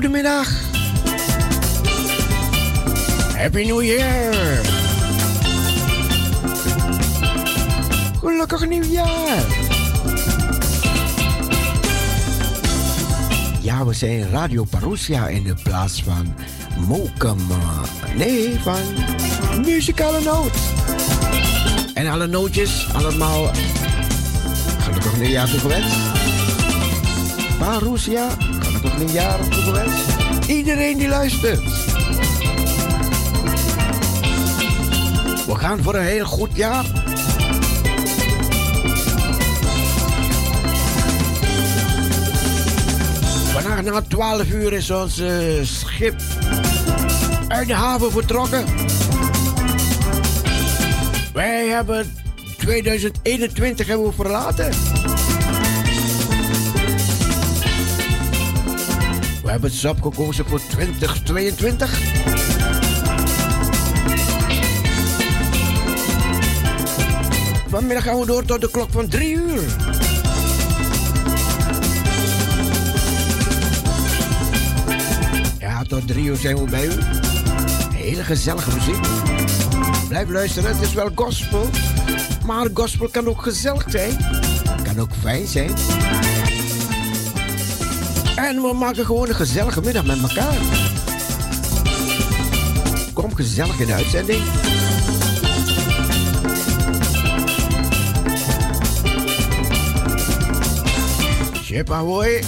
goedemiddag. Happy New Year. Gelukkig nieuwjaar. Ja, we zijn Radio Parousia in de plaats van Mokum. Nee, van Muzikale Noot. En alle nootjes, allemaal gelukkig nieuwjaar toegewenst. Parousia, gelukkig nieuwjaar toegewenst. Iedereen die luistert. We gaan voor een heel goed jaar. Vandaag na 12 uur is ons uh, schip uit de haven vertrokken. Wij hebben 2021 hebben we verlaten. We hebben het gekozen voor 2022. Vanmiddag gaan we door tot de klok van 3 uur. Ja, tot 3 uur zijn we bij u. Hele gezellige muziek. Blijf luisteren, het is wel gospel. Maar gospel kan ook gezellig zijn. Kan ook fijn zijn. En we maken gewoon een gezellige middag met elkaar. Kom gezellig in de uitzending. Chip ahoy.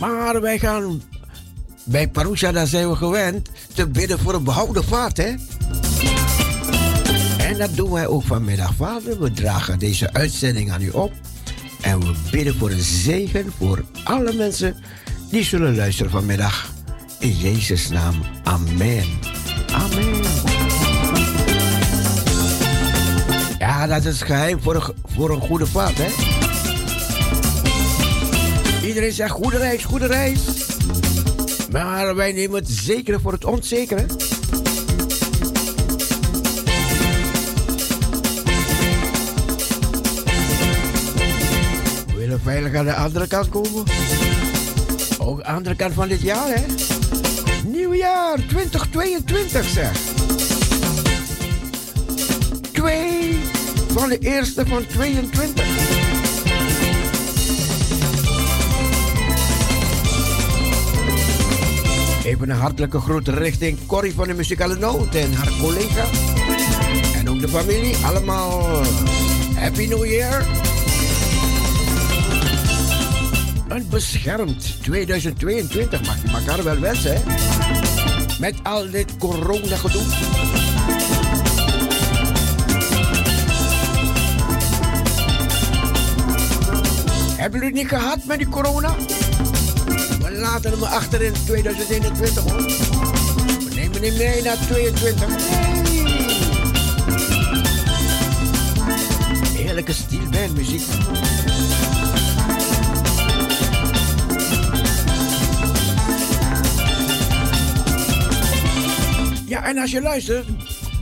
Maar wij gaan bij Parousia, daar zijn we gewend te bidden voor een behouden vaart, hè? Dat doen wij ook vanmiddag, vader. We dragen deze uitzending aan u op. En we bidden voor een zegen voor alle mensen die zullen luisteren vanmiddag. In Jezus' naam. Amen. Amen. Ja, dat is geheim voor een, voor een goede vaart, hè? Iedereen zegt goede reis, goede reis. Maar wij nemen het zekere voor het onzekere. Veilig aan de andere kant komen. Ook andere kant van dit jaar, hè? Nieuwjaar 2022, zeg. Twee van de eerste van 22. Even een hartelijke groet richting Corrie van de Muzikale Noot en haar collega. En ook de familie. Allemaal Happy New Year. Beschermd 2022 mag je elkaar wel wensen, hè? Met al dit corona gedoe. Hebben jullie het niet gehad met die corona? We laten hem achter in 2021 hoor. We nemen hem mee naar 22. Nee. Heerlijke muziek. En als je luistert,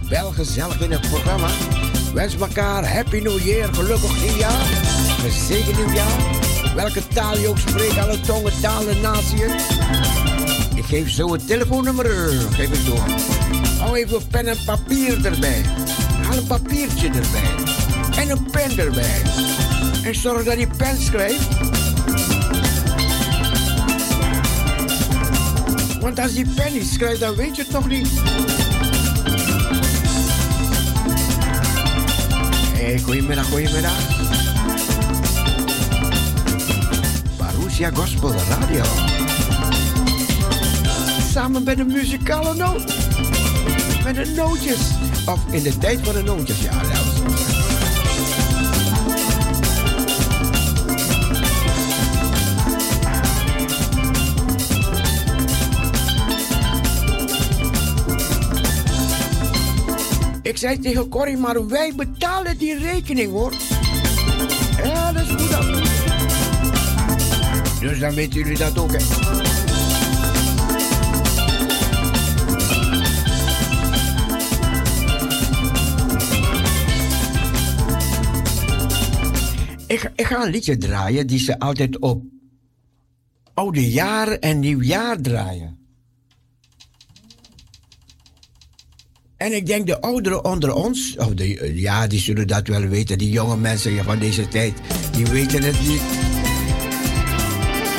wel gezellig in het programma. Wens elkaar Happy New Year, gelukkig nieuwjaar, gezegend nieuwjaar. Welke taal je ook spreekt, alle tongen, talen, naties. Ik geef zo het telefoonnummer, geef ik door. Hou even pen en papier erbij. Haal een papiertje erbij. En een pen erbij. En zorg dat je pen schrijft. Want als die pen niet schrijft, dan weet je het nog niet. Hey, goedemiddag, goedemiddag. Parousia Gospel Radio. Samen met de muzikale noot. Met de nootjes. Of in de tijd van de nootjes, ja. Zei tegen Corrie, maar wij betalen die rekening hoor. Ja, dat is goed dan. Dus dan weten jullie dat ook, hè. Ik, ik ga een liedje draaien die ze altijd op oude jaar en nieuwjaar draaien. En ik denk de ouderen onder ons, of de, ja, die zullen dat wel weten. Die jonge mensen van deze tijd, die weten het niet.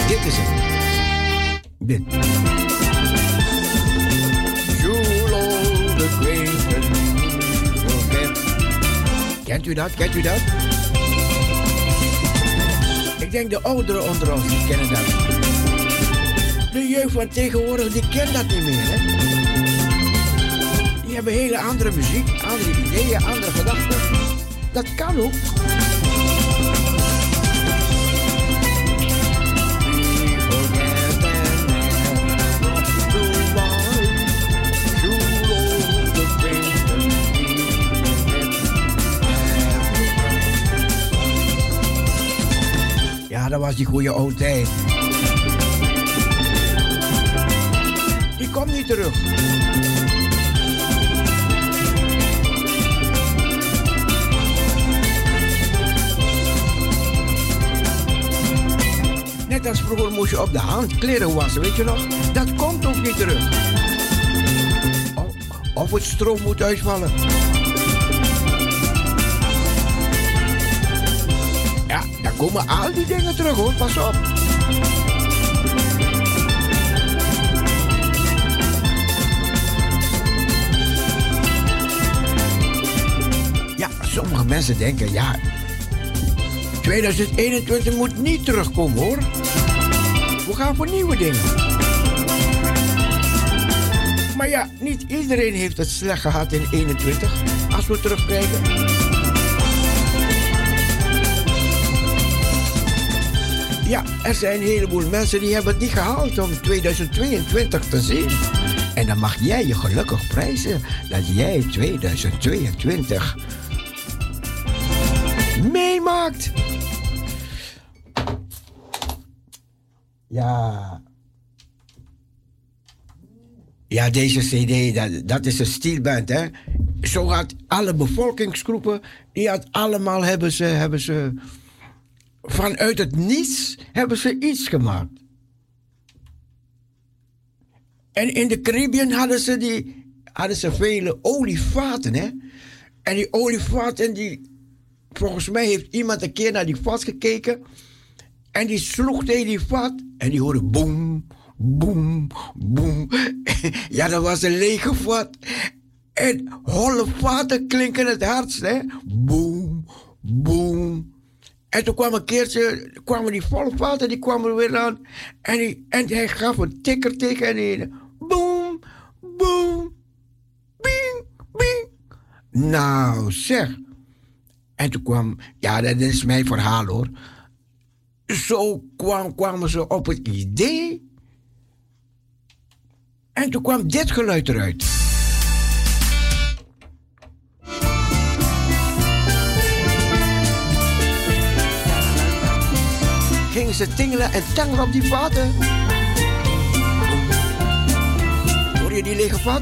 Dit is het. Dit. Kent u dat? Kent u dat? Ik denk de ouderen onder ons, die kennen dat. De jeugd van tegenwoordig, die kent dat niet meer, hè? Hebben hele andere muziek, andere ideeën, andere gedachten. Dat kan ook. dat was die goede oude. Die komt niet terug. Net als vroeger moest je op de hand kleren wassen, weet je nog? Dat komt ook niet terug. Of het stroom moet uitvallen. komen al die dingen terug hoor, pas op. Ja, sommige mensen denken, ja, 2021 moet niet terugkomen hoor. Gaan voor nieuwe dingen. Maar ja, niet iedereen heeft het slecht gehad in 21. Als we terugkijken. Ja, er zijn een heleboel mensen die hebben het niet gehaald om 2022 te zien. En dan mag jij je gelukkig prijzen dat jij 2022 meemaakt. Ja. Ja, deze CD, dat, dat is een stielband, hè. Zo gaat alle bevolkingsgroepen, die had allemaal hebben ze, hebben ze vanuit het niets hebben ze iets gemaakt. En in de Caribbean hadden ze, die, hadden ze vele olievaten. Hè? En die olievaten, die, volgens mij heeft iemand een keer naar die vat gekeken. En die sloeg tegen die vat. En die hoorde boem, boem, boem. ja, dat was een lege vat. En holle vaten klinken het hardst, hè? Boem, boem, en toen kwam een keertje, kwamen die volle vaten, die kwamen er weer aan. En, en hij gaf een tikker tegen en die, boom, boom, bing, bing. Nou zeg. En toen kwam, ja dat is mijn verhaal hoor. Zo kwam, kwamen ze op het idee. En toen kwam dit geluid eruit. gingen ze tingelen en tangelen op die vaten. Hoor je die lege vat?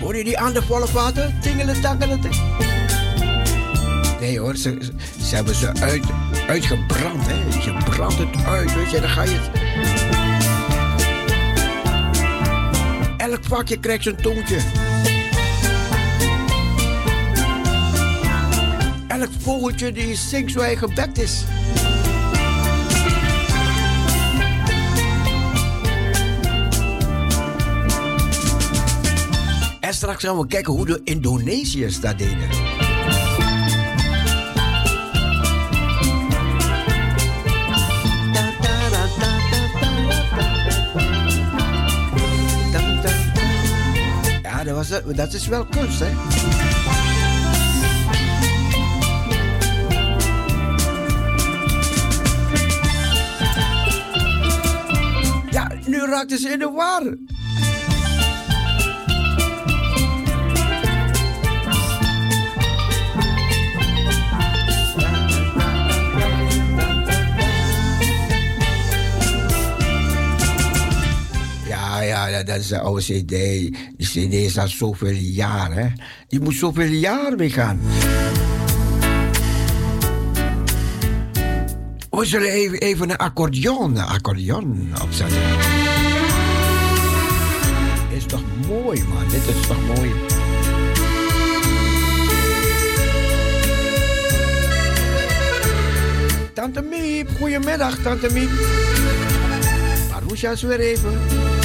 Hoor je die andere volle vaten? Tingelen, tangelen. Nee hoor, ze, hebben ze uit, uitgebrand. Hè? Je brandt het uit, weet je, dan ga je het... Elk vakje krijgt zijn toontje. elk vogeltje die zingt zo hij gebed is. En straks gaan we kijken hoe de Indonesiërs dat deden. Was, dat is wel kunst, hè? Nu raakten ze in de war. Ja, ja, dat is een oude CD. CD is al zoveel jaar. Hè? Die moet zoveel jaar gaan. We zullen even, even een accordeon, een accordeon opzetten. Is toch mooi, man? Dit is toch mooi? Tante Miep, goedemiddag, Tante Miep. Barucha is weer even.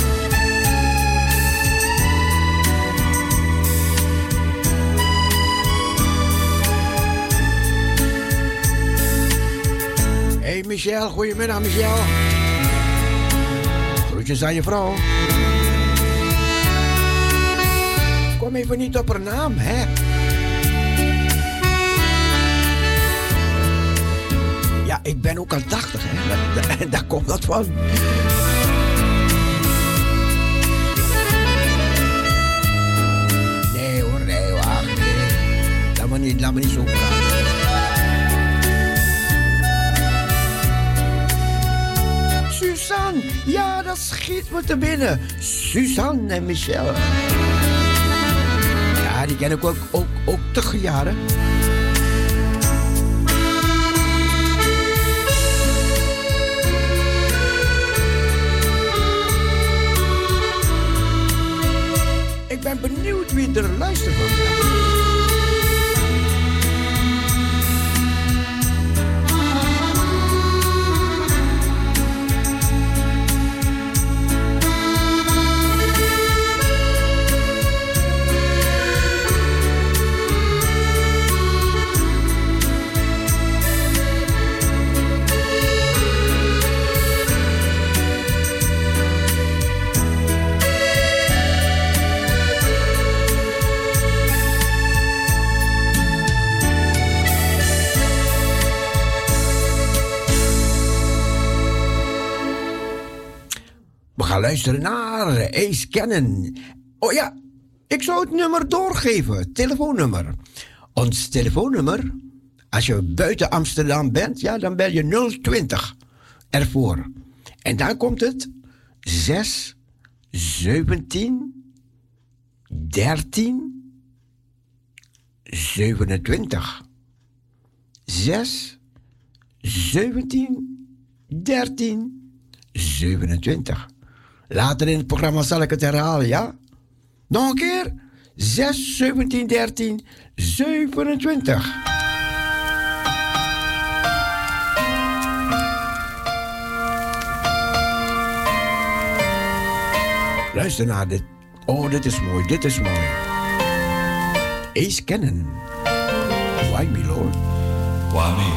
Michel, goedemiddag Michel. Groetjes aan je vrouw. Kom even niet op haar naam, hè? Ja, ik ben ook al 80, hè? Daar, daar komt dat van. Nee hoor, nee, wacht. Nee. Laat me niet, laat me niet zo praten. Ja, dat schiet me te binnen. Suzanne en Michel. Ja, die ken ik ook, ook, ook te jaren. Ik ben benieuwd wie er luistert vandaag. Gaan luisteren naar Ace Cannon. Oh ja, ik zou het nummer doorgeven, telefoonnummer. Ons telefoonnummer, als je buiten Amsterdam bent, ja, dan bel je 020 ervoor. En dan komt het 6 17 13 27. 6 17 13 27. Later in het programma zal ik het herhalen, ja? Nog een keer? 6, 17, 13, 27. Luister naar dit. Oh, dit is mooi, dit is mooi. Ace Cannon. Why me, Lord? Why me,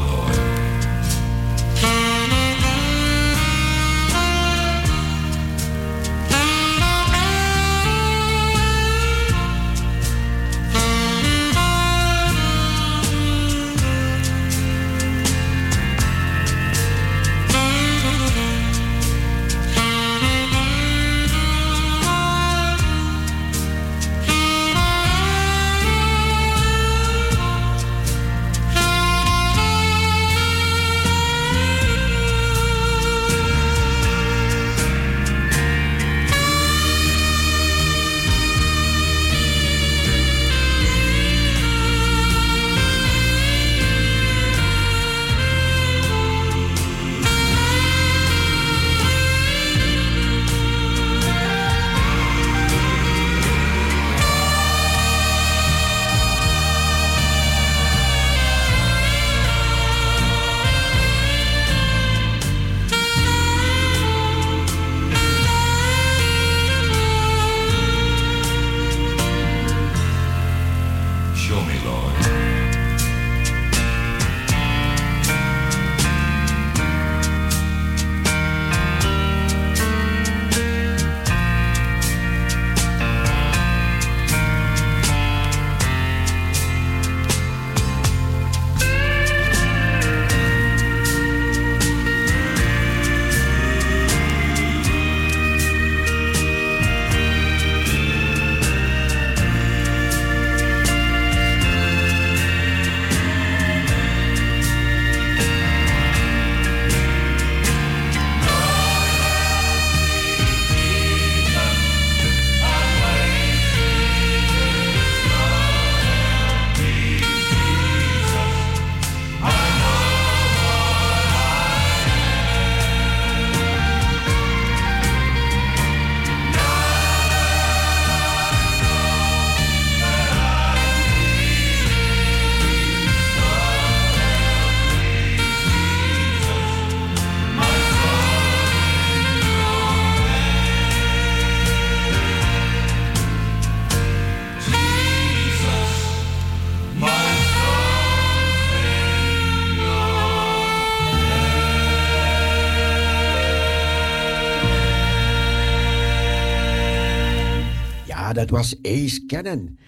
dat was Ace Kennen.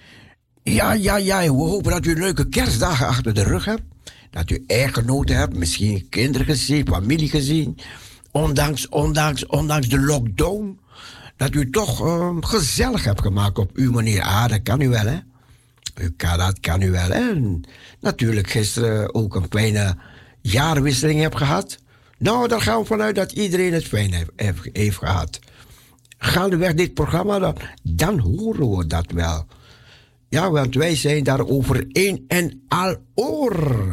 Ja, ja, ja, we hopen dat u leuke kerstdagen achter de rug hebt. Dat u echtgenoten hebt, misschien kinderen gezien, familie gezien. Ondanks, ondanks, ondanks de lockdown. Dat u toch uh, gezellig hebt gemaakt op uw manier. Ah, dat kan u wel, hè? U kan, dat kan u wel, hè? Natuurlijk gisteren ook een kleine jaarwisseling hebt gehad. Nou, daar gaan we vanuit dat iedereen het fijn heeft, heeft gehad. Gaandeweg dit programma, dan, dan horen we dat wel. Ja, want wij zijn daar over één en al oor.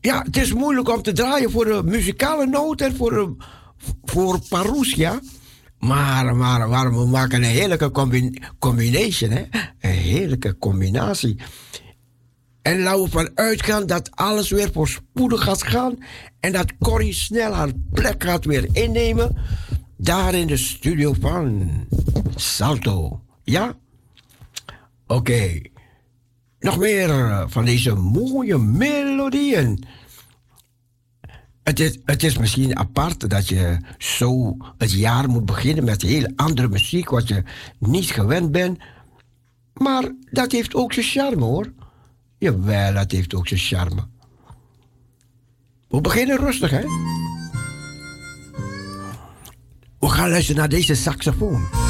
Ja, het is moeilijk om te draaien voor de muzikale noot en voor, voor Parousia. Maar, maar, maar we maken een heerlijke combination, hè? Een heerlijke combinatie. En laten we van uitgaan dat alles weer voorspoedig gaat gaan. En dat Corrie snel haar plek gaat weer innemen. Daar in de studio van Salto. Ja? Oké. Nog meer eh, van deze mooie melodieën. Het is, het is misschien apart dat je zo het jaar moet beginnen met heel andere muziek, wat je niet gewend bent. Maar dat heeft ook zijn charme hoor. Jawel, dat heeft ook zijn charme. We beginnen rustig, hè? We gaan luisteren naar deze saxofoon.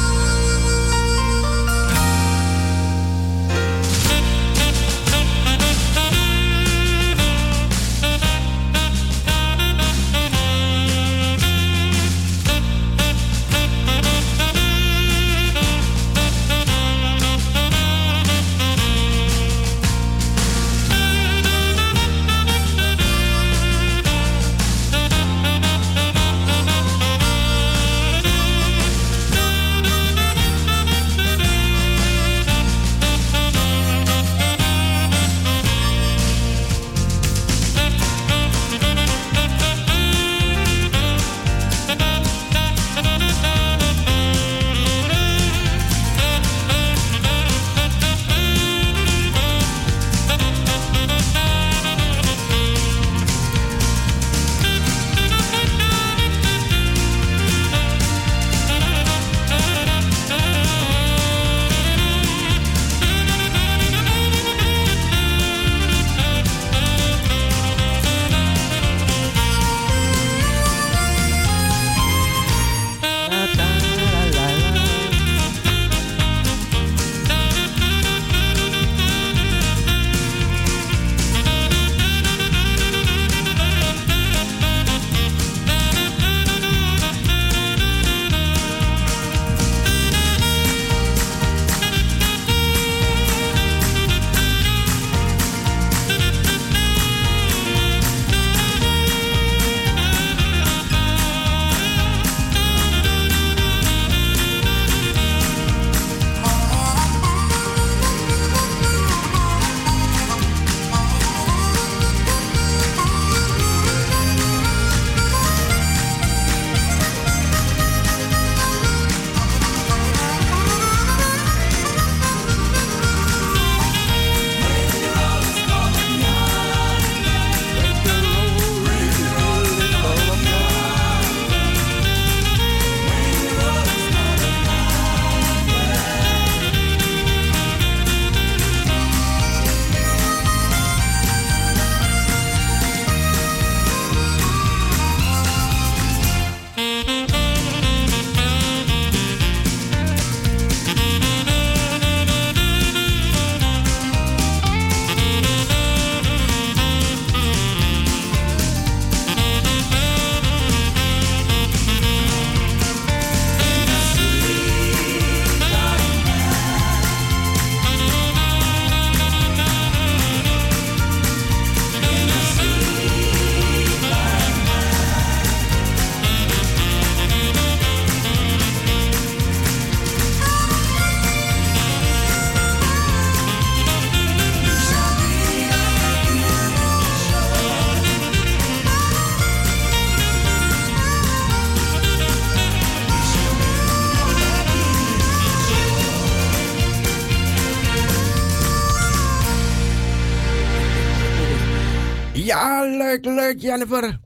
Jennifer.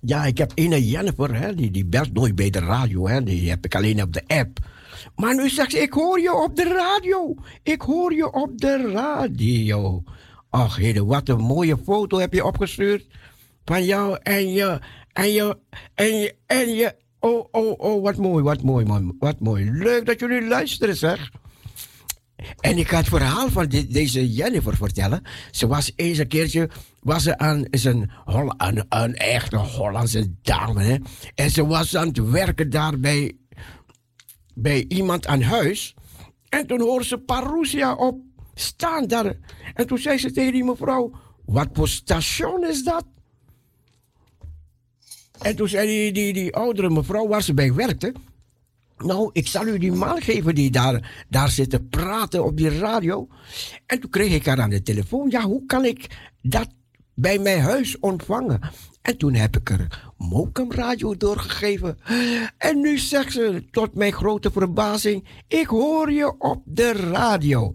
Ja, ik heb een Jennifer, hè, die, die belt nooit bij de radio. Hè, die heb ik alleen op de app. Maar nu zegt ze, ik hoor je op de radio. Ik hoor je op de radio. Ach, Hede, wat een mooie foto heb je opgestuurd. Van jou en je, en je, en je, en je. Oh, oh, oh, wat mooi, wat mooi, man. Wat mooi. Leuk dat jullie luisteren, zeg. En ik ga het verhaal van deze Jennifer vertellen. Ze was eens een keertje, was ze aan, is een, een, echte Hollandse dame. En ze was aan het werken daar bij, bij iemand aan huis. En toen hoorde ze Parousia op staan daar. En toen zei ze tegen die mevrouw, wat voor station is dat? En toen zei die, die, die oudere mevrouw waar ze bij werkte, nou, ik zal u die man geven die daar, daar zit te praten op die radio. En toen kreeg ik haar aan de telefoon. Ja, hoe kan ik dat bij mijn huis ontvangen? En toen heb ik er Mokum Radio doorgegeven. En nu zegt ze, tot mijn grote verbazing, ik hoor je op de radio.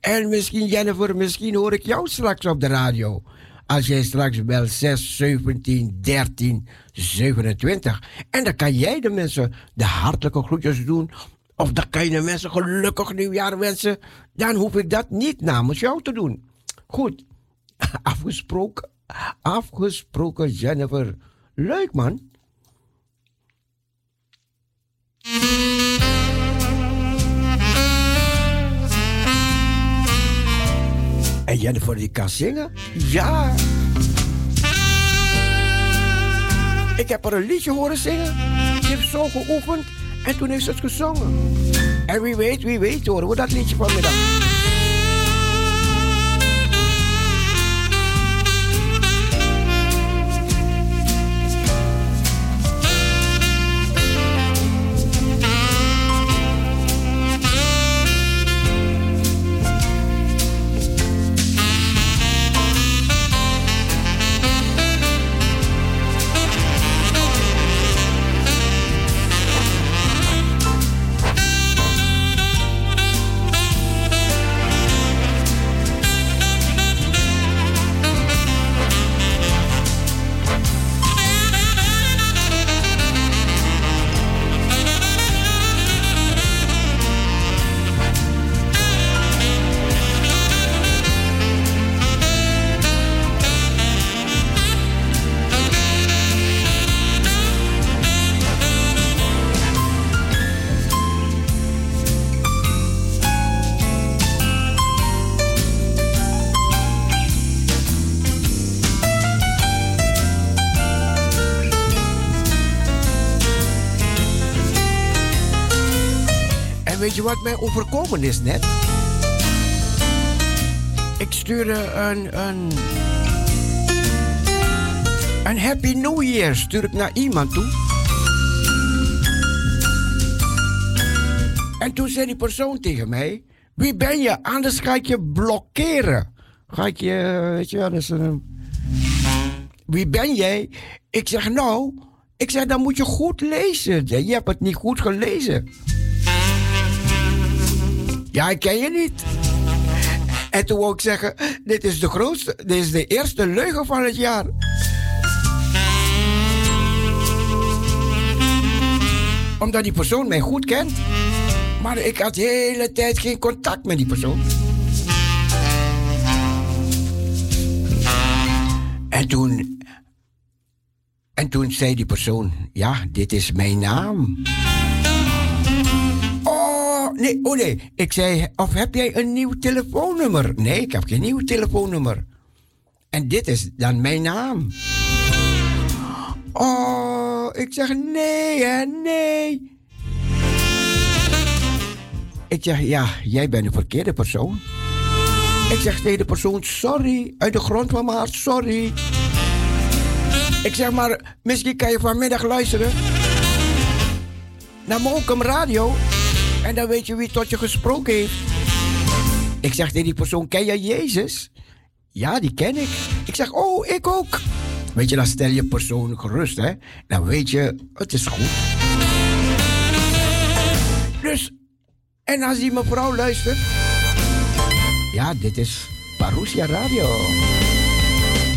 En misschien, Jennifer, misschien hoor ik jou straks op de radio. Als jij straks belt 6, 17, 13, 27. En dan kan jij de mensen de hartelijke groetjes doen. Of dan kan je de mensen gelukkig nieuwjaar wensen. Dan hoef ik dat niet namens jou te doen. Goed, afgesproken. Afgesproken, Jennifer. Leuk man. En Jennifer die kan zingen? Ja. Ik heb haar een liedje horen zingen. Ze heeft zo geoefend en toen heeft ze het gezongen. En wie weet, wie weet horen we dat liedje vanmiddag. Is net? Ik stuurde een, een, een Happy New Year stuur ik naar iemand toe. En toen zei die persoon tegen mij: Wie ben je? Anders ga ik je blokkeren. Ga ik je, weet je wel, een. Wie ben jij? Ik zeg: Nou, ik zeg, dan moet je goed lezen. Je hebt het niet goed gelezen. Ja, ik ken je niet. En toen wou ik zeggen, dit is de grootste, dit is de eerste leugen van het jaar. Omdat die persoon mij goed kent. Maar ik had de hele tijd geen contact met die persoon. En toen. En toen zei die persoon: Ja, dit is mijn naam nee, oh nee. Ik zei, of heb jij een nieuw telefoonnummer? Nee, ik heb geen nieuw telefoonnummer. En dit is dan mijn naam. Oh, ik zeg nee hè, nee. Ik zeg, ja, jij bent een verkeerde persoon. Ik zeg tegen de persoon, sorry, uit de grond van mijn hart, sorry. Ik zeg maar, misschien kan je vanmiddag luisteren naar Mokum Radio. En dan weet je wie tot je gesproken heeft. Ik zeg tegen die persoon, ken jij Jezus? Ja, die ken ik. Ik zeg, oh, ik ook. Weet je, dan stel je persoon gerust, hè. Dan weet je, het is goed. Dus, en als die mevrouw luistert... Ja, dit is Parousia Radio.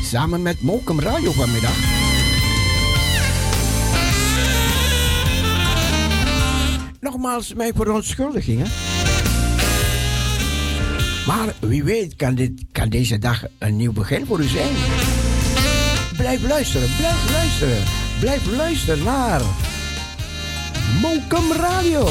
Samen met Mokum Radio vanmiddag. Nogmaals mijn verontschuldigingen. Maar wie weet kan, dit, kan deze dag een nieuw begin voor u zijn. Blijf luisteren, blijf luisteren. Blijf luisteren naar Mokum Radio.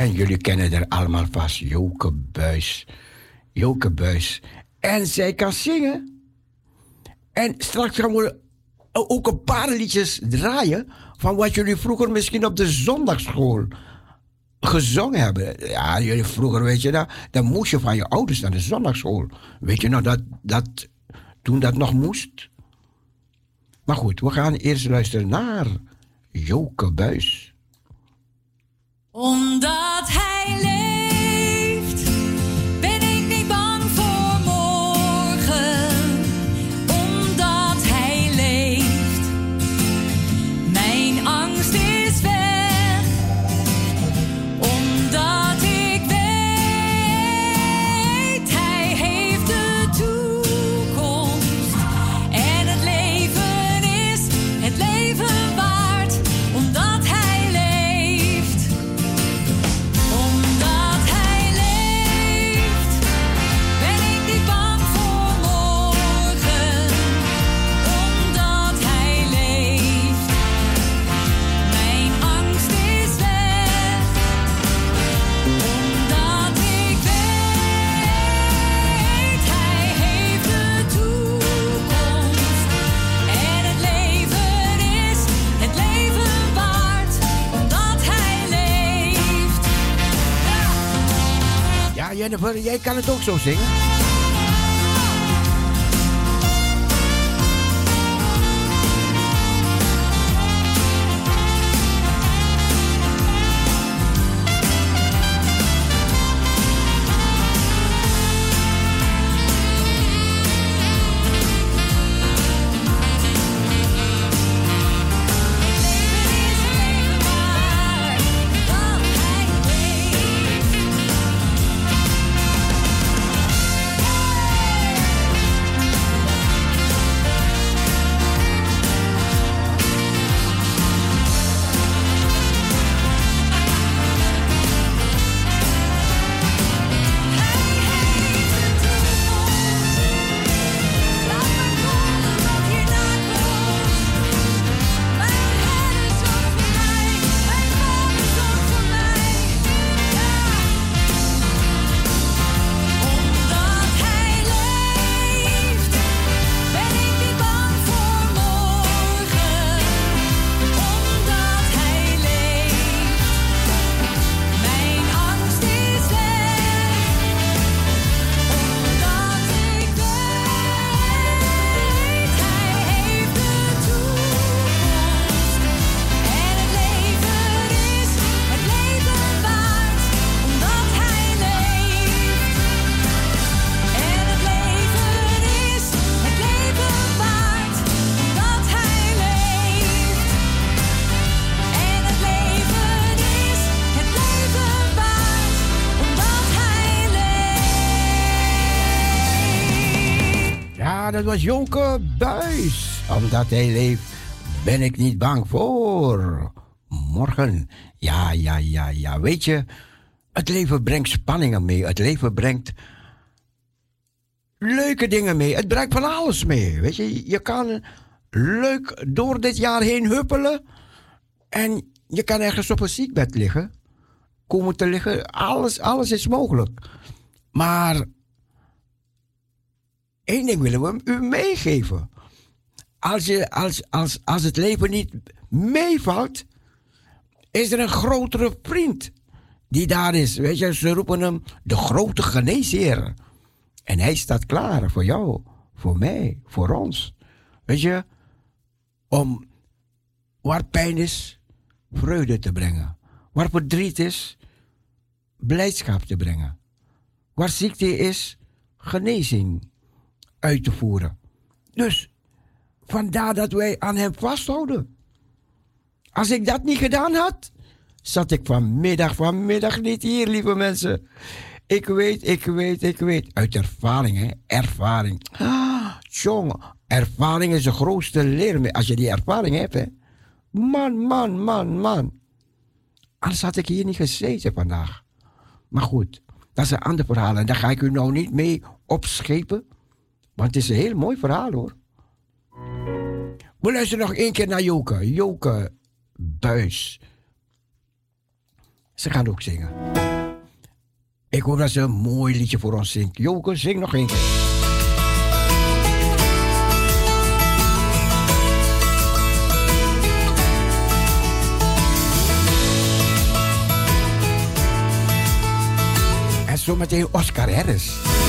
En jullie kennen er allemaal vast Joke Buis. Joke Buis. En zij kan zingen. En straks gaan we ook een paar liedjes draaien van wat jullie vroeger misschien op de zondagschool gezongen hebben. Ja, jullie vroeger, weet je, dat, dan moest je van je ouders naar de zondagschool. Weet je nou dat, dat toen dat nog moest? Maar goed, we gaan eerst luisteren naar Joke Buis omdat hij leeft. Jij kan het ook zo zingen. Was Jonke Buis. Omdat hij leeft, ben ik niet bang voor. Morgen. Ja, ja, ja, ja. Weet je, het leven brengt spanningen mee. Het leven brengt leuke dingen mee. Het brengt van alles mee. Weet je, je kan leuk door dit jaar heen huppelen. En je kan ergens op een ziekbed liggen. Komen te liggen. Alles, alles is mogelijk. Maar Eén ding willen we u meegeven. Als, je, als, als, als het leven niet meevalt, is er een grotere vriend die daar is. Weet je, ze roepen hem de grote geneesheer. En hij staat klaar voor jou, voor mij, voor ons. Weet je, om waar pijn is, vreugde te brengen. Waar verdriet is, blijdschap te brengen. Waar ziekte is, genezing uit te voeren. Dus Vandaar dat wij aan hem vasthouden. Als ik dat niet gedaan had, zat ik vanmiddag, vanmiddag niet hier, lieve mensen. Ik weet, ik weet, ik weet. Uit ervaring, hè? Ervaring. Ah, ervaring is de grootste leer. Als je die ervaring hebt, hè? Man, man, man, man. Anders had ik hier niet gezeten vandaag. Maar goed, dat is een ander verhaal. En daar ga ik u nou niet mee opschepen. Want het is een heel mooi verhaal hoor. We luisteren nog één keer naar Joke. Joke Buis. Ze gaan ook zingen. Ik hoop dat ze een mooi liedje voor ons zingt. Joke, zing nog één keer. En zometeen Oscar Harris.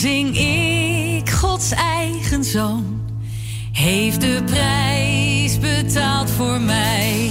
Zing ik Gods eigen zoon, heeft de prijs betaald voor mij.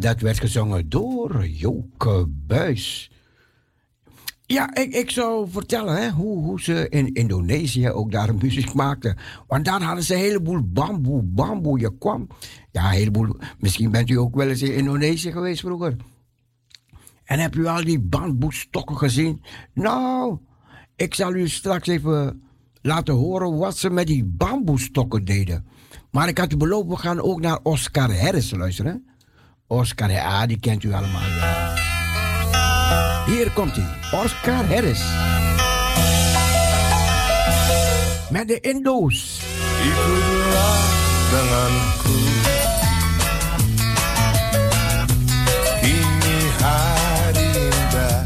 Dat werd gezongen door Joke Buis. Ja, ik, ik zou vertellen hè, hoe, hoe ze in Indonesië ook daar muziek maakten. Want daar hadden ze een heleboel bamboe, bamboe. Je kwam, ja, een heleboel. Misschien bent u ook wel eens in Indonesië geweest vroeger. En heb u al die bamboestokken gezien? Nou, ik zal u straks even laten horen wat ze met die bamboestokken deden. Maar ik had u beloofd, we gaan ook naar Oscar Harris luisteren. Oscar, ja, die kent u allemaal wel. Hier komt hij, Oscar Harris. Met de Indo's.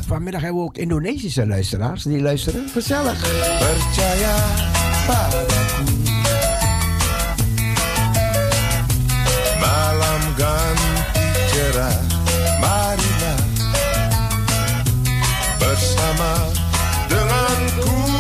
Vanmiddag hebben we ook Indonesische luisteraars die luisteren. Gezellig. Percaya Bersama denganku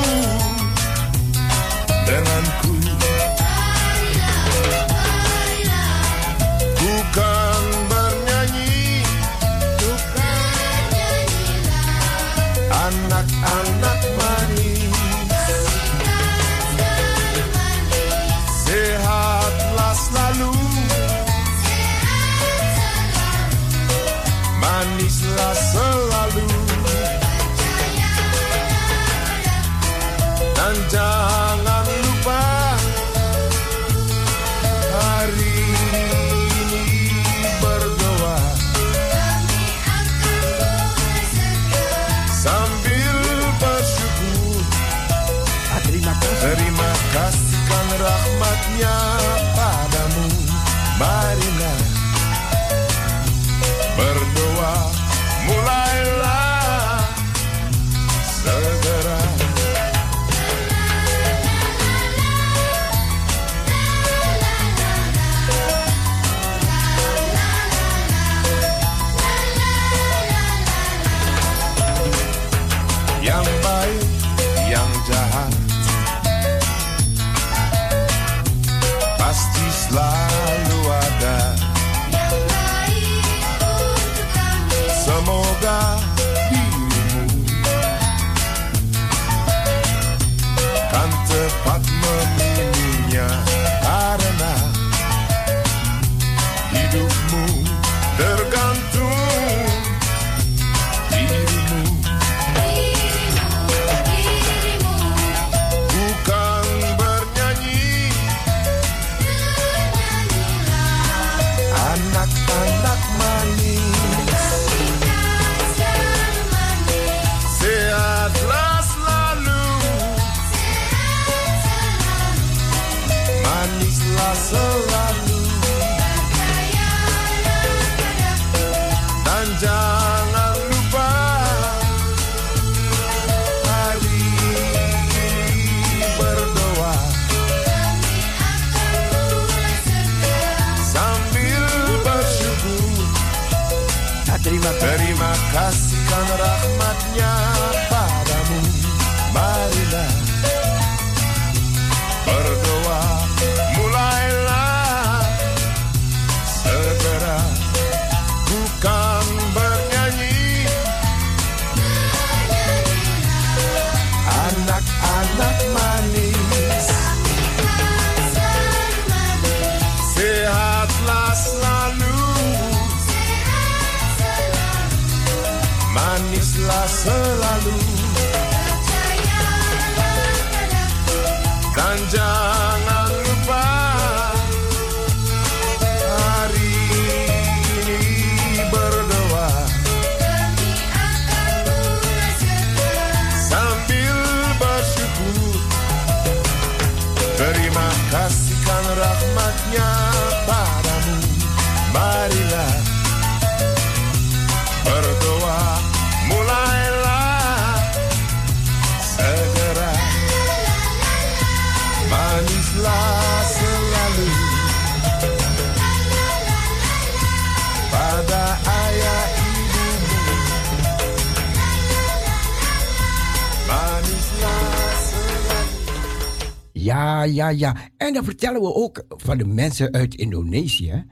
Ja, ja. En dan vertellen we ook van de mensen uit Indonesië.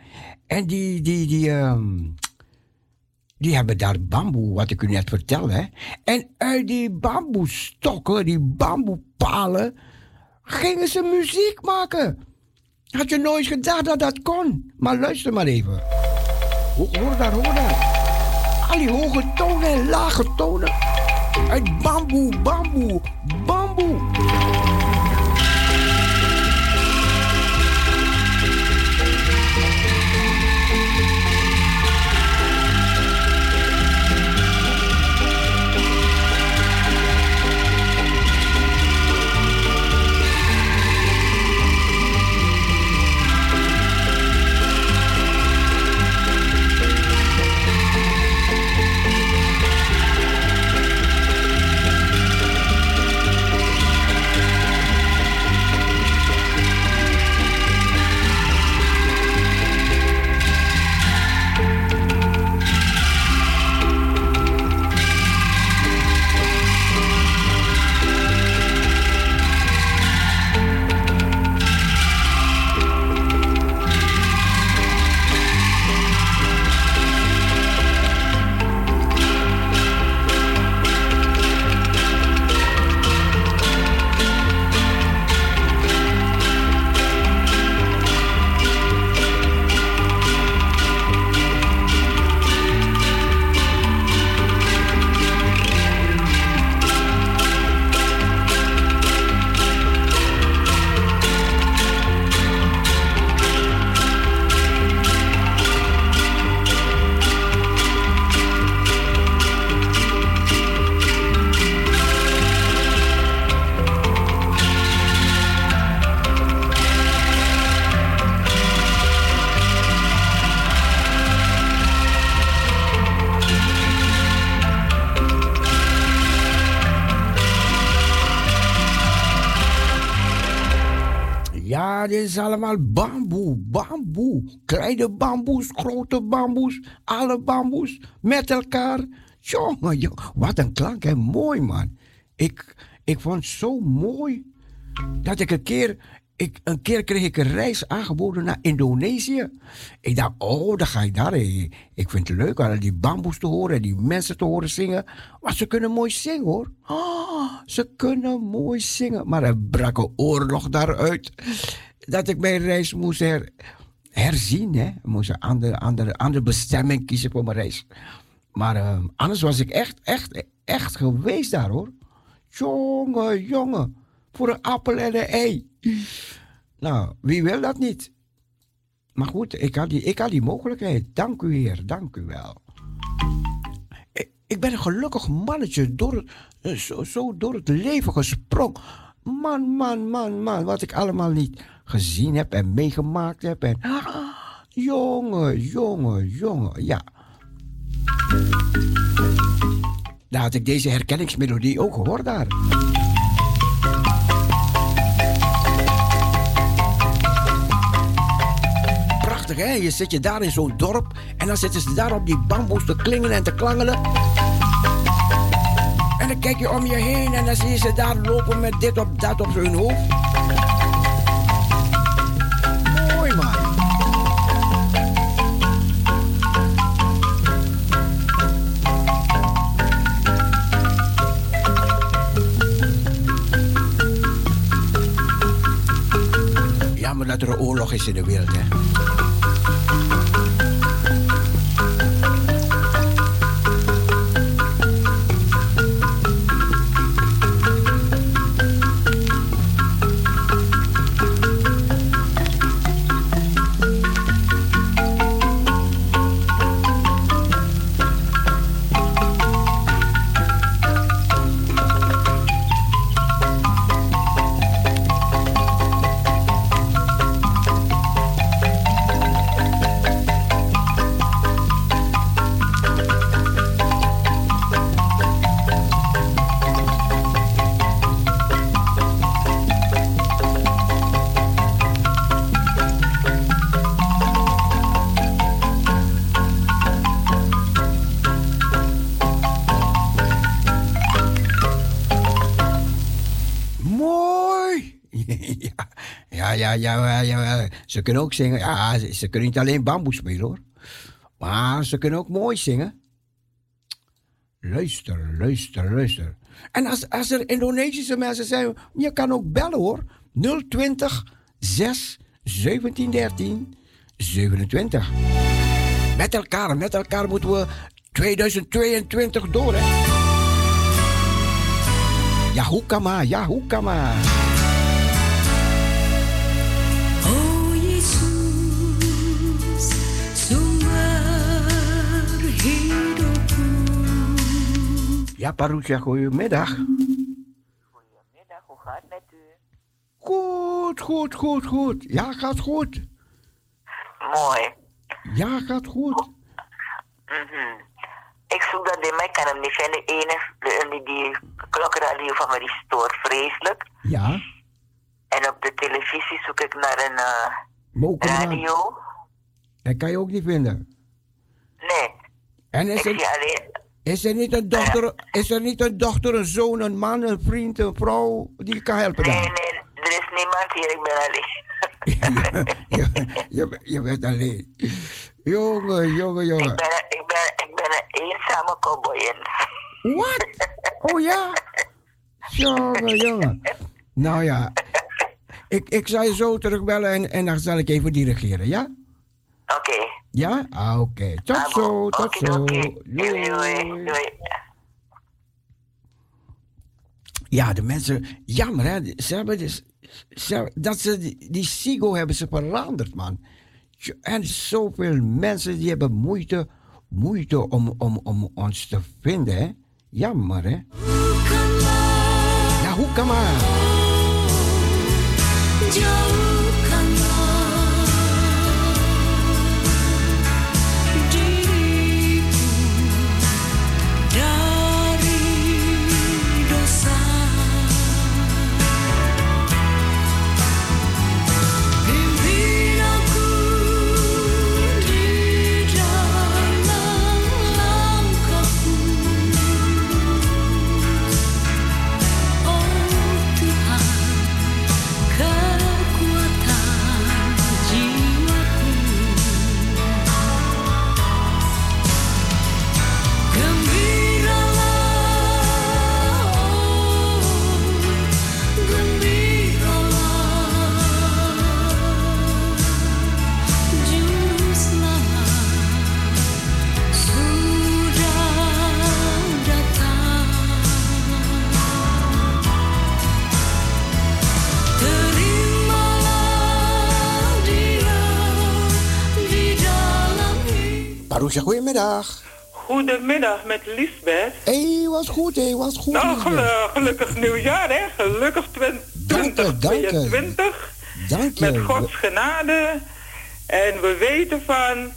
En die, die, die, ehm, die hebben daar bamboe, wat ik u net vertelde. En uit die bamboestokken, die bamboepalen, gingen ze muziek maken. Had je nooit gedacht dat dat kon. Maar luister maar even. Ho- Hoor daar, hoor daar. Al die hoge tonen en lage tonen. Uit bamboe, bamboe, bamboe. Allemaal bamboe, bamboe. Kleine bamboes, grote bamboes, alle bamboes met elkaar. Jongen, wat een klank en mooi man. Ik, ik vond het zo mooi dat ik een keer, ik, een keer kreeg ik een reis aangeboden naar Indonesië. Ik dacht, oh, dan ga ik daar. heen. Ik vind het leuk om die bamboes te horen en die mensen te horen zingen. Maar ze kunnen mooi zingen hoor. Ah, ze kunnen mooi zingen. Maar er brak een oorlog daaruit. Dat ik mijn reis moest her, herzien. Hè. Moest een andere, andere, andere bestemming kiezen voor mijn reis. Maar eh, anders was ik echt, echt, echt geweest daar hoor. Jongen, jongen. Voor een appel en een ei. Nou, wie wil dat niet? Maar goed, ik had die, ik had die mogelijkheid. Dank u, Heer. Dank u wel. Ik, ben een gelukkig mannetje door, eh, zo, zo door het leven gesprongen. Man, man, man, man. Wat ik allemaal niet gezien heb en meegemaakt heb. En, ah, jongen, jongen, jongen. Ja. Daar had ik deze herkenningsmelodie ook gehoord daar. Prachtig hè, je zit je daar in zo'n dorp en dan zitten ze daar op die bamboes te klingelen en te klangelen. En dan kijk je om je heen en dan zie je ze daar lopen met dit op dat op hun hoofd. Dat er een oorlog is in de wereld hè. Ja, ja, ja. Ze kunnen ook zingen. Ja, ze, kunnen niet alleen bamboe spelen hoor. Maar ze kunnen ook mooi zingen. Luister, luister, luister. En als, als er Indonesische mensen zijn, je kan ook bellen hoor. 020 6 17 13 27. Met elkaar, met elkaar moeten we 2022 door hè. Ja, hoe kan maar, Ja, Parousia, goedemiddag. Goedemiddag, hoe gaat het met u? Goed, goed, goed, goed. Ja, gaat goed. Mooi. Ja, gaat goed. Mhm. Ik zoek dat in mij, kan hem niet vinden. De ene, de, die, die klokradio van me die stoort vreselijk. Ja, En op de televisie zoek ik naar een eh, radio. Dat kan je ook niet vinden. Nee, En ik is zie er, alleen... is er niet een dochter, is er niet een dochter, een zoon, een man, een vriend, een vrouw die je kan helpen Nee, dan? nee, er is niemand hier, ik ben alleen. je, je, je bent alleen. Jongen, jongen, ik, jongen. ben, ik, ben, ik ben een eenzame cowboy. Wat? Oh ja? Jongen, jongen. Nou ja. Ik, ik zal je zo terugbellen en, en dan zal ik even dirigeren, ja? Oké. Ja? Ah, oké. Tot Ah, zo, tot zo. oké. Doei, doei, Doei. doei. Ja, de mensen, jammer hè. Ze hebben dus, ze, dat ze die, die Sigo hebben ze veranderd, man. En zoveel mensen die hebben moeite, moeite om, om, om ons te vinden, hè. Jammer, hè. Ja, hoe kan maar? Marusha, goedemiddag. Goedemiddag met Lisbeth. Hé, hey, was goed, hé, hey, was goed. Nou, gelu- gelukkig nieuwjaar, hè? Gelukkig twen- Dank je, dank je. 2022. Dank je. Met Gods genade. En we weten van,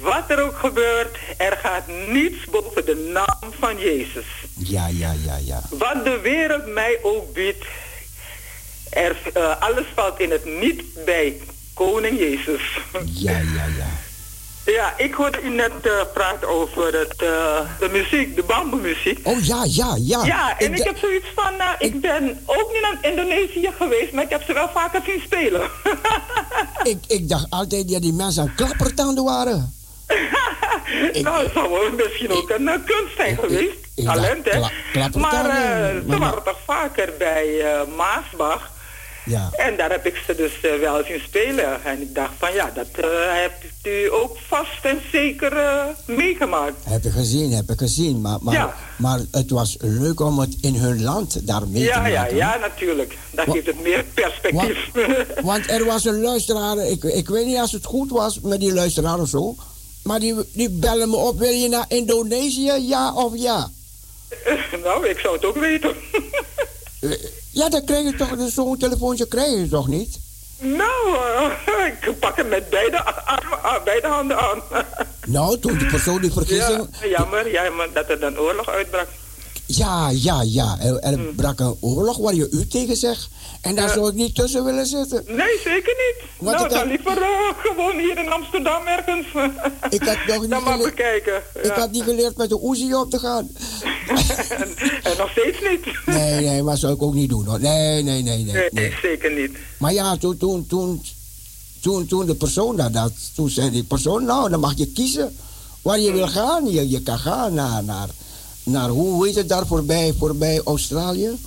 wat er ook gebeurt, er gaat niets boven de naam van Jezus. Ja, ja, ja, ja. Wat de wereld mij ook biedt, er, eh, alles valt in het niet bij Koning Jezus. Ja, ja, ja. Ja, ik hoorde u net eh, praten over het, eh, de muziek, de bamboemuziek. Oh ja, ja, ja. Ja, en ik, heb zoiets van, nou, ik, ben ook niet naar Indonesië geweest, maar ik heb ze wel vaker zien spelen. ik, ik dacht altijd dat die mensen aan klappertanden waren. Ik- nou, het zou wel misschien ook een eh, kunst zijn geweest. Talent, hè? maar eh, ze waren toch vaker bij eh, Maasbach. Ja. En daar heb ik ze dus eh, wel zien spelen. En ik dacht van, ja, dat eh, hebt u ook vast en zeker eh, meegemaakt. Heb ik gezien, heb ik gezien. Maar, maar, Ja. maar het was leuk om het in hun land daar mee te Ja, maken. ja, ja, natuurlijk. Dat Wa- geeft het meer perspectief. Want er was een luisteraar, ik, ik weet niet als het goed was met die luisteraar of zo. Maar die, die bellen me op, wil je naar Indonesië, ja of ja? nou, ik zou het ook weten. Eh, Ja, dan krijg je toch, dus zo'n telefoontje krijg je toch niet? nou, eh, ik pak hem met beide, armen, beide handen aan. Nou, toen die persoon die ja, vergissing... jammer, jammer dat er dan oorlog uitbrak. Ja, ja, ja. Er, er brak een oorlog waar je u tegen zegt. En daar zou ik niet tussen willen zitten. Nee, zeker niet. Wat nou, ik dan liever eh, gewoon hier in Amsterdam ergens. Ik had nog niet Dan maar. Ik had niet geleerd met de Uzi op te gaan. en, en nog steeds niet. Nee, nee, maar zou ik ook niet doen hoor. Nee, nee, nee, nee. Nee, nee. zeker niet. Maar ja, toen, toen, toen, toen, toen de persoon dat, dat, toen zei die persoon, nou, dan mag je kiezen waar je wil gaan. Je, je kan gaan naar, naar, naar, hoe heet het daar voorbij, voorbij Australië?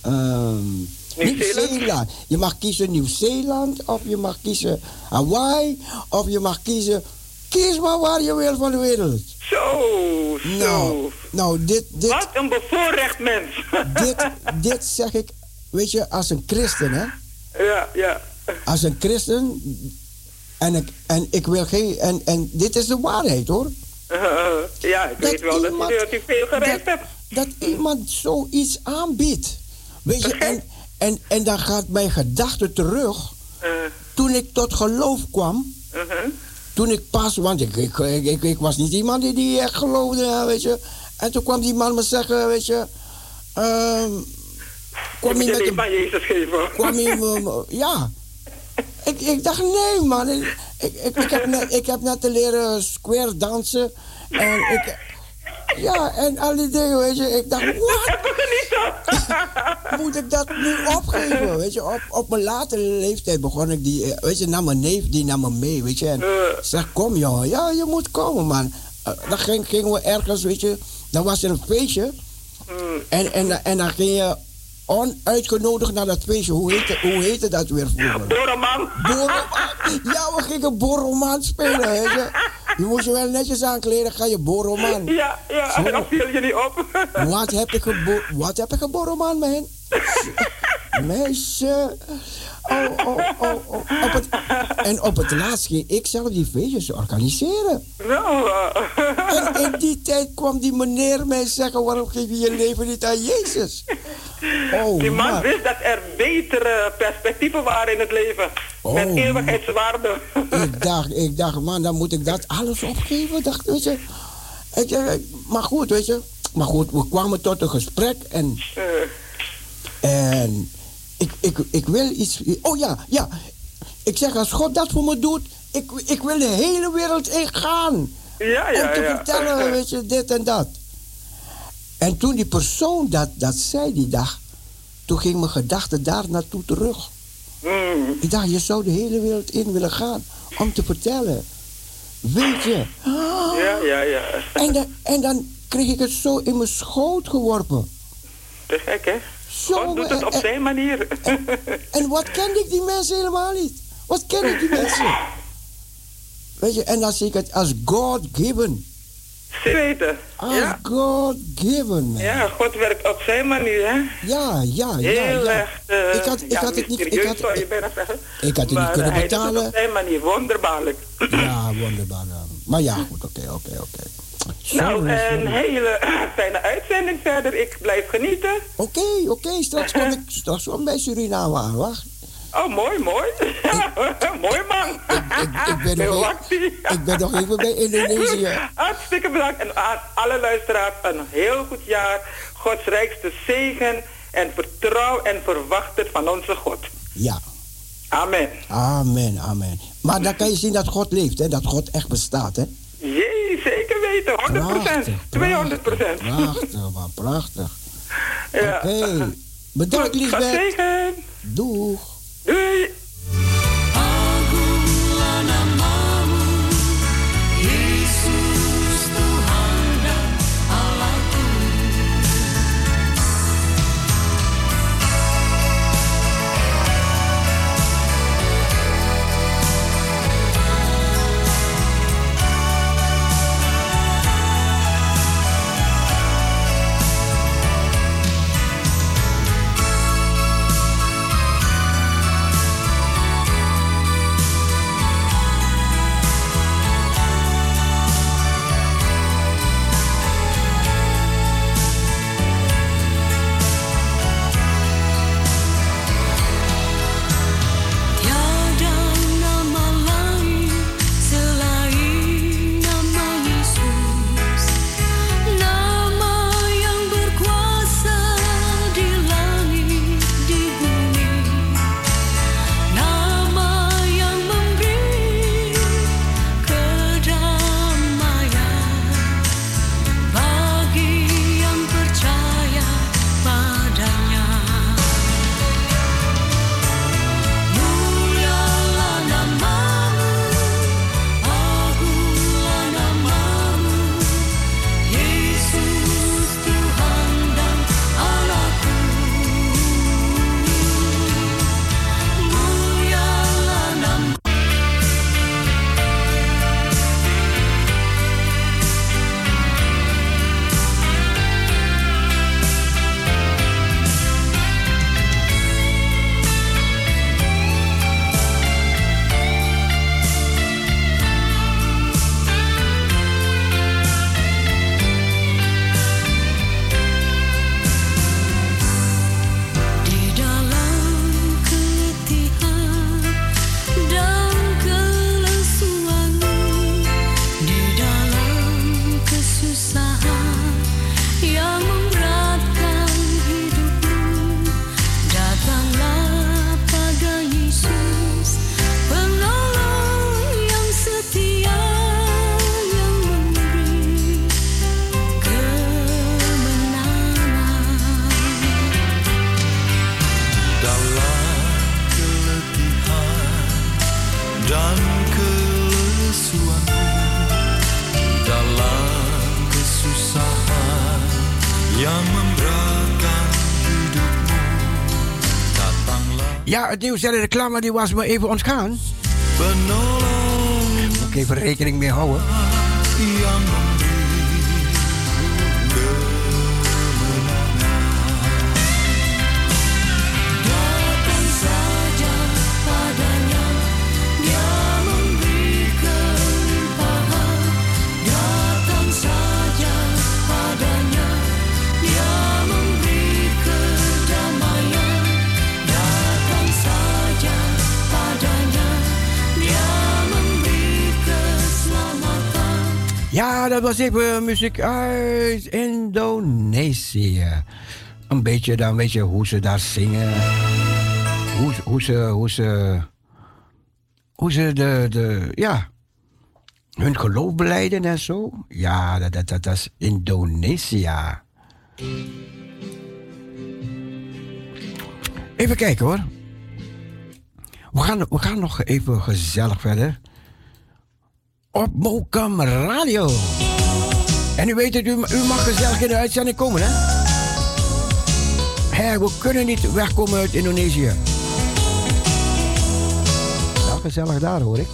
Ehm, Nieuw-Zeeland? Nieuw-Zeeland. Je mag kiezen Nieuw-Zeeland of je mag kiezen Hawaii of je mag kiezen, kies maar waar je wil van de wereld. Zo, zo. Nou, nou dit, dit, Wat een bevoorrecht mens. dit, dit zeg ik, weet je, als een christen, hè? ja, ja. Als een christen, en ik, en ik wil geen, en, en dit is de waarheid hoor. Eh, ja, ik Dat weet wel dat iemand- u, dat u veel gereisd dat, hebt. dat iemand zoiets aanbiedt. Weet je, en, en, en dan gaat mijn gedachte terug. Eh, Toen ik tot geloof kwam, mhm. toen ik pas, want ik, ik, ik, ik, was niet iemand die, die echt geloofde, weet je. En toen kwam die man me zeggen, weet je, ehm kwam Je je met niet een van Jezus geven. kwam me- ja. Ik, ik dacht, nee man, ik, ik, ik, ik heb net, ik heb net te leren square dansen. En ik, ja, en al die dingen, weet je. Ik dacht, wat? Moet ik dat nu opgeven? Weet je, op, op mijn latere leeftijd begon ik die, eh, weet je, nam mijn neef, die nam me mee, weet je. En Eh. zeg, kom jongen, ja, je moet komen man. Eh, dan ging, gingen we ergens, weet je, dan was er een feestje. En, en, en dan ging je onuitgenodigd naar dat feestje. Hoe heette, hoe heette dat weer vroeger? Borrelman. Ja, we gingen borrelman spelen, weet je. Moest je wel netjes aankleden, ga je borrelman. Ja, ja, Zo. en dan viel je niet op. Wat heb ik gebo wat heb ik geborrelman, man? Meisje. Oh, oh, oh, oh. Op het, en op het laatst ging ik zelf die feestjes organiseren. nou, En in die tijd kwam die meneer mij zeggen, waarom geef je je leven niet aan Jezus? Oh, die man wist dat er betere perspectieven waren in het leven. Met Oh. eeuwigheidswaarde. Ik dacht, ik dacht, man, dan moet ik dat alles opgeven. Dacht, weet je. Ik, zeg, maar goed, weet je. Maar goed, we kwamen tot een gesprek en, Eh, en ik, ik, ik wil iets. Oh ja, ja. Ik zeg, als God dat voor me doet, ik, ik wil de hele wereld ingaan. ja, om ja, te ja. vertellen, weet je, dit en dat. En toen die persoon dat, dat zei die dag, toen ging mijn gedachte daar naartoe terug. Mm. Ik dacht, je zou de hele wereld in willen gaan om te vertellen. Weet je? Ja, ja, ja. En, dan, en dan kreeg ik het zo in mijn schoot geworpen. Te gek, hè? Zo, God doet het op en- zijn manier. En wat kende ik die mensen helemaal niet? Wat ken ik die mensen? Weet je, en dan zie ik het als God-given. Ze weten. Als Ja. God-given, man. ja, God werkt op zijn manier, hè? Ja, ja, ja. Heel ja. erg. eh, Ik had- ik ja, had het niet- ik had- zou je bijna zeggen. ik had het niet kunnen hij doet betalen. het op zijn manier, wonderbaarlijk. Ja, wonderbaar. ja. Maar ja, goed, oké, oké, oké. Nou, een hele fijne uitzending verder. Ik blijf genieten. Oké, oké, straks kom ik straks wel bij Suriname aan, wacht. Oh, mooi, mooi. mooi man. Ik, ben nog ik ben nog even bij Indonesië. Hartstikke bedankt. En aan alle luisteraars een heel goed jaar. Gods rijkste zegen. En vertrouw en verwacht het van onze God. Ja, Amen. amen, amen. Maar dan kan je zien dat God leeft, hè? dat God echt bestaat. Hè? Jee, zeker weten. 100%. 200% Prachtig, man, prachtig. Ja. Oké, bedankt zegen. Doeg. Doei. Ja, het nieuws en de reclame die was me even ontgaan. Moet ik even rekening mee houden. Ja, dat was even muziek uit Indonesië. Een beetje, dan weet je hoe ze daar zingen. Hoe, hoe ze, hoe ze, hoe ze de, de, ja, hun geloof beleiden en zo. Ja, dat, dat, dat, dat is Indonesië. Even kijken hoor. We gaan, we gaan nog even gezellig verder. Op Mokum Radio. En u weet het, u, u mag gezellig in de uitzending komen, hè? Hé, we kunnen niet wegkomen uit Indonesië. Ja, gezellig daar hoor ik.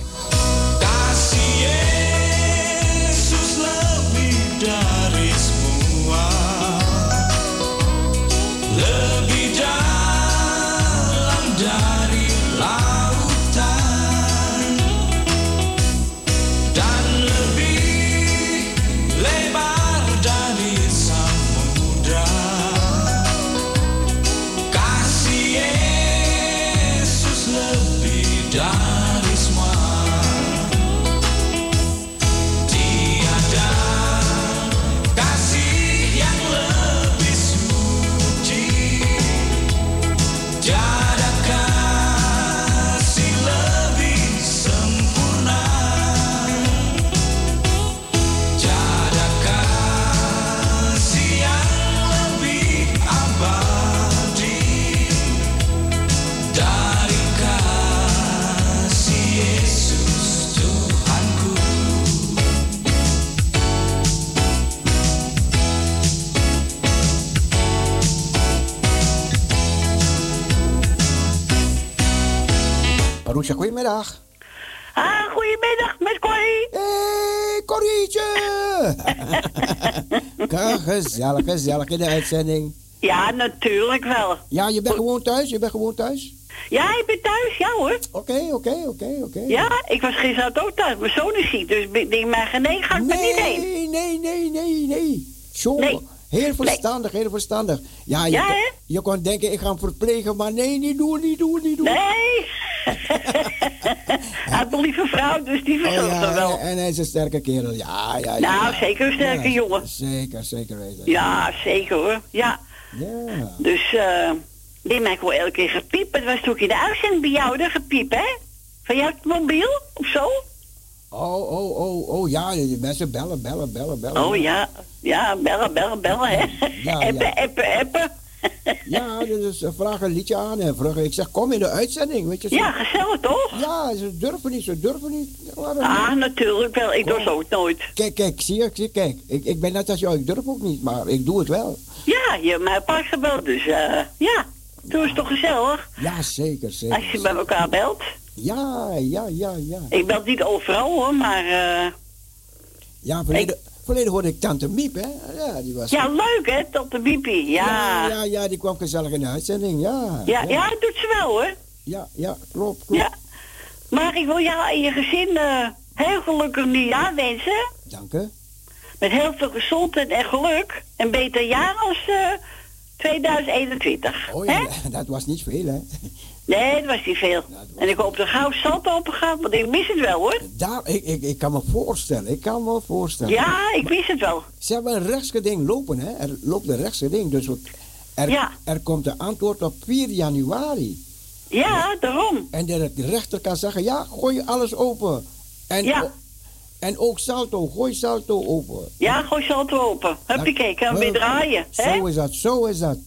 Goedemiddag. Ah, goedemiddag, met Corrie. Hé, hey, Corrietje! Gezellig, gezellig in de uitzending. Ja, natuurlijk wel. Ja, je bent gewoon thuis? Je bent gewoon thuis? Ja, ik ben thuis, ja hoor. Oké, oké, oké, oké. Ja, ik was gisteren ook thuis. Mijn zoon is ziek, dus ik denk maar nee, ga ik er niet heen. Nee, nee, nee, nee, nee. Zo, Nee. Heel verstandig, heel verstandig. Ja, je, Ja, kon- je kon denken, ik ga hem verplegen, maar nee, niet doen, niet doen, niet doen. Nee. Hij heeft een lieve vrouw, dus die Oh, verzorgt ja, wel. en hij is een sterke kerel. Ja, ja, ja. Nou, zeker een sterke jongen. Zeker, zeker weten. Ja, zeker hoor. Ja. Ja. Dus, eh, die maakt wel elke keer gepiep. Het was toen in de uitzending bij jou, de gepiep, hè? Van jouw mobiel of zo? Oh, oh, oh, oh, ja, die mensen bellen, bellen, bellen, bellen. Oh ja, ja, bellen, bellen, bellen, hè? Ja, appen, ja. appen, appen. Ja, dus ze vragen een liedje aan en vragen, ik zeg, kom in de uitzending, weet je. zo. Ja, gezellig toch? Ja, ze durven niet, ze durven niet. Ah, niet? natuurlijk wel. Ik doe Oh. zo nooit. Kijk, kijk, zie je, zie, kijk. Ik, ik ben net als jou, ik durf ook niet, maar ik doe het wel. Ja, je hebt mij pas gebeld, dus eh, ja. Toen is het toch gezellig Ja, zeker, zeker. als je bij elkaar belt. Ja, ja, ja, ja. Ik bel niet overal hoor, maar eh, Ja, verleden, verleden hoorde ik Tante Miep, hè. Ja, die was... ja, leuk hè, tot de biepie. ja, Ja. ja, ja, die kwam gezellig in de uitzending, ja. Ja, ja, dat doet ze wel hoor. Ja, ja, klopt, klopt. Ja. Maar ik wil jou en je gezin eh, heel gelukkig nieuwjaar wensen. Dank u. Met heel veel gezondheid en geluk. Een beter jaar als eh 2021. Oh hè? ja, dat was niet veel, hè. Nee, dat was niet veel. En ik hoop dat gauw zand open gaat, want ik mis het wel hoor. Daar, ik, ik, ik kan me voorstellen, ik kan me voorstellen. Ja, ik mis het wel. Ze hebben een rechtsgeding lopen, hè. Er loopt een rechtsgeding, dus er, Ja. er komt een antwoord op 4 januari. Ja, daarom. En de, rechter kan zeggen, ja, gooi alles open. En, Ja. en ook salto, gooi salto open. Ja, gooi zand open. Huppakee, kan we weer draaien. Hè? Zo is dat, zo is dat.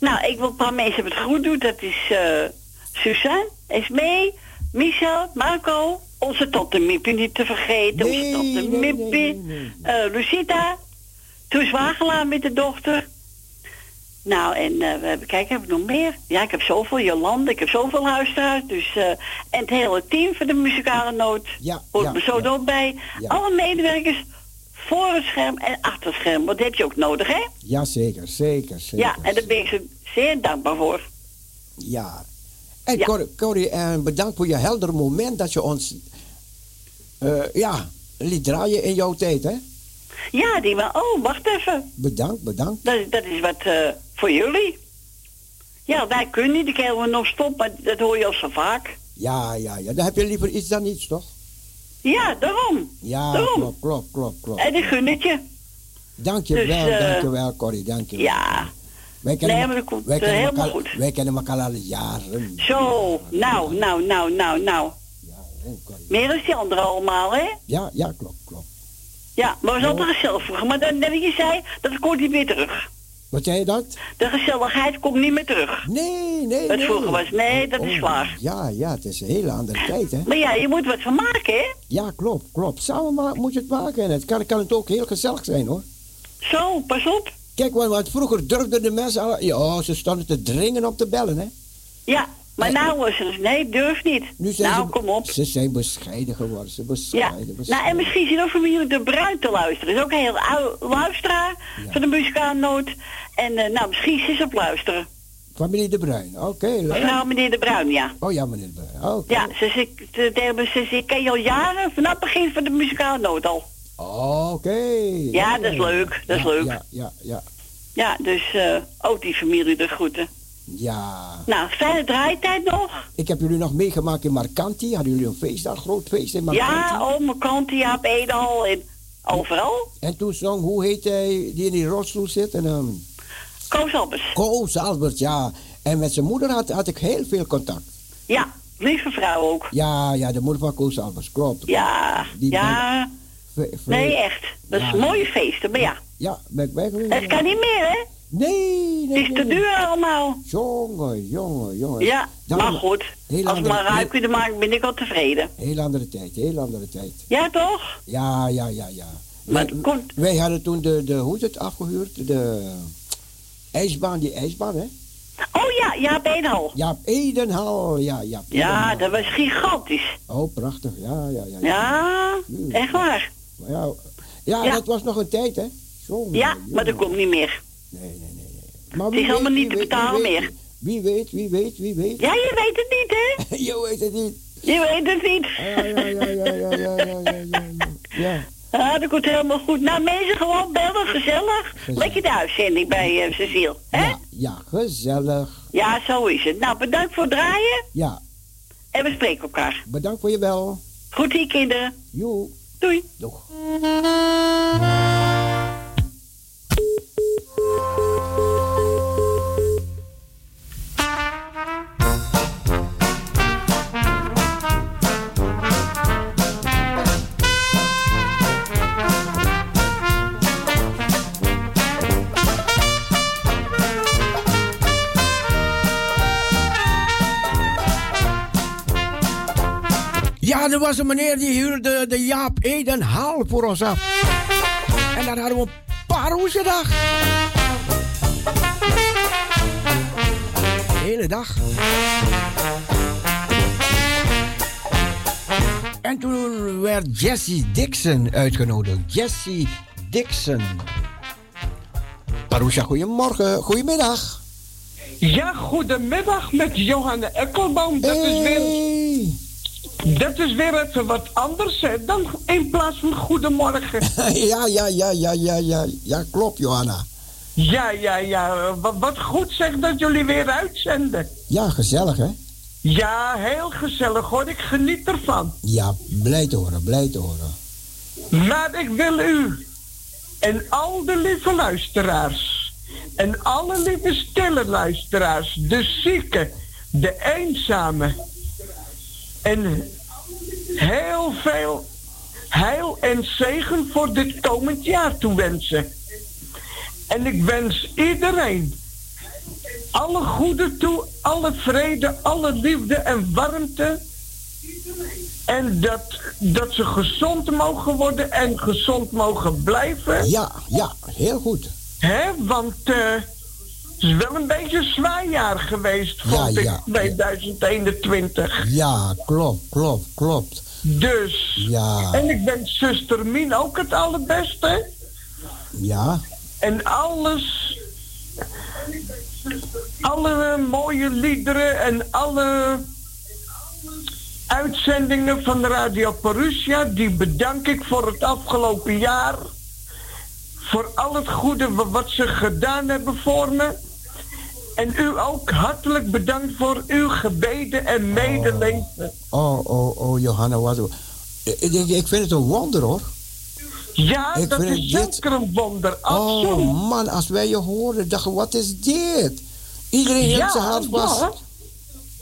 Nou, ik wil een paar mensen het goed doen. Dat is eh Suzanne, Esmee, Michel, Marco, onze tante Mippie niet te vergeten. Nee, onze tante nee, Mippie, nee, eh, Lucita, Toes Wagelaar met de dochter. Nou, en eh, we hebben, kijk, heb ik nog meer? Ja, ik heb zoveel, Jolande, ik heb zoveel luisteraars. Dus, en het hele team van de muzikale noot Ja, hoort ja, me zo ja. bij. Alle medewerkers voor het scherm en achter het scherm. Want dat heb je ook nodig, hè? Ja, zeker, zeker, zeker. Ja, en daar ben ik ze zeer dankbaar voor. Ja. En Ja. Cor- Corrie, en bedankt voor je helder moment dat je ons, eh, ja, liet draaien in jouw tijd, hè? Ja, die maar, oh, wacht even. Bedankt, bedankt. Dat, dat is wat eh, voor jullie. Ja, wij kunnen niet, ik helemaal nog stop, maar dat hoor je al zo vaak. Ja, ja, ja. Dan heb je liever iets dan niets, toch? Ja, daarom. Ja, Daarom. klopt, klopt, klopt, klopt. En ik gun het je. Dankjewel, Dus, eh, dankjewel, Corrie, dankjewel. Ja, Wij kennen, Nee, maar dat komt, wij eh, kennen helemaal elkaar, goed. Wij kennen elkaar al jaren. zo. Nou, nou, nou, nou, nou. Jaren, Corrie. Meer dan die anderen allemaal, hè? Ja, ja, klopt, klopt. Ja, maar het was altijd gezellig vroeger. Maar dan, net je zei, dat komt niet meer terug. Wat zei je dat? De gezelligheid komt niet meer terug. Nee, nee, nee. vroeger was, nee, dat is Oh, klaar. Ja, ja, het is een hele andere tijd, hè? Maar ja, je moet wat van maken, hè? Ja, klopt, klopt. Samen ma- moet je het maken. En het kan, kan het ook heel gezellig zijn, hoor. Zo, pas op. Kijk, want, want vroeger durfden de mensen al... Ja, ze stonden te dringen om te bellen, hè? Ja, maar nou was het, nee, durf niet. Nu zijn nou, ze, kom op. Ze zijn bescheiden geworden. Ze Ja, bescheiden, bescheiden. nou en misschien zit ook familie De Bruin te luisteren. is ook een heel oude luisteraar Ja. van de muzikaalnoot. En eh, nou, misschien is ze op luisteren. Familie De Bruin, oké. leuk. Nou, meneer De Bruin, ja. Oh ja, meneer De Bruin, oké. Ja, ze ze, ze zegt, ik ken je al jaren, vanaf het begin van de muzikaalnoot al. Oké. Ja, dat is leuk, dat is Ja, leuk. Ja, ja, ja. Ja, dus eh, ook die familie de groeten. Ja. Nou, fijne draaitijd nog. Ik heb jullie nog meegemaakt in Marcanti. Hadden jullie een feest, een groot feest in Marcanti? Ja, oh, mijn kant, ja, op Edal en overal. En toen zong, hoe heet hij die in die rolstoel zit? En, ehm Koos Albers. Koos Albert, ja. En met zijn moeder had, had ik heel veel contact. Ja, lieve vrouw ook. Ja, ja, de moeder van Koos Albers, klopt. Ja, Die ja. Nee, echt. Dat is Ja. een mooie feesten, maar ja. Ja, ben ik bij? Het kan niet meer, hè? Nee, nee, Het is te duur allemaal. Jongen, jongen, jongen. Ja, Dan- maar goed. Als maar ruik kunnen maken, ben ik al tevreden. Heel andere tijd, heel andere tijd. Ja, toch? Ja, ja, ja, ja. Maar Wij, het komt... wij hadden toen de, de, hoe is het afgehuurd? De ijsbaan, die ijsbaan, hè? Oh ja, Jaap Edenhal. Jaap Edenhal. Ja, Jaap Ja, Edenhal. dat was gigantisch. Oh, prachtig. Ja, ja, ja. Ja, echt waar. Ja, ja, Ja. dat was nog een tijd, hè? Zo, Ja, jongen. maar dat komt niet meer nee, nee, nee. nee. Het is helemaal niet te betalen meer. Wie weet, wie weet, wie weet. Ja, je weet het niet, hè? je weet het niet. Je weet het niet. ja, ja, ja, ja, dat komt helemaal goed. Nou, mensen, gewoon bellen, gezellig. gezellig. Lekker de uitzending bij uh, Cecile, hè? Ja, gezellig. Ja, zo is het. Nou, bedankt voor het draaien. Ja. En we spreken elkaar. Bedankt voor je wel. Goed hier, kinderen. Jo. Doei. Doeg. Er was een meneer die huurde de Jaap Edenhal voor ons af. En daar hadden we een paroesedag. De hele dag. En toen werd Jesse Dixon uitgenodigd. Jesse Dixon. Parousia, goedemorgen. Goedemiddag. Ja, goedemiddag met Johanna Ekkelboom. Dat, is weer. Dat is weer even wat anders hè, dan in plaats van goedemorgen. Ja, ja, ja, ja, ja, ja. Ja, klopt, Johanna. Ja, ja, ja. Wat, wat goed zeg dat jullie weer uitzenden. Ja, gezellig, hè? Ja, heel gezellig hoor. Ik geniet ervan. Ja, blij te horen, blij te horen. Maar ik wil u en al de lieve luisteraars en alle lieve stille luisteraars, de zieken, de eenzamen en heel veel heil en zegen voor dit komend jaar toewensen. En ik wens iedereen alle goede toe, alle vrede, alle liefde en warmte. En dat, dat ze gezond mogen worden en gezond mogen blijven. Ja, ja, heel goed. Hè? Want eh, het is wel een beetje een zwaar jaar geweest, vond Ja, ik, ja. 2021. Ja, klopt, klopt, klopt. Dus. Ja, En ik wens zuster Mien ook het allerbeste. ja, En alles. Alle mooie liederen en alle uitzendingen van Radio Perusia, die bedank ik voor het afgelopen jaar. Voor al het goede wa- wat ze gedaan hebben voor me. En u ook hartelijk bedankt voor uw gebeden en medeleven. oh, oh, oh, Johanna, wat... Ik, ik, ik vind het een wonder, hoor. Ja, Ik dat is dit- zeker een wonder. Absoluut. Oh, man, als wij je hoorden, dachten wat is dit? Iedereen Ja, zijn hart vast. ja.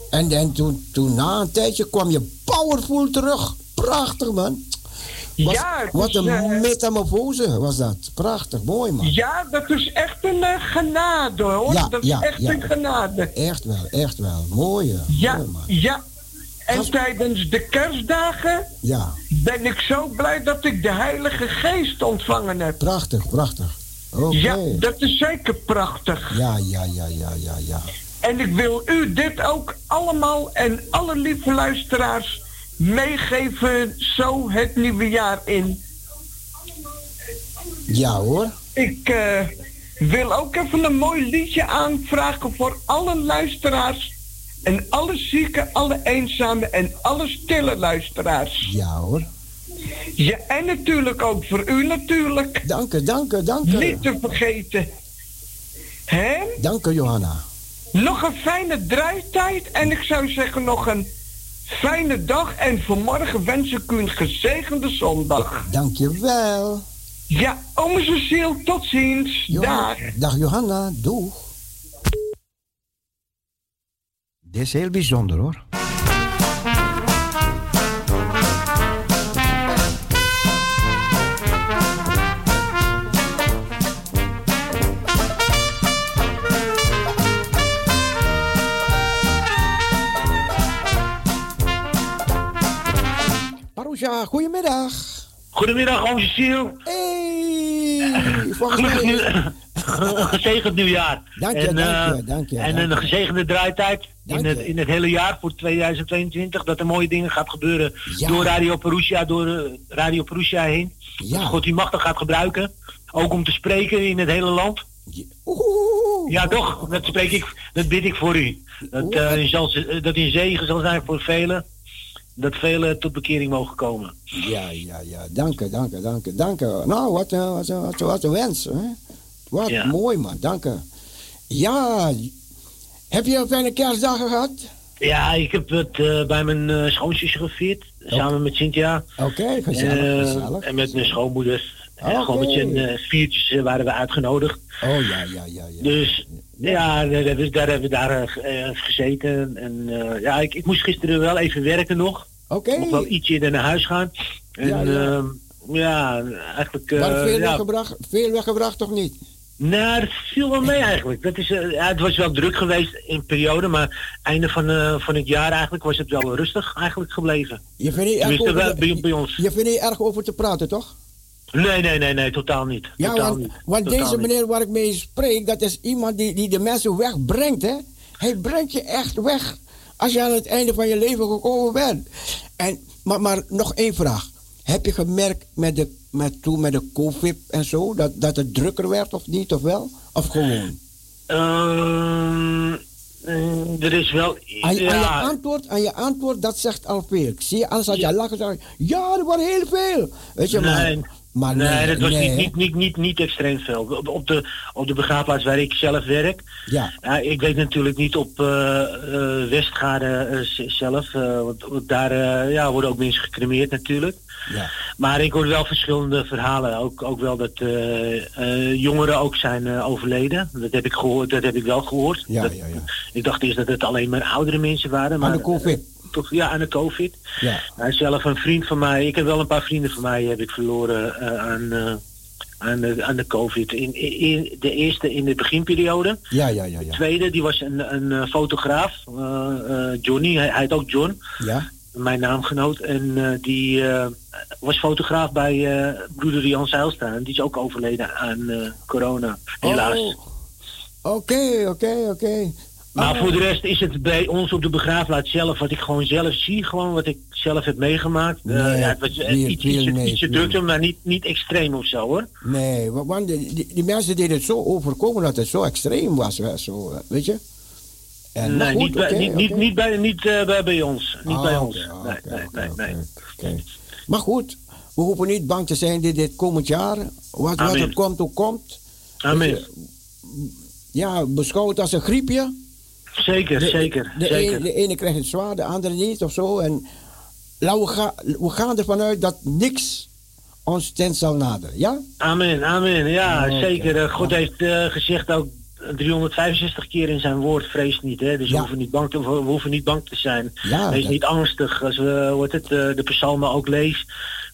En, en toen, toen na een tijdje kwam je powerful terug. Prachtig, man. Was- Ja, wat een eh, metamorfose was dat. Prachtig, mooi, man. Ja, dat is echt een eh, genade hoor. Ja, dat is echt ja. een genade. Echt wel, echt wel. Mooi, hè. Ja, mooi, man. ja. En tijdens de kerstdagen Ja, ben ik zo blij dat ik de Heilige Geest ontvangen heb. prachtig, prachtig. Ja, dat is zeker prachtig. Ja, ja, ja, ja, ja, ja. En ik wil u dit ook allemaal en alle lieve luisteraars meegeven zo het nieuwe jaar in. Ja hoor. Ik eh, wil ook even een mooi liedje aanvragen voor alle luisteraars. En alle zieken, alle eenzame en alle stille luisteraars. Ja hoor. Ja, en natuurlijk ook voor u natuurlijk. Dank u, dank u, dank u. Niet te vergeten. Hè? Dank u, Johanna. Nog een fijne draaitijd en ik zou zeggen nog een fijne dag. En vanmorgen wens ik u een gezegende zondag. Dank je wel. Ja, ome Cecile, tot ziens. Dag. Dag Johanna, doeg. Dit is heel bijzonder hoor. Marusha, goedemiddag. Goedemiddag, oom Cecile. Hey, volgens mij... gezegend nieuwjaar. Dank je, en, dank eh, je, dank je, En dank een gezegende draaitijd in het, in het hele jaar voor 2022. Dat er mooie dingen gaat gebeuren Ja. door Radio Perusia, door eh, Radio Perusia heen. Ja. Dat God die machtig gaat gebruiken. Ook om te spreken in het hele land. Oeh. Ja, toch? Dat spreek ik, dat bid ik voor u. Dat, eh, u zal, dat een zegen zal zijn voor velen. Dat velen tot bekering mogen komen. Ja, ja, ja. Dank je, dank je, dank je, dank je. Nou, wat, een- wat, een- wat, wat een wens. Hè? Wat Ja. mooi, man. Dank je. Ja, heb je een fijne kerstdagen gehad? Ja, ik heb het eh, bij mijn uh, schoonzusje gevierd. Samen met Cynthia. Oké, gezellig, Eh, gezellig. En met mijn schoonmoeder. En Oké. Gewoon met eh, viertjes eh, waren we uitgenodigd. Oh, ja, ja, ja. ja. Dus ja, daar hebben we daar, hebben we daar eh, gezeten. En eh, ja, ik, ik moest gisteren wel even werken nog. Oké. Ik mocht wel iets eerder naar huis gaan. En Ja, ja, ja. ja eigenlijk... maar veel, ja, weggebracht, veel weggebracht toch niet? nou, dat viel wel mee eigenlijk. Dat is, ja, het was wel druk geweest in periode, maar einde van, van het jaar eigenlijk was het wel rustig eigenlijk gebleven. Je vindt niet erg Tenminste, over, wel bij, bij ons. je vindt niet erg over te praten, toch? Nee, nee, nee, nee, totaal niet. Ja, totaal want, niet. want Totaal deze niet. meneer waar ik mee spreek, dat is iemand die, die de mensen wegbrengt, hè? Hij brengt je echt weg als je aan het einde van je leven gekomen bent. En, maar, maar nog één vraag. Heb je gemerkt met de, met, toen met de COVID en zo, dat, dat het drukker werd of niet, of wel? Of gewoon? Ehm, er is wel... Aan, aan je ja, antwoord, aan je antwoord, dat zegt al veel. Zie je, anders had je lachen zeggen, ja, er wordt heel veel. Weet je, nee, maar nee, nee, dat was nee, niet, niet, niet, niet, extreem veel. Op, op, de, op de begraafplaats waar ik zelf werk, Ja, Ja, ik weet natuurlijk niet op eh eh, Westgade eh, z- zelf, eh, want, want daar eh, ja, worden ook mensen gecremeerd natuurlijk. ja. Maar ik hoor wel verschillende verhalen. Ook, ook wel dat eh, eh, jongeren ook zijn eh, overleden. Dat heb ik gehoord, dat heb ik wel gehoord. Ja, Dat- ja, ja. Ik dacht eerst dat het alleen maar oudere mensen waren. Maar, Aan de COVID. Toch, ja, aan de COVID. Ja. Hij is zelf een vriend van mij. Ik heb wel een paar vrienden van mij heb ik verloren eh, aan, eh, aan, de, aan de COVID. In, in, de eerste in de beginperiode. Ja, ja, ja, De ja. tweede, die was een, een eh, fotograaf, Johnny, hij, hij heet ook John, Ja? mijn naamgenoot. En die was fotograaf bij broeder Jan Zeilstra. En die is ook overleden aan corona, helaas. Oh, Oké, oké, oké. Maar Oh. voor de rest is het bij ons op de begraafplaats zelf, wat ik gewoon zelf zie, gewoon wat ik zelf heb meegemaakt. Eh, Nee, ja, het was eh, weer iets, veel ietsje, nee, ietsje nee. drukter, maar niet, niet extreem of zo hoor. Nee, wa- want die, die, die mensen deden het zo overkomen dat het zo extreem was, zo, eh, weet je? En, nee, goed, niet, bij, niet, niet, bij, niet bij, bij ons. Niet Ah, bij ons. ah, nee, nee, nee, nee. Maar goed, we hoeven niet bang te zijn dit, dit komend jaar. Wat, wat er komt, ook komt. Amen. Ja, beschouwd als een griepje. Zeker, De, zeker, de, zeker. Een, de ene krijgt het zwaar, de andere niet of zo. En laten we, ga, we gaan ervan uit dat niks ons tent zal naderen, ja? Amen, amen. Ja, zeker. Eh, God heeft eh, gezegd ook 365 keer in zijn woord, vrees niet. Hè? Dus Ja. we, hoeven niet bang te, we hoeven niet bang te zijn. Ja, Wees dat- niet angstig. Als we wat het, eh, de psalmen ook lezen.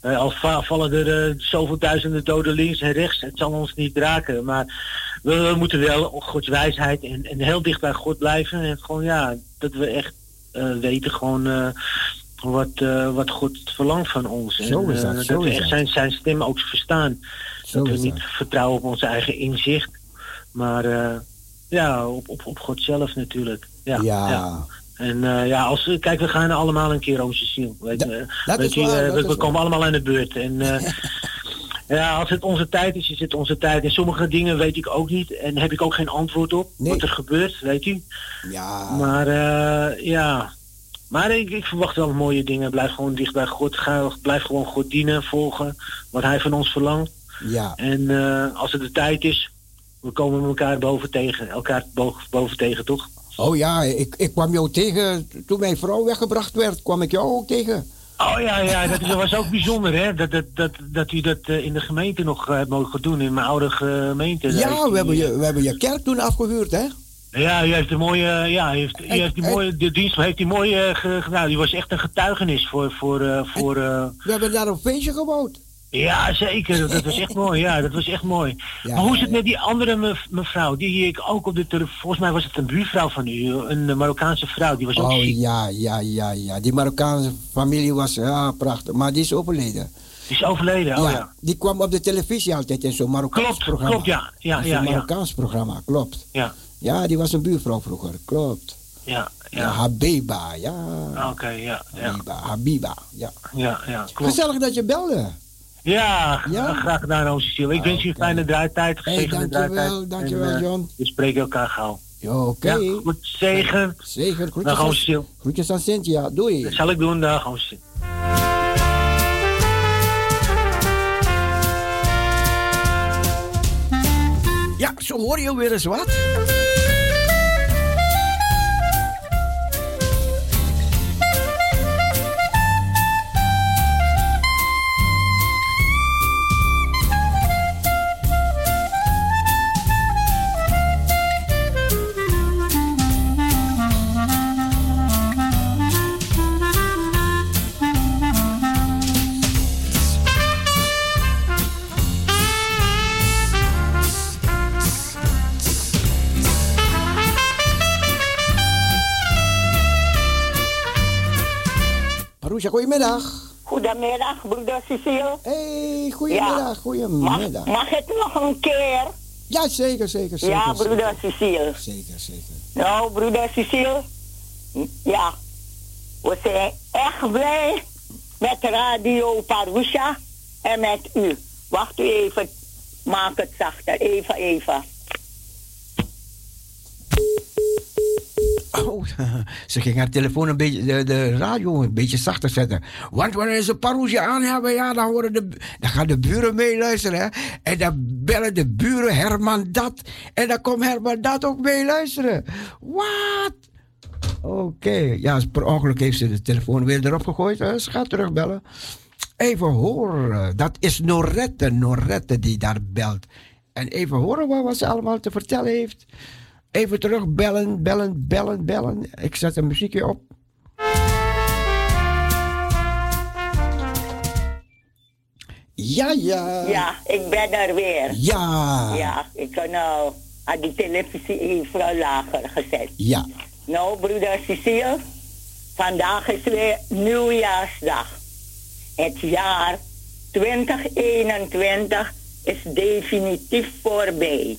eh, al va- vallen er zoveel duizenden doden links en rechts. Het zal ons niet raken. Maar we, we moeten wel Gods wijsheid en, en heel dicht bij God blijven. En gewoon ja, dat we echt eh, weten gewoon... eh, wat, eh, wat God verlangt van ons. Zo en, is dat, zo dat we echt dat. zijn, zijn stem ook verstaan. Zo dat we niet dat. vertrouwen op onze eigen inzicht, maar ja, op, op, op God zelf natuurlijk. Ja, Ja. En ja, als, kijk, we gaan allemaal een keer onze ziel. Weet, Da- je, dat weet is je, waar, dat we, komen allemaal aan de beurt. En ja, als het onze tijd is, is het onze tijd. En sommige dingen weet ik ook niet en heb ik ook geen antwoord op Nee. wat er gebeurt, weet u. Ja, Maar eh, ja, maar ik, ik verwacht wel mooie dingen. Blijf gewoon dicht bij God. Ga, blijf gewoon God dienen, volgen wat Hij van ons verlangt. ja. En eh, als het de tijd is, we komen elkaar boven tegen. Elkaar bo- boven tegen, toch? Oh ja, ik, ik kwam jou tegen, toen mijn vrouw weggebracht werd, kwam ik jou ook tegen. Oh ja, ja dat, was ook bijzonder, hè? Dat, dat, dat, dat u dat eh, in de gemeente nog eh, hebt mogen doen, in mijn oude gemeente. Ja, u, we hebben, je, we hebben je kerk toen afgehuurd, hè? Ja, u heeft een mooie, ja, u heeft, u En- heeft die en- mooie, de dienst heeft die mooi eh, gedaan. Die was echt een getuigenis voor, voor, voor We hebben daar een feestje gebouwd. Ja, zeker. Dat was echt mooi. Ja, dat was echt mooi. Ja, maar hoe is het met die andere mev- mevrouw? Die ik ook op de telefoon... Volgens mij was het een buurvrouw van u. Een Marokkaanse vrouw. Die was ook Oh ziek. ja, ja, ja, ja. Die Marokkaanse familie was ja, prachtig, maar die is overleden. Die is overleden, oh ja. Die kwam op de televisie altijd in zo'n Marokkaans Klopt, programma. klopt, ja. Ja, ja. Marokkaans programma, klopt. Ja, Ja, die was een buurvrouw vroeger, klopt. ja, Ja, ja. Habiba, ja. Oké, ja, ja, Habiba, Habiba, ja. ja, ja, klopt. Gezellig dat je belde. Ja, Ja? graag gedaan, Cecile. Ik wens je een fijne draaitijd, Hey, dankjewel, dankjewel, En, eh, John. We spreken elkaar gauw. Oké. Ja, goed, zegen. Zeker, Dag, groetjes, Cecile. groetjes aan Cynthia. Doei. Dat zal ik doen, dag, Cecile. Ja, zo hoor je weer eens wat. Goedemiddag. Goedemiddag, broeder Cecile. Hey, goedemiddag, goedemiddag. mag het nog een keer? Ja, zeker, zeker, zeker. ja, broeder Cecile. Zeker, zeker. Nou, broeder Cecile. Ja, we zijn echt blij met Radio Parusha en met u. Wacht u even, maak het zachter. Even, even. Oh, ze ging haar telefoon een beetje, de, de radio een beetje zachter zetten. Want wanneer ze paroesje aan hebben, ja, dan, horen de, dan gaan de buren meeluisteren. En dan bellen de buren Herman dat. En dan komt Herman dat ook meeluisteren. Wat? Oké, ja, per ongeluk heeft ze de telefoon weer erop gegooid. Ze gaat terugbellen. Even horen, dat is Norette, Norette die daar belt. En even horen wat ze allemaal te vertellen heeft. Even terug bellen, bellen, bellen, bellen. Ik zet een muziekje op. Ja, ja. Ja, ik ben er weer. Ja. Ja, ik kan nou aan die televisie even lager gezet. Ja. Nou, broeder Cecile, vandaag is weer nieuwjaarsdag. Het jaar 2021 is definitief voorbij.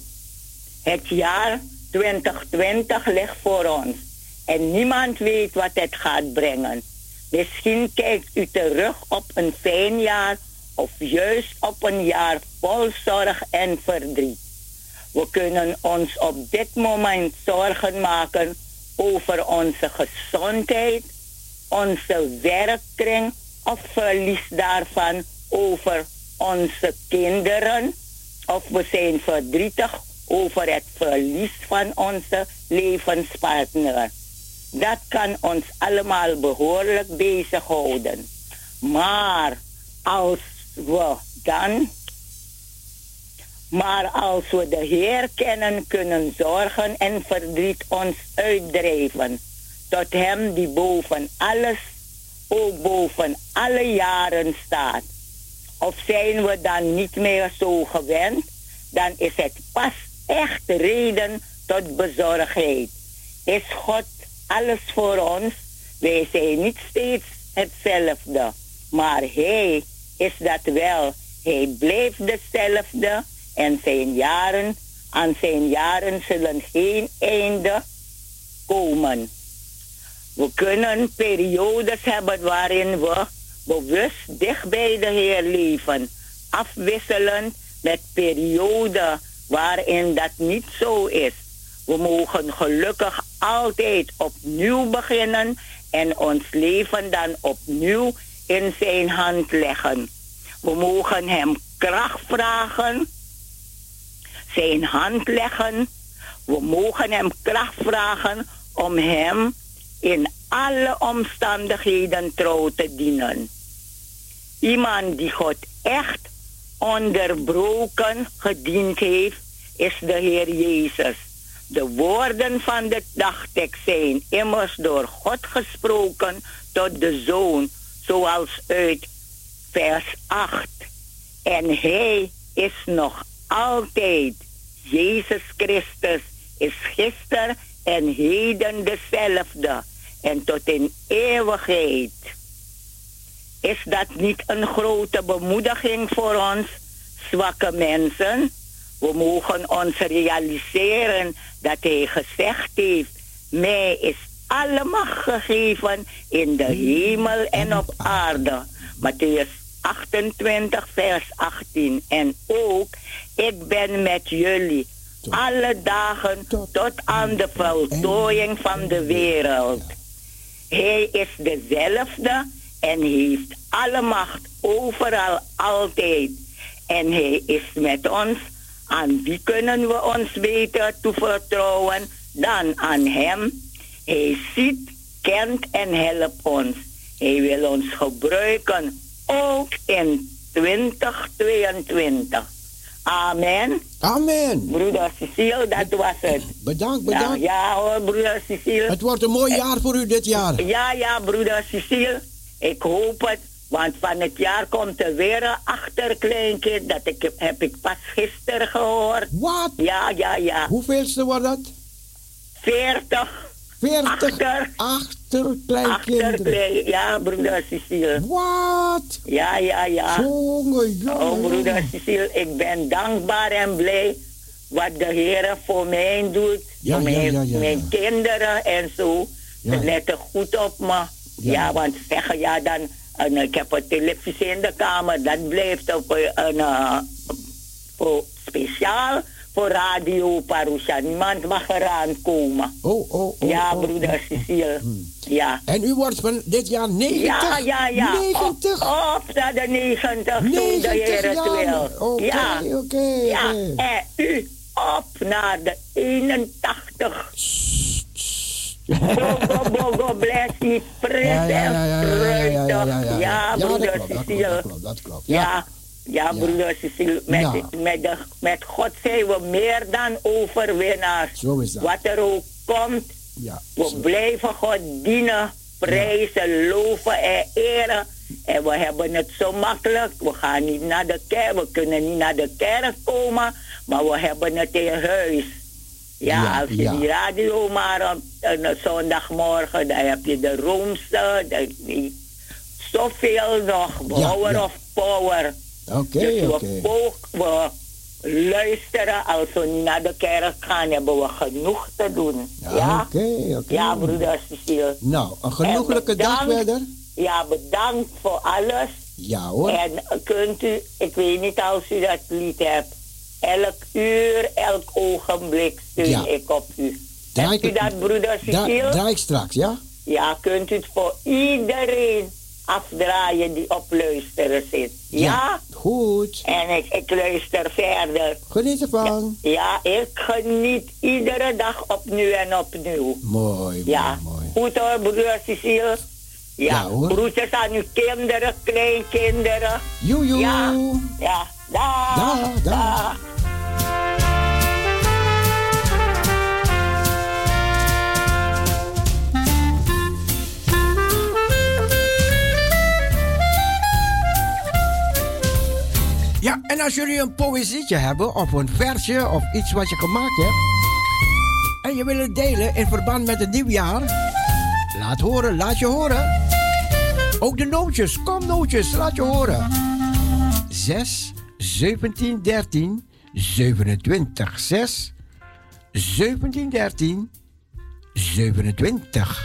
Het jaar 2020 ligt voor ons en niemand weet wat het gaat brengen. Misschien kijkt u terug op een fijn jaar of juist op een jaar vol zorg en verdriet. We kunnen ons op dit moment zorgen maken over onze gezondheid, onze werkkring of verlies daarvan over onze kinderen. Of we zijn verdrietig over het verlies van onze levenspartner. Dat kan ons allemaal behoorlijk bezighouden. Maar als we dan maar als we de Heer kennen, kunnen zorgen en verdriet ons uitdrijven. Tot Hem die boven alles, ook boven alle jaren staat. Of zijn we dan niet meer zo gewend, dan is het pas echt reden tot bezorgdheid. Is God alles voor ons? Wij zijn niet steeds hetzelfde, maar Hij is dat wel. Hij blijft dezelfde en zijn jaren, aan zijn jaren zullen geen einde komen. We kunnen periodes hebben waarin we bewust dicht bij de Heer leven, afwisselend met perioden waarin dat niet zo is. We mogen gelukkig altijd opnieuw beginnen en ons leven dan opnieuw in zijn hand leggen. We mogen hem kracht vragen, zijn hand leggen. We mogen hem kracht vragen om hem in alle omstandigheden trouw te dienen. Iemand die God echt onderbroken gediend heeft, is de Heer Jezus. De woorden van de dagtekst zijn immers door God gesproken tot de Zoon, zoals uit vers 8. En Hij is nog altijd, Jezus Christus is gisteren en heden dezelfde en tot in eeuwigheid. Is dat niet een grote bemoediging voor ons, zwakke mensen? We mogen ons realiseren dat hij gezegd heeft: Mij is alle macht gegeven in de hemel en op aarde. Matthäus 28, vers 18. En ook, ik ben met jullie alle dagen tot aan de voltooiing van de wereld. Hij is dezelfde en heeft alle macht overal altijd. En hij is met ons. Aan wie kunnen we ons beter toevertrouwen dan aan hem? Hij ziet, kent en helpt ons. Hij wil ons gebruiken, ook in 2022. Amen. Amen. Broeder Cecile, dat was het. Bedankt, bedankt. ja hoor, broeder Cecile. Het wordt een mooi jaar voor u dit jaar. Ja, ja, broeder Cecile. Ik hoop het. Want van het jaar komt er weer een achterkleinkind. Dat ik, heb ik pas gisteren gehoord. Wat? Ja, ja, ja. Hoeveelste wordt dat? 40. 40 Achter. achterkleinkinderen. Achterklein. Ja, broeder Cecile. Wat? Ja, ja, ja. Jongen, jongen. Oh, broeder Cecile, ik ben dankbaar en blij wat de Heer voor mij doet. Ja, voor mijn, ja, ja, mijn kinderen en zo. Ze letten goed op me. Ja, want ze zeggen ja dan, en ik heb een televisie in de kamer. Dat blijft op een, een, eh, voor, speciaal voor Radio Parusha. Niemand mag eraan komen. Oh, oh, oh. ja, broeder oh. Cecile. Ja. En u wordt van dit jaar 90? Ja, ja, ja. 90? Op, op naar de 90, zo de 90 Heer het wil. Oké, ja. oké, Ja, en u op naar de 81. Bogo, bless en ja, ja, broeder Cecile. Dat klopt, ja. Ja, broeder Cecile, met, met, met God zijn we meer dan overwinnaars. Zo is dat. Wat er ook komt, we blijven God dienen, prijzen, loven en eren. En we hebben het zo makkelijk. We gaan niet naar de kerk, we kunnen niet naar de kerk komen, maar we hebben het in huis. Ja, Ja, als je ja. die radio maar op een zondagmorgen, dan heb je de roomste, de, zoveel nog, power ja. of power. oké, Dus we, poog- we luisteren, als we niet naar de kerk gaan, hebben we genoeg te doen. Ja, Ja, oké, oké. ja broeder Cecile. Nou, een genoeglijke En dag verder. Ja, bedankt voor alles. Ja hoor. En kunt u, ik weet niet als u dat lied hebt, elk uur, elk ogenblik steun Ja. ik op u. Draai Hebt u dat, broeder Da- Cecile? draai ik straks, ja? Ja, kunt u het voor iedereen afdraaien die op luisteren zit. Ja? Goed. En ik, ik luister verder. Geniet ervan. Ja, ik geniet iedere dag opnieuw en opnieuw. Mooi, Ja, mooi. goed hoor, broer Cecile. Ja, Ja, hoor. groetjes aan uw kinderen, kleinkinderen. Joe, joe. Ja, ja, Ja, en als jullie een poëzietje hebben, of een versje, of iets wat je gemaakt hebt, en je wil het delen in verband met het nieuwjaar, laat horen, laat je horen. Ook de nootjes, kom nootjes, laat je horen. 6, 17, 13, 27, 6, 17, 13, 27.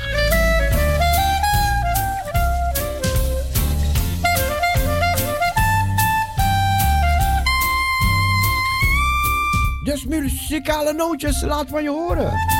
Dus muzikale nootjes, laat van je horen.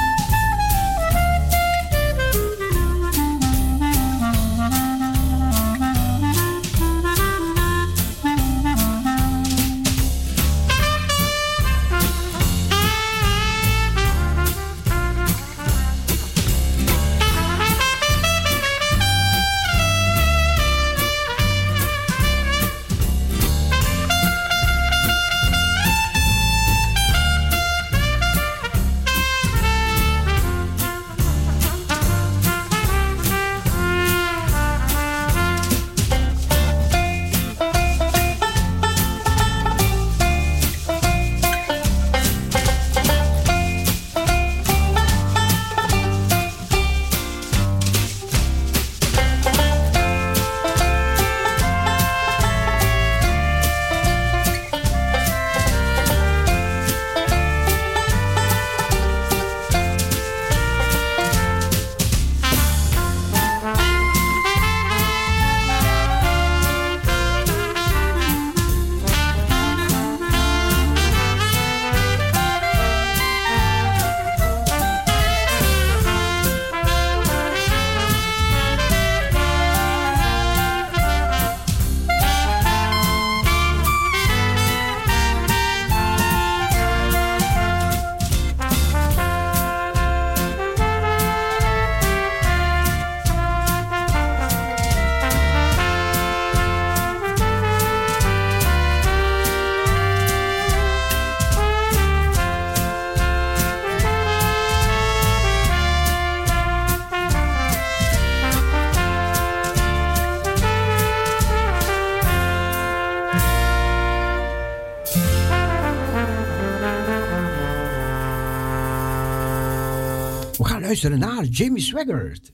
Luisteren naar Jamie Swaggart.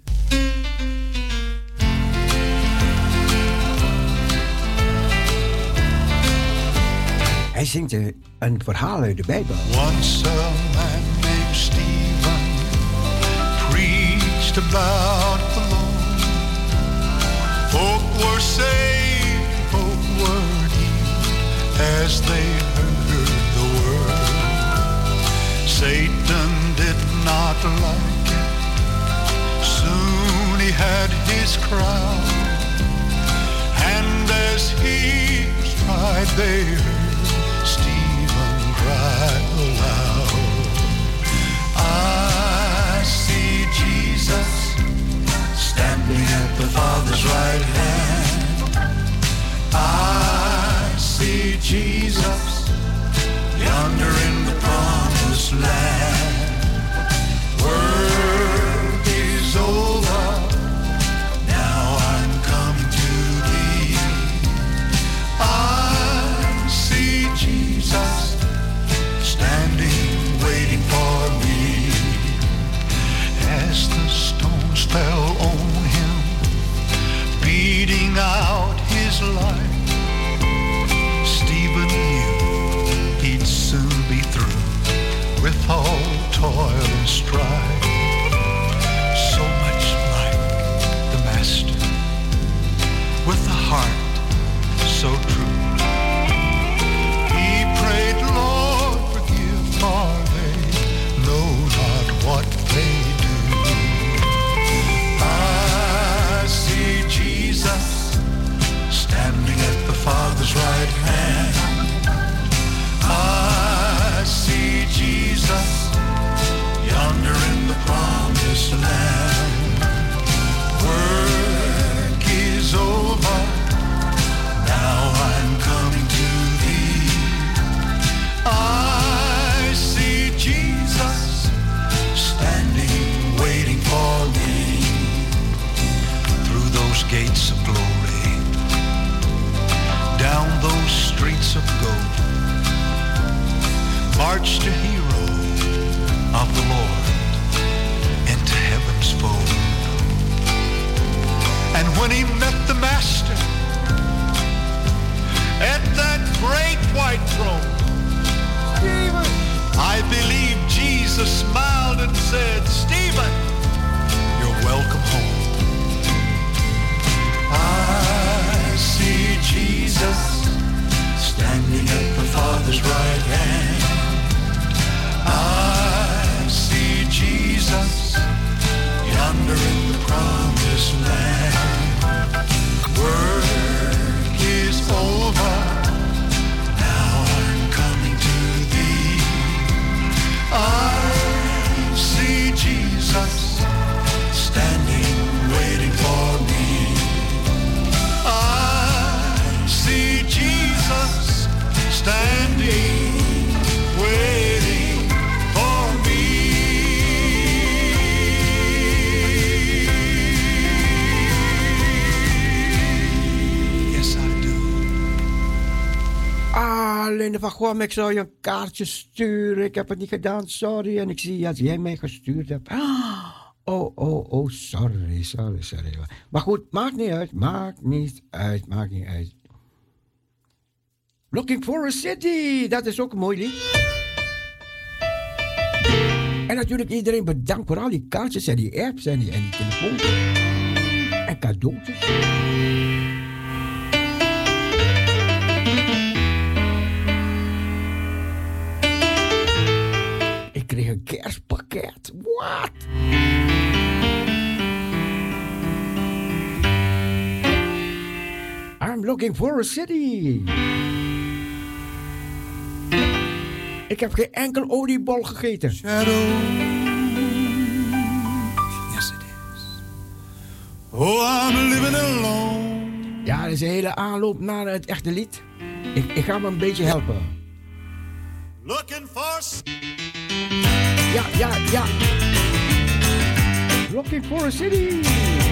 Hij zingt een, verhaal uit de Bijbel. Once a man named Stephen preached about the Lord. Folk were saved, folk were healed as they heard the word. Satan did not like had his crowd. And as he tried, heard Stephen cry aloud. I see Jesus standing at the Father's right hand. I see Jesus yonder in the promised land. Work is over. strive. hearts to heal. Goam, ik zou je een kaartje sturen. Ik heb het niet gedaan, sorry. En ik zie dat jij mij gestuurd hebt. Oh, oh, oh, sorry, sorry, sorry. Maar goed, maakt niet uit, maakt niet uit, maakt niet uit. Looking for a city, dat is ook een mooi lied. En natuurlijk iedereen bedankt voor al die kaartjes en die apps en die, en die. En cadeautjes. Een kerstpakket. What? I'm looking for a city. Ik heb geen enkel oliebol gegeten. Yes, it is. Oh, I'm living alone. Ja, dat is een hele aanloop naar het echte lied. Ik, ik ga me een beetje helpen. Looking for Ja, ja, ja. Looking for a city.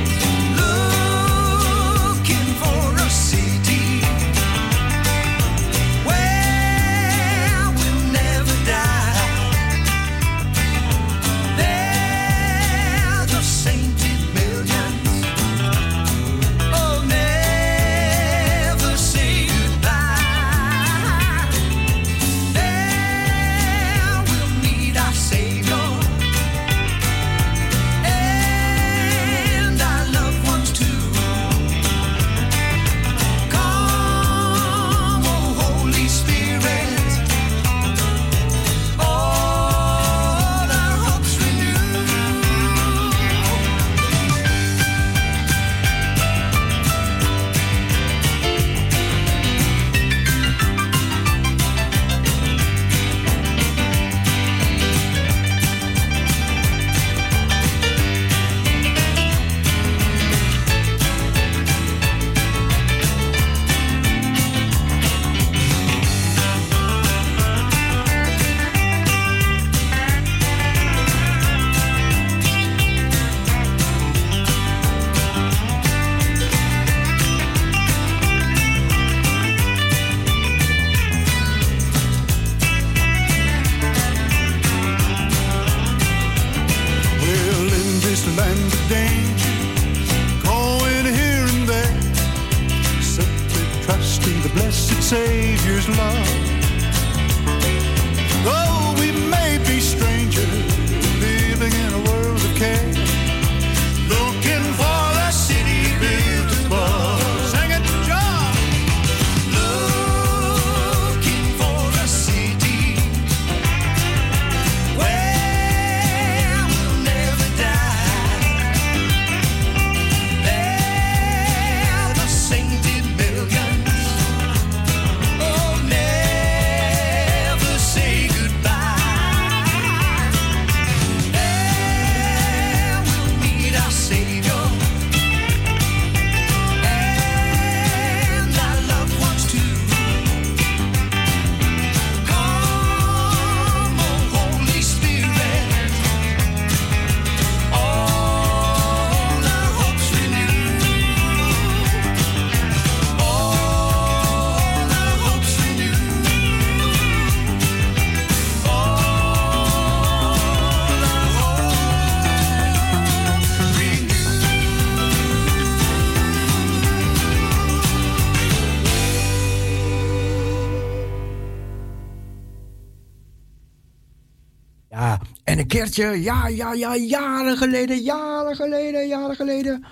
Ja, ja, ja, jaren geleden, jaren geleden, jaren geleden.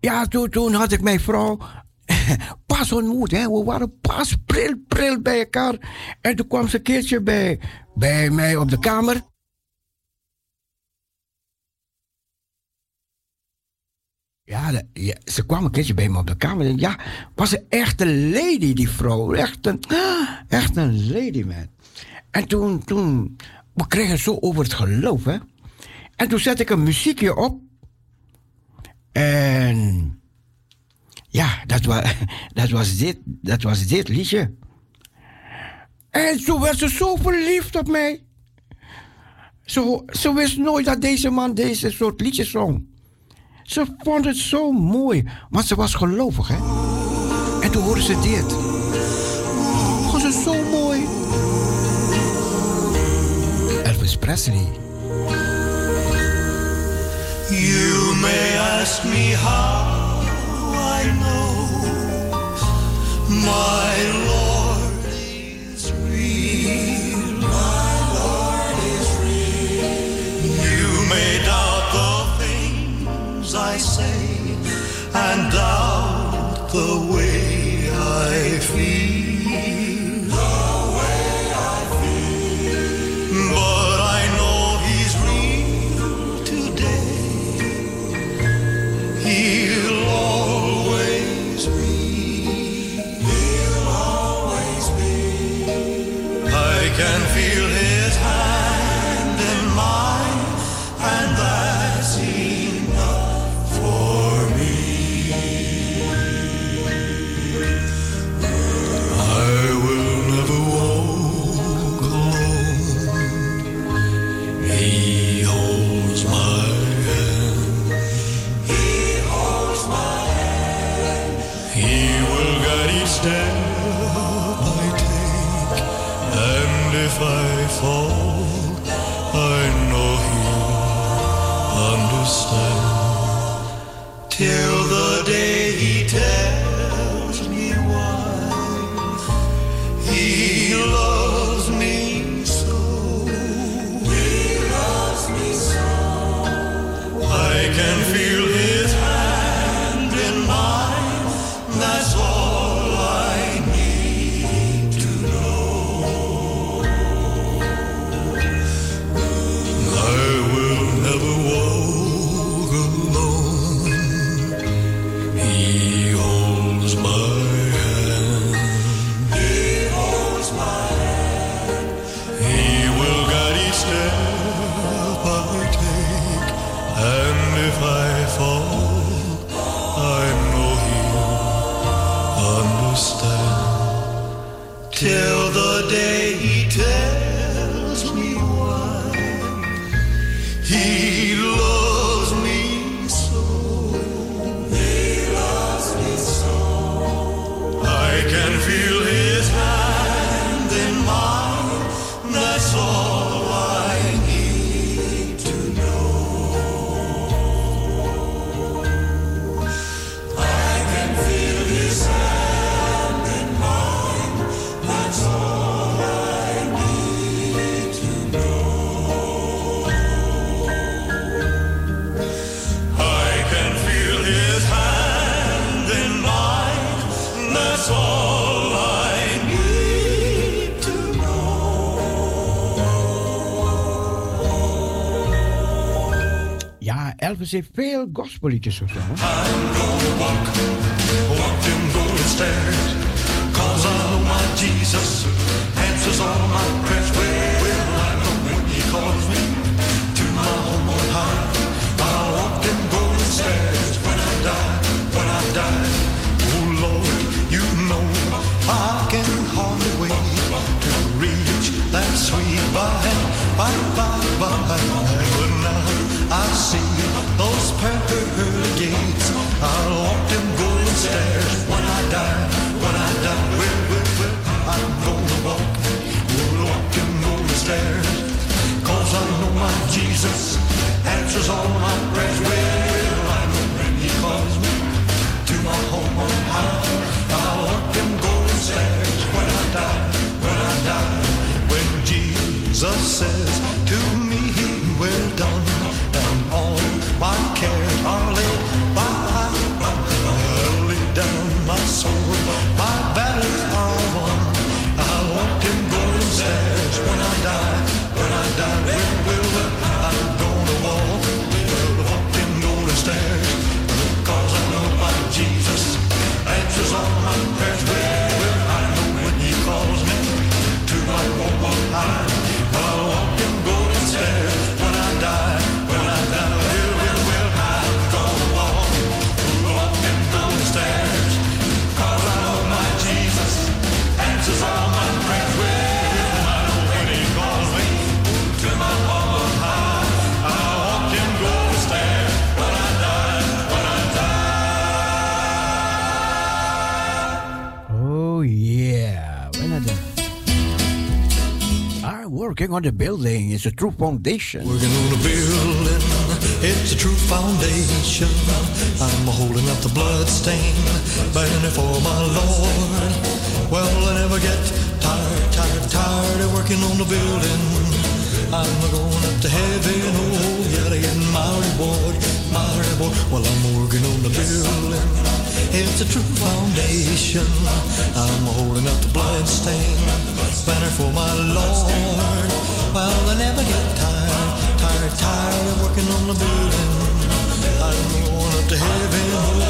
Ja, toen, toen had ik mijn vrouw pas ontmoet. Hè. We waren pas pril, pril bij elkaar. En toen kwam ze een keertje bij, bij mij op de kamer. Ja, ze kwam een keertje bij me op de kamer. En ja, was een echte lady, die vrouw. Echt een, echt een lady, man. En toen, toen, we kregen zo over het geloof, hè. En toen zette ik een muziekje op. En ja, dat was, dat was, dit, dat was dit liedje. En toen werd ze zo verliefd op mij. Zo, ze wist nooit dat deze man deze soort liedjes zong. Ze vond het zo mooi, want ze was gelovig, hè. En toen hoorde ze dit. You may ask me how I know my Lord is real. My Lord is real. You may doubt the things I say and doubt the way I feel. Heeft veel gospelliedjes gezongen. Walk stairs. Cause Jesus on the building. It's a true foundation. Working on a building, it's a true foundation. I'm holding up the bloodstained banner for my Lord. Well, I never get tired, tired, tired of working on the building. I'm going up to heaven, oh, to get my reward, my reward. Well, I'm working on the building. It's a true foundation. I'm holding up the bloodstained banner for my Lord. Well, I never get tired, tired, tired of working on the building. I'm going up to heaven, oh,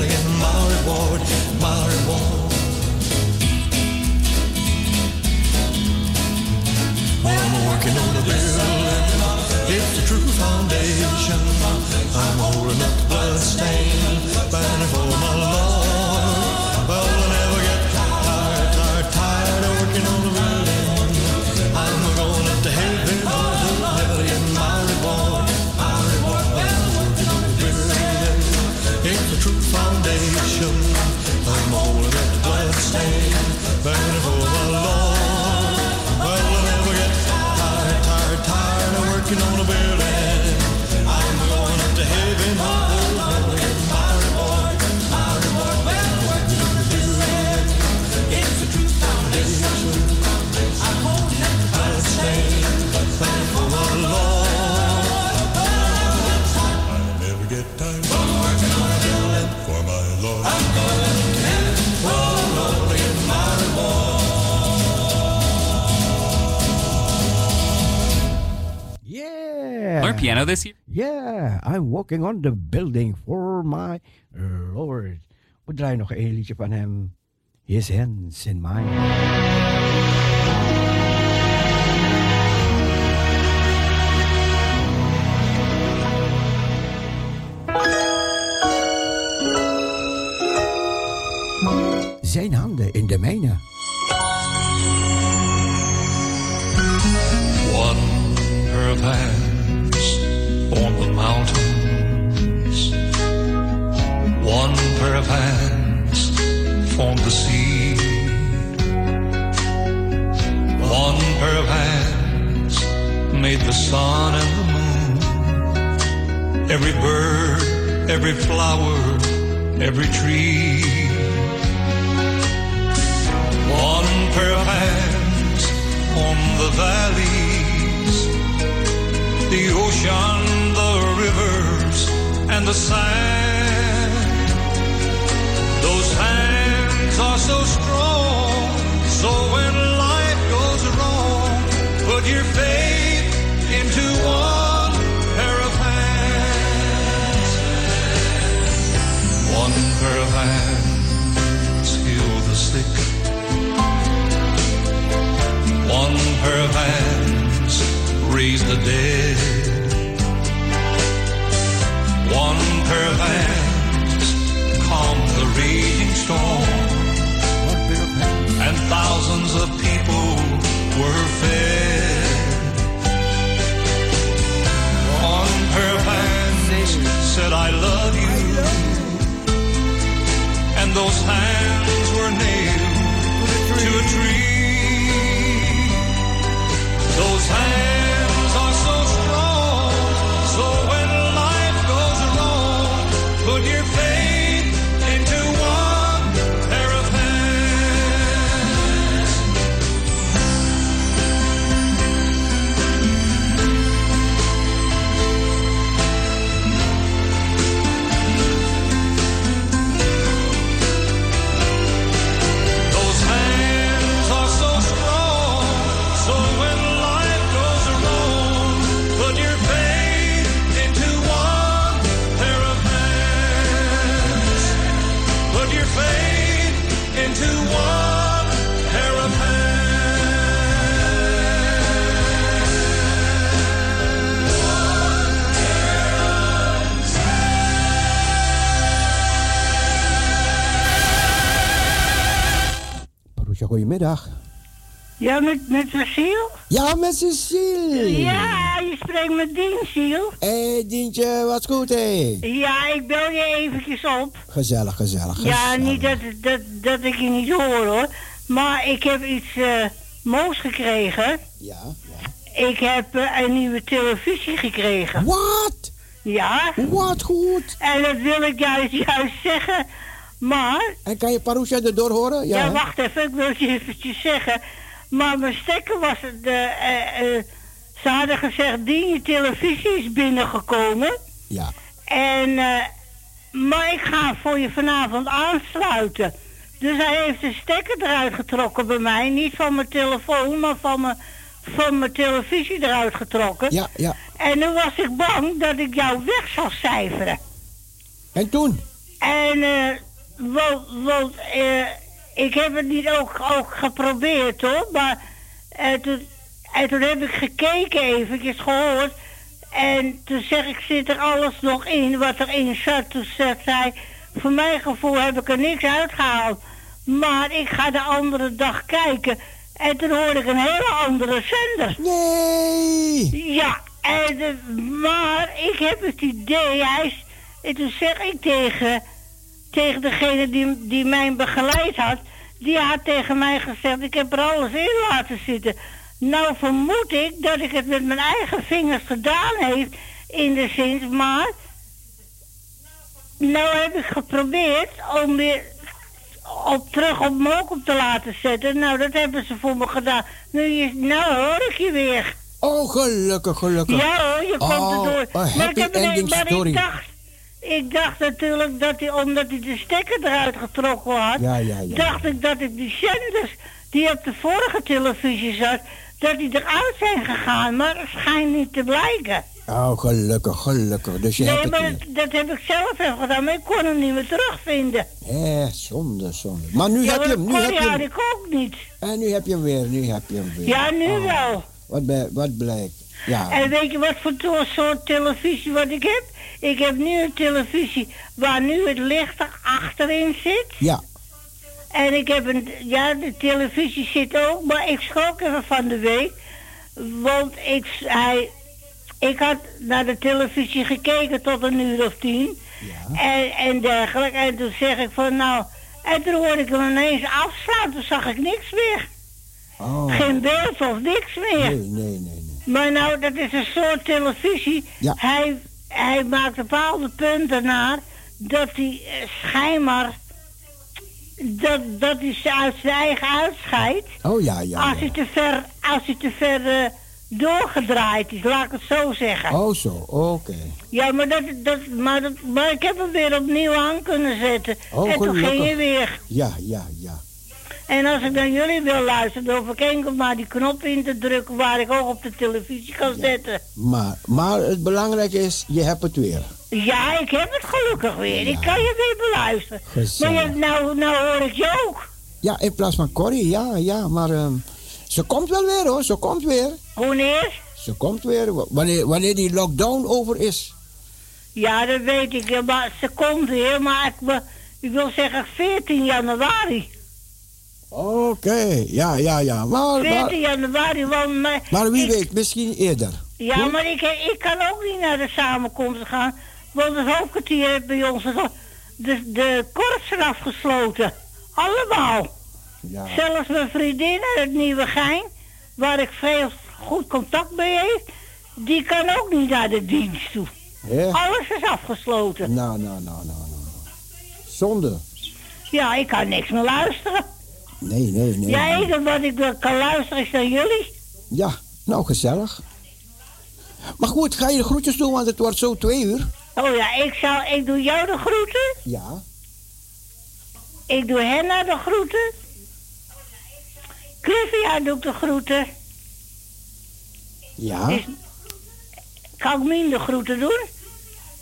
to get my reward, my reward. Well, I'm working on the building. It's a true foundation. I'm holding up the bloodstained banner for my Lord. Piano this year? Yeah, I'm walking on the building for my Lord. We draaien nog een liedje van hem. His hands in mine. Zijn handen in de mijne. One mountains. One pair of hands formed the sea. One pair of hands made the sun and the moon. Every bird, every flower, every tree. One pair of hands on the valleys, the ocean, rivers and the sand. Those hands are so strong, so when life goes wrong, put your faith into one pair of hands. One pair of hands heal the sick. One pair of hands raise the dead. One pair of hands calmed the raging storm. And thousands of people were fed. One pair of hands said, I love you. And those hands were nailed to a tree. Those hands. Goedemiddag. Ja, met, met Cecile? Ja, met Cecile. Ja, je spreekt met Dien. Hé, hey, Dientje, wat goed, hé? Ja, ik bel je eventjes op. Gezellig, gezellig, Ja, gezellig. niet dat, dat, dat ik je niet hoor, hoor. Maar ik heb iets eh, moois gekregen. Ja, Ik heb eh, een nieuwe televisie gekregen. Wat? Ja. Wat goed. En dat wil ik juist, juist zeggen. Maar... En kan je Parusha erdoor horen? Ja, Ja, wacht even, ik wil je eventjes zeggen. Maar mijn stekker was de. eh, eh, ze hadden gezegd, die je televisie is binnengekomen. Ja. En, eh, maar ik ga voor je vanavond aansluiten. Dus hij heeft de stekker eruit getrokken bij mij. Niet van mijn telefoon, maar van mijn, van mijn televisie eruit getrokken. Ja, ja. En nu was ik bang dat ik jou weg zou cijferen. En toen? En, eh, want, want eh, ik heb het niet ook, ook geprobeerd hoor, maar eh, toen, en toen heb ik gekeken eventjes, gehoord. En toen zeg ik, zit er alles nog in wat erin zat? Toen zegt zij, voor mijn gevoel heb ik er niks uitgehaald. Maar ik ga de andere dag kijken. En toen hoorde ik een hele andere zender. Nee! Ja, en, eh, maar ik heb het idee, hij is, en toen zeg ik tegen, tegen degene die, die mij begeleid had, die had tegen mij gezegd, ik heb er alles in laten zitten. Nou vermoed ik dat ik het met mijn eigen vingers gedaan heeft, in de zin, maar nou heb ik geprobeerd om weer op, terug op Mokum te laten zetten. Nou, dat hebben ze voor me gedaan. Nu, is, nou hoor ik je weer. Oh, gelukkig, gelukkig. Ja hoor, je komt oh, erdoor. Maar ik, heb een- maar story. ik dacht, ik dacht natuurlijk dat hij, omdat hij de stekker eruit getrokken had, Ja, ja, ja. dacht ik dat ik die zenders die op de vorige televisie zat, dat die eruit zijn gegaan. Maar dat schijnt niet te blijken. Oh, gelukkig, gelukkig. Dus je nee, hebt maar dat, dat heb ik zelf even gedaan, maar ik kon hem niet meer terugvinden. Hé, zonde, zonde. Maar nu ja, heb je hem, nu heb je had hem. ik ook niet. En nu heb je hem weer, nu heb je hem weer. Ja, nu Oh, wel. Wat, wat blijkt. Ja. En weet je wat voor soort televisie wat ik heb? Ik heb nu een televisie waar nu het licht er achterin zit. Ja. En ik heb een, ja, de televisie zit ook, maar ik schrok even van de week. Want ik, hij, ik had naar de televisie gekeken tot een uur of tien. En, en dergelijke. En toen zeg ik van nou, en toen hoorde ik hem ineens afslaan. Toen zag ik niks meer. Oh. Geen beeld of niks meer. Nee, nee, nee. Maar nou, dat is een soort televisie. Ja. Hij, hij maakt bepaalde punten naar dat hij eh, schijnbaar dat, dat hij ze uit zijn eigen uitscheidt. Oh ja, ja. Als hij te ver, als hij te ver eh, doorgedraaid is, laat ik het zo zeggen. Oh zo, oké. Ja, maar, dat, dat, maar, dat, maar ik heb hem weer opnieuw aan kunnen zetten. Oh, en toen gelukkig. ging hij weer. Ja, ja, ja. En als ik naar jullie wil luisteren, dan hoef ik enkel maar die knop in te drukken waar ik ook op de televisie kan zetten. Maar, maar het belangrijke is, je hebt het weer. Ja, ik heb het gelukkig weer. Ik kan je weer beluisteren. Gezellig. Maar je, nou, nou hoor ik je ook. Ja, in plaats van Corrie, ja, ja. Maar ehm, ze komt wel weer hoor, ze komt weer. Wanneer? Ze komt weer, wanneer, wanneer die lockdown over is. Ja, dat weet ik. Maar ze komt weer. Maar Ik wil zeggen 14 januari. Oké, ja, ja, ja. Maar, 14 maar, januari, want... Maar, maar wie ik- weet, misschien eerder. Ja, Goed? maar ik, ik kan ook niet naar de samenkomst gaan. Want het hoofdkwartier heeft bij ons de, de korpsen afgesloten. Allemaal. Ja. Zelfs mijn vriendin uit het Nieuwe Gein, waar ik veel goed contact mee heb, die kan ook niet naar de dienst toe. Hè? Alles is afgesloten. Nou, nou, nou, nou, nou. Zonde. Ja, ik kan niks meer luisteren. Nee, nee, nee. ja, enige wat ik wel kan luisteren is naar jullie. Ja, nou gezellig. Maar goed, ga je de groetjes doen, want het wordt zo twee uur. Oh ja, ik, zal, ik doe jou de groeten. Ja. Ik doe Henna de groeten. Clivia doe ik de groeten. Ja. Is, kan ik Mien de groeten doen?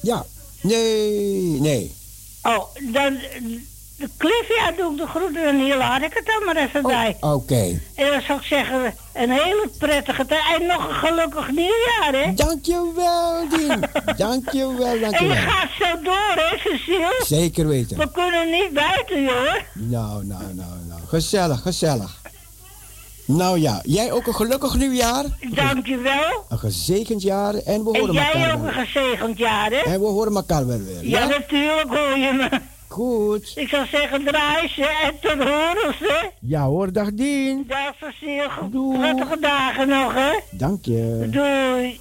Ja. Nee, nee. Oh, dan... De Clivia doe ik de groeten en hier laat ik het dan maar even bij. Oké. En dan zou ik zeggen, een hele prettige tijd. En nog een gelukkig nieuwjaar, hè? Dankjewel, Dien. dankjewel, En je dankjewel. gaat zo door, hè, Cecile? Zeker weten. We kunnen niet buiten, joh. Nou, nou, nou, nou. Gezellig, gezellig. Nou ja, jij ook een gelukkig nieuwjaar. Dankjewel. Een gezegend jaar en we En horen jij elkaar ook wel. een gezegend jaar, hè? En we horen elkaar wel weer. Ja, natuurlijk hoor je me. Goed. Ik zou zeggen, draai ze en tot horens, hè? Ja hoor, dag Dien. Dag, Cecile. Prettige dagen nog, hè? Dank je. Doei.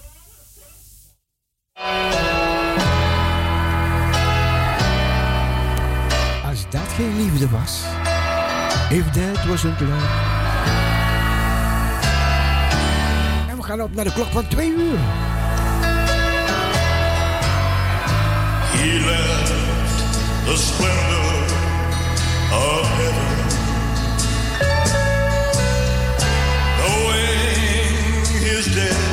Als dat geen liefde was. If that wasn't love. En we gaan op naar de klok van twee uur. He left the splendor of heaven, knowing his destiny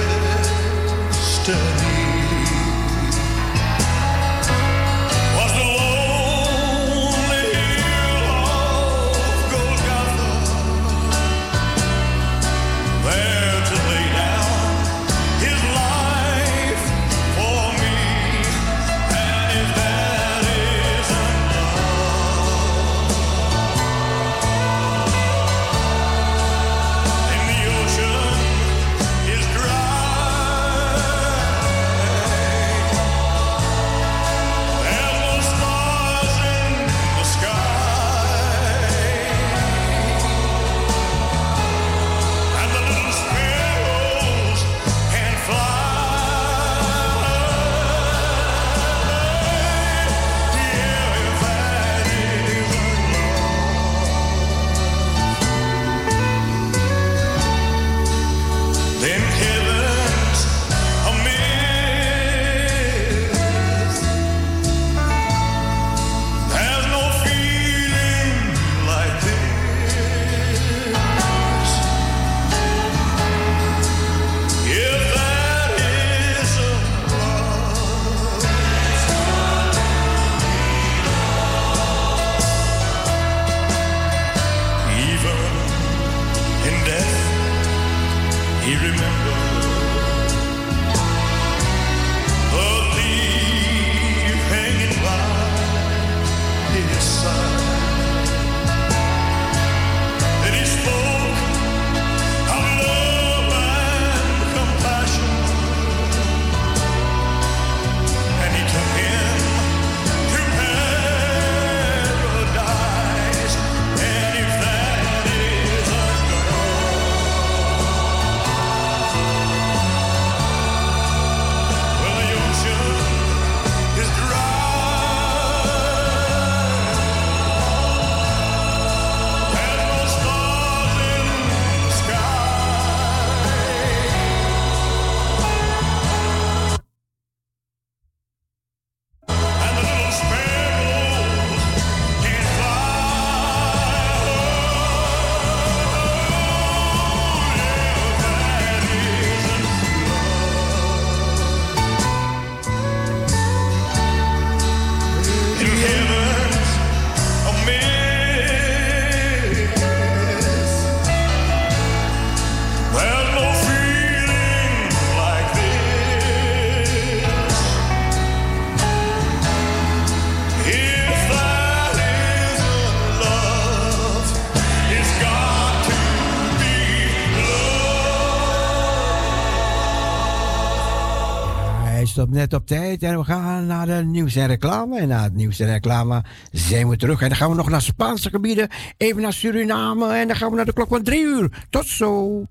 stopt net op tijd en we gaan naar de nieuws en reclame. En na het nieuws en reclame zijn we terug. En dan gaan we nog naar Spaanse gebieden, even naar Suriname en dan gaan we naar de klok van drie uur. Tot zo.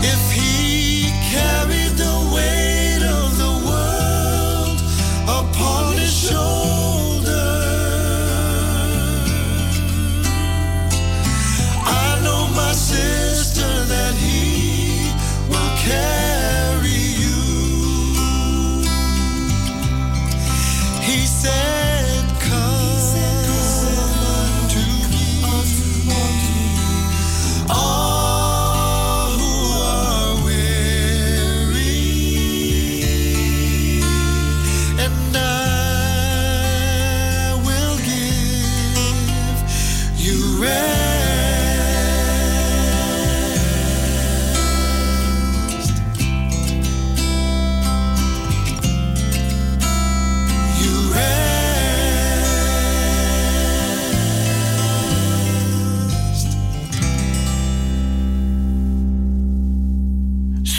If he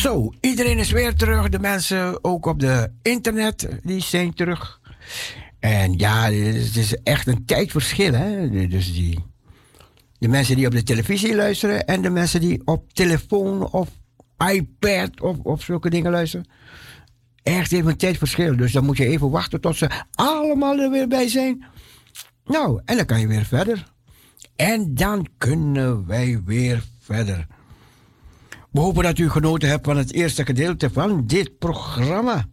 Zo, iedereen is weer terug. De mensen ook op de internet, die zijn terug. En ja, het is echt een tijdverschil, hè. Dus die, de mensen die op de televisie luisteren en de mensen die op telefoon of iPad of, of zulke dingen luisteren. Echt even een tijdverschil. Dus dan moet je even wachten tot ze allemaal er weer bij zijn. Nou, en dan kan je weer verder. En dan kunnen wij weer verder. We hopen dat u genoten hebt van het eerste gedeelte van dit programma.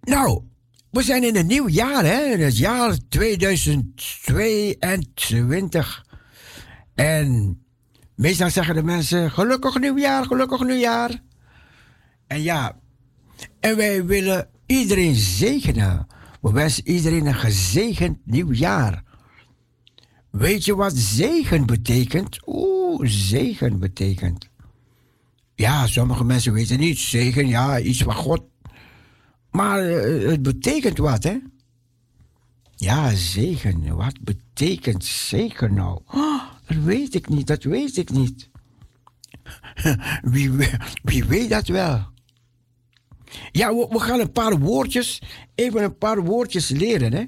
Nou, we zijn in een nieuw jaar, hè? In het jaar 2022. En meestal zeggen de mensen: gelukkig nieuwjaar, gelukkig nieuwjaar. En ja, en wij willen iedereen zegenen. We wensen iedereen een gezegend nieuwjaar. Weet je wat zegen betekent? Oeh, zegen betekent. Ja, sommige mensen weten niet. Zegen, ja, iets van God. Maar eh, het betekent wat, hè? Ja, zegen. Wat betekent zegen nou? Oh, dat weet ik niet, dat weet ik niet. Wie, wie weet dat wel? Ja, we, we gaan een paar woordjes, even een paar woordjes leren, hè?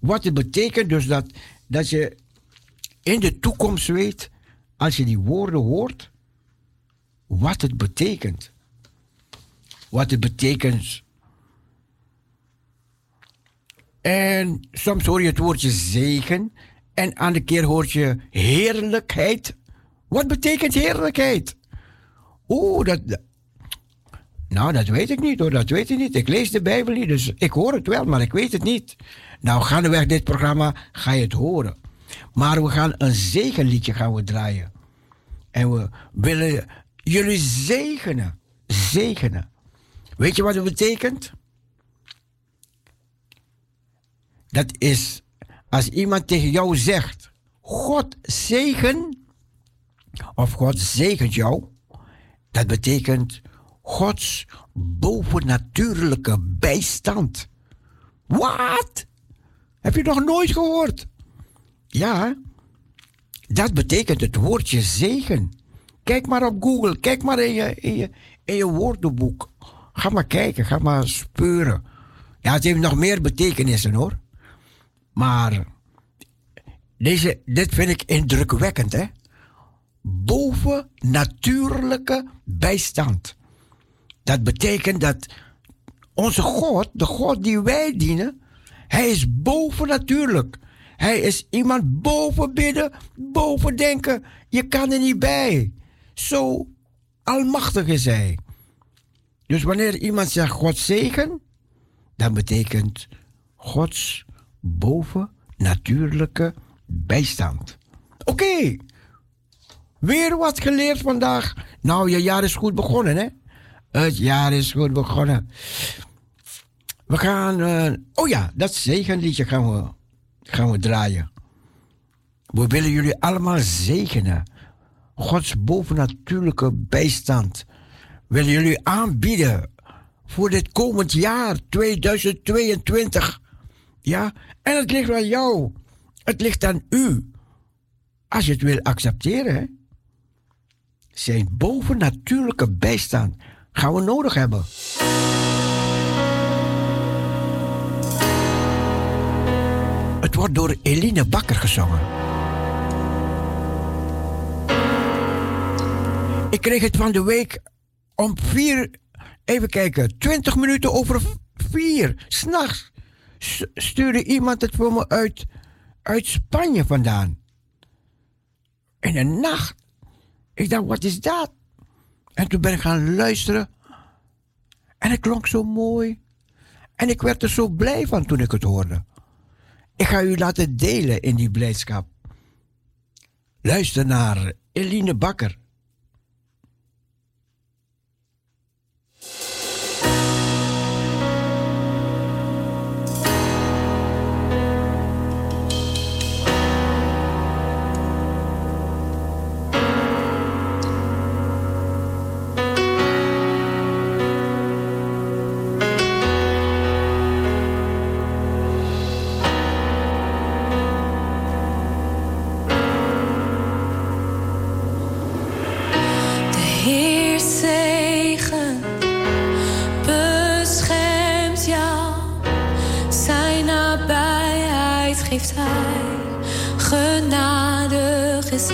Wat het betekent, dus dat, dat je in de toekomst weet, als je die woorden hoort, wat het betekent. Wat het betekent. En soms hoor je het woordje zegen en aan de keer hoor je heerlijkheid. Wat betekent heerlijkheid? Oeh, dat. Nou, dat weet ik niet hoor, dat weet ik niet. Ik lees de Bijbel niet, dus ik hoor het wel, maar ik weet het niet. Nou, gaandeweg dit programma ga je het horen. Maar we gaan een zegenliedje gaan we draaien. En we willen jullie zegenen. Zegenen. Weet je wat het betekent? Dat is als iemand tegen jou zegt: God zegen, of God zegent jou. Dat betekent Gods bovennatuurlijke bijstand. Wat? Heb je nog nooit gehoord? Ja, dat betekent het woordje zegen. Kijk maar op Google, kijk maar in je, in je, in je woordenboek. Ga maar kijken, ga maar speuren. Ja, het heeft nog meer betekenissen hoor. Maar deze, dit vind ik indrukwekkend, hè? Bovennatuurlijke bijstand. Dat betekent dat onze God, de God die wij dienen, hij is bovennatuurlijk. Hij is iemand boven bidden, boven denken. Je kan er niet bij. Zo almachtig is hij. Dus wanneer iemand zegt God zegen, dan betekent Gods bovennatuurlijke bijstand. Oké, weer wat geleerd vandaag. Nou, je jaar is goed begonnen, hè? Het jaar is goed begonnen. We gaan, eh, oh ja, dat zegenliedje gaan we, gaan we draaien. We willen jullie allemaal zegenen. Gods bovennatuurlijke bijstand willen jullie aanbieden voor dit komend jaar 2022. Ja, en het ligt aan jou. Het ligt aan u. Als je het wil accepteren, zijn bovennatuurlijke bijstand gaan we nodig hebben. Wordt door Eline Bakker gezongen. Ik kreeg het van de week om vier, even kijken, 20 minuten over vier, s'nachts. Stuurde iemand het voor me uit, uit Spanje vandaan. In de nacht. Ik dacht, wat is dat? En toen ben ik gaan luisteren. En het klonk zo mooi. En ik werd er zo blij van toen ik het hoorde. Ik ga u laten delen in die blijdschap. Luister naar Eline Bakker. Geeft Hij, genadig is.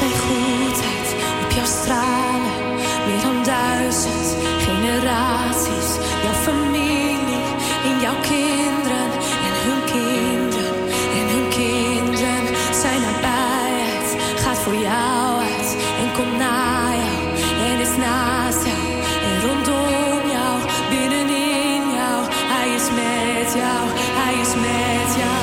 Zijn goedheid op jou stralen, meer dan duizend generaties. Jouw familie en jouw kinderen en hun kinderen en hun kinderen. Zijn nabijheid gaat voor jou uit en komt naar jou en is naast jou en rondom jou, binnenin jou. Hij is met jou, hij is met jou.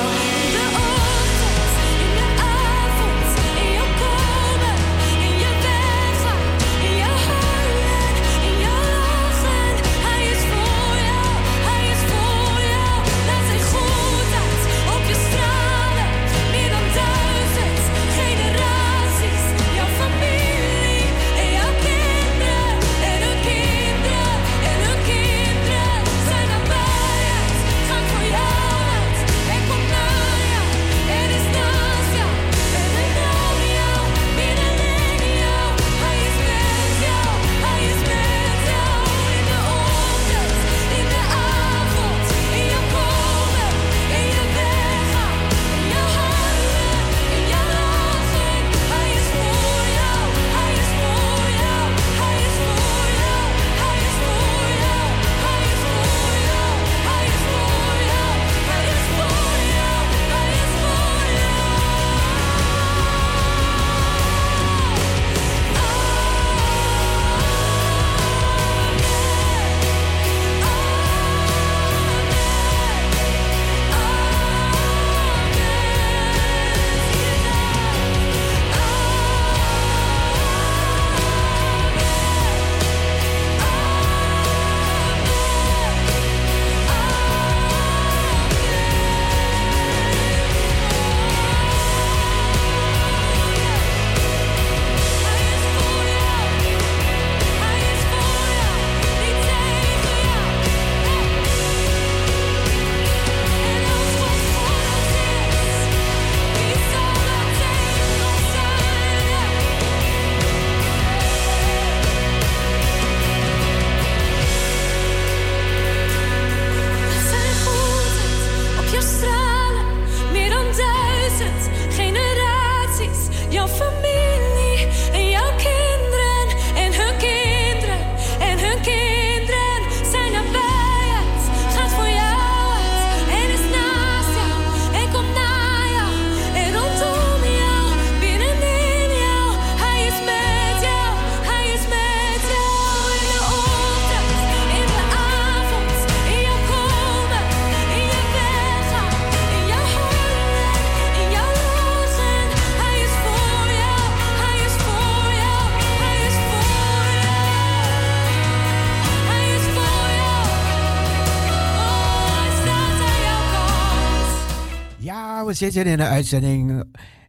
Zitten in de uitzending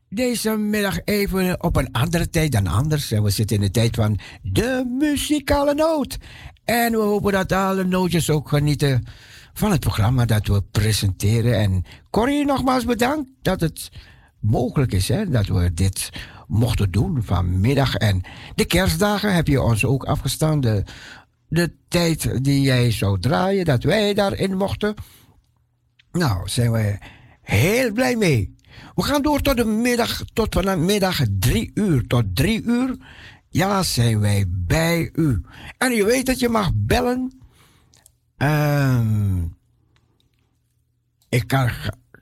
deze middag even op een andere tijd dan anders. En we zitten in de tijd van de muzikale noot. En we hopen dat alle nootjes ook genieten van het programma dat we presenteren. En Corrie, nogmaals bedankt dat het mogelijk is hè, dat we dit mochten doen vanmiddag. En de kerstdagen heb je ons ook afgestaan. De, de tijd die jij zou draaien, dat wij daarin mochten. Nou, zijn we heel blij mee. We gaan door tot de middag, tot vanmiddag drie uur. Tot drie uur, ja, zijn wij bij u. En je weet dat je mag bellen. Ehm, ik kan,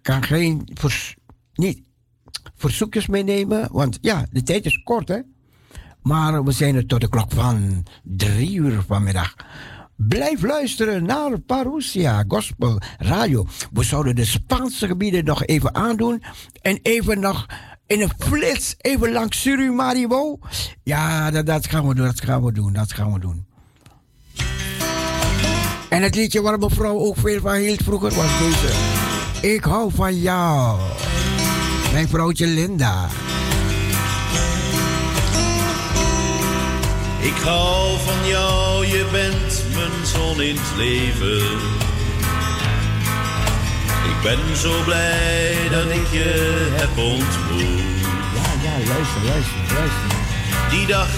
kan geen niet, verzoekjes meenemen, want ja, de tijd is kort, hè. Maar we zijn er tot de klok van drie uur vanmiddag. Blijf luisteren naar Parousia Gospel Radio. We zouden de Spaanse gebieden nog even aandoen. En even nog in een flits, even langs Surimaribo. Ja, dat, dat gaan we doen, dat gaan we doen, dat gaan we doen. En het liedje waar mevrouw ook veel van hield vroeger was deze. Ik hou van jou. Mijn vrouwtje Linda. Ik hou van jou, je bent zon in het leven. Ik ben zo blij dat ik je heb ontmoet. Ja, ja, luister, luister, luister. Die dag,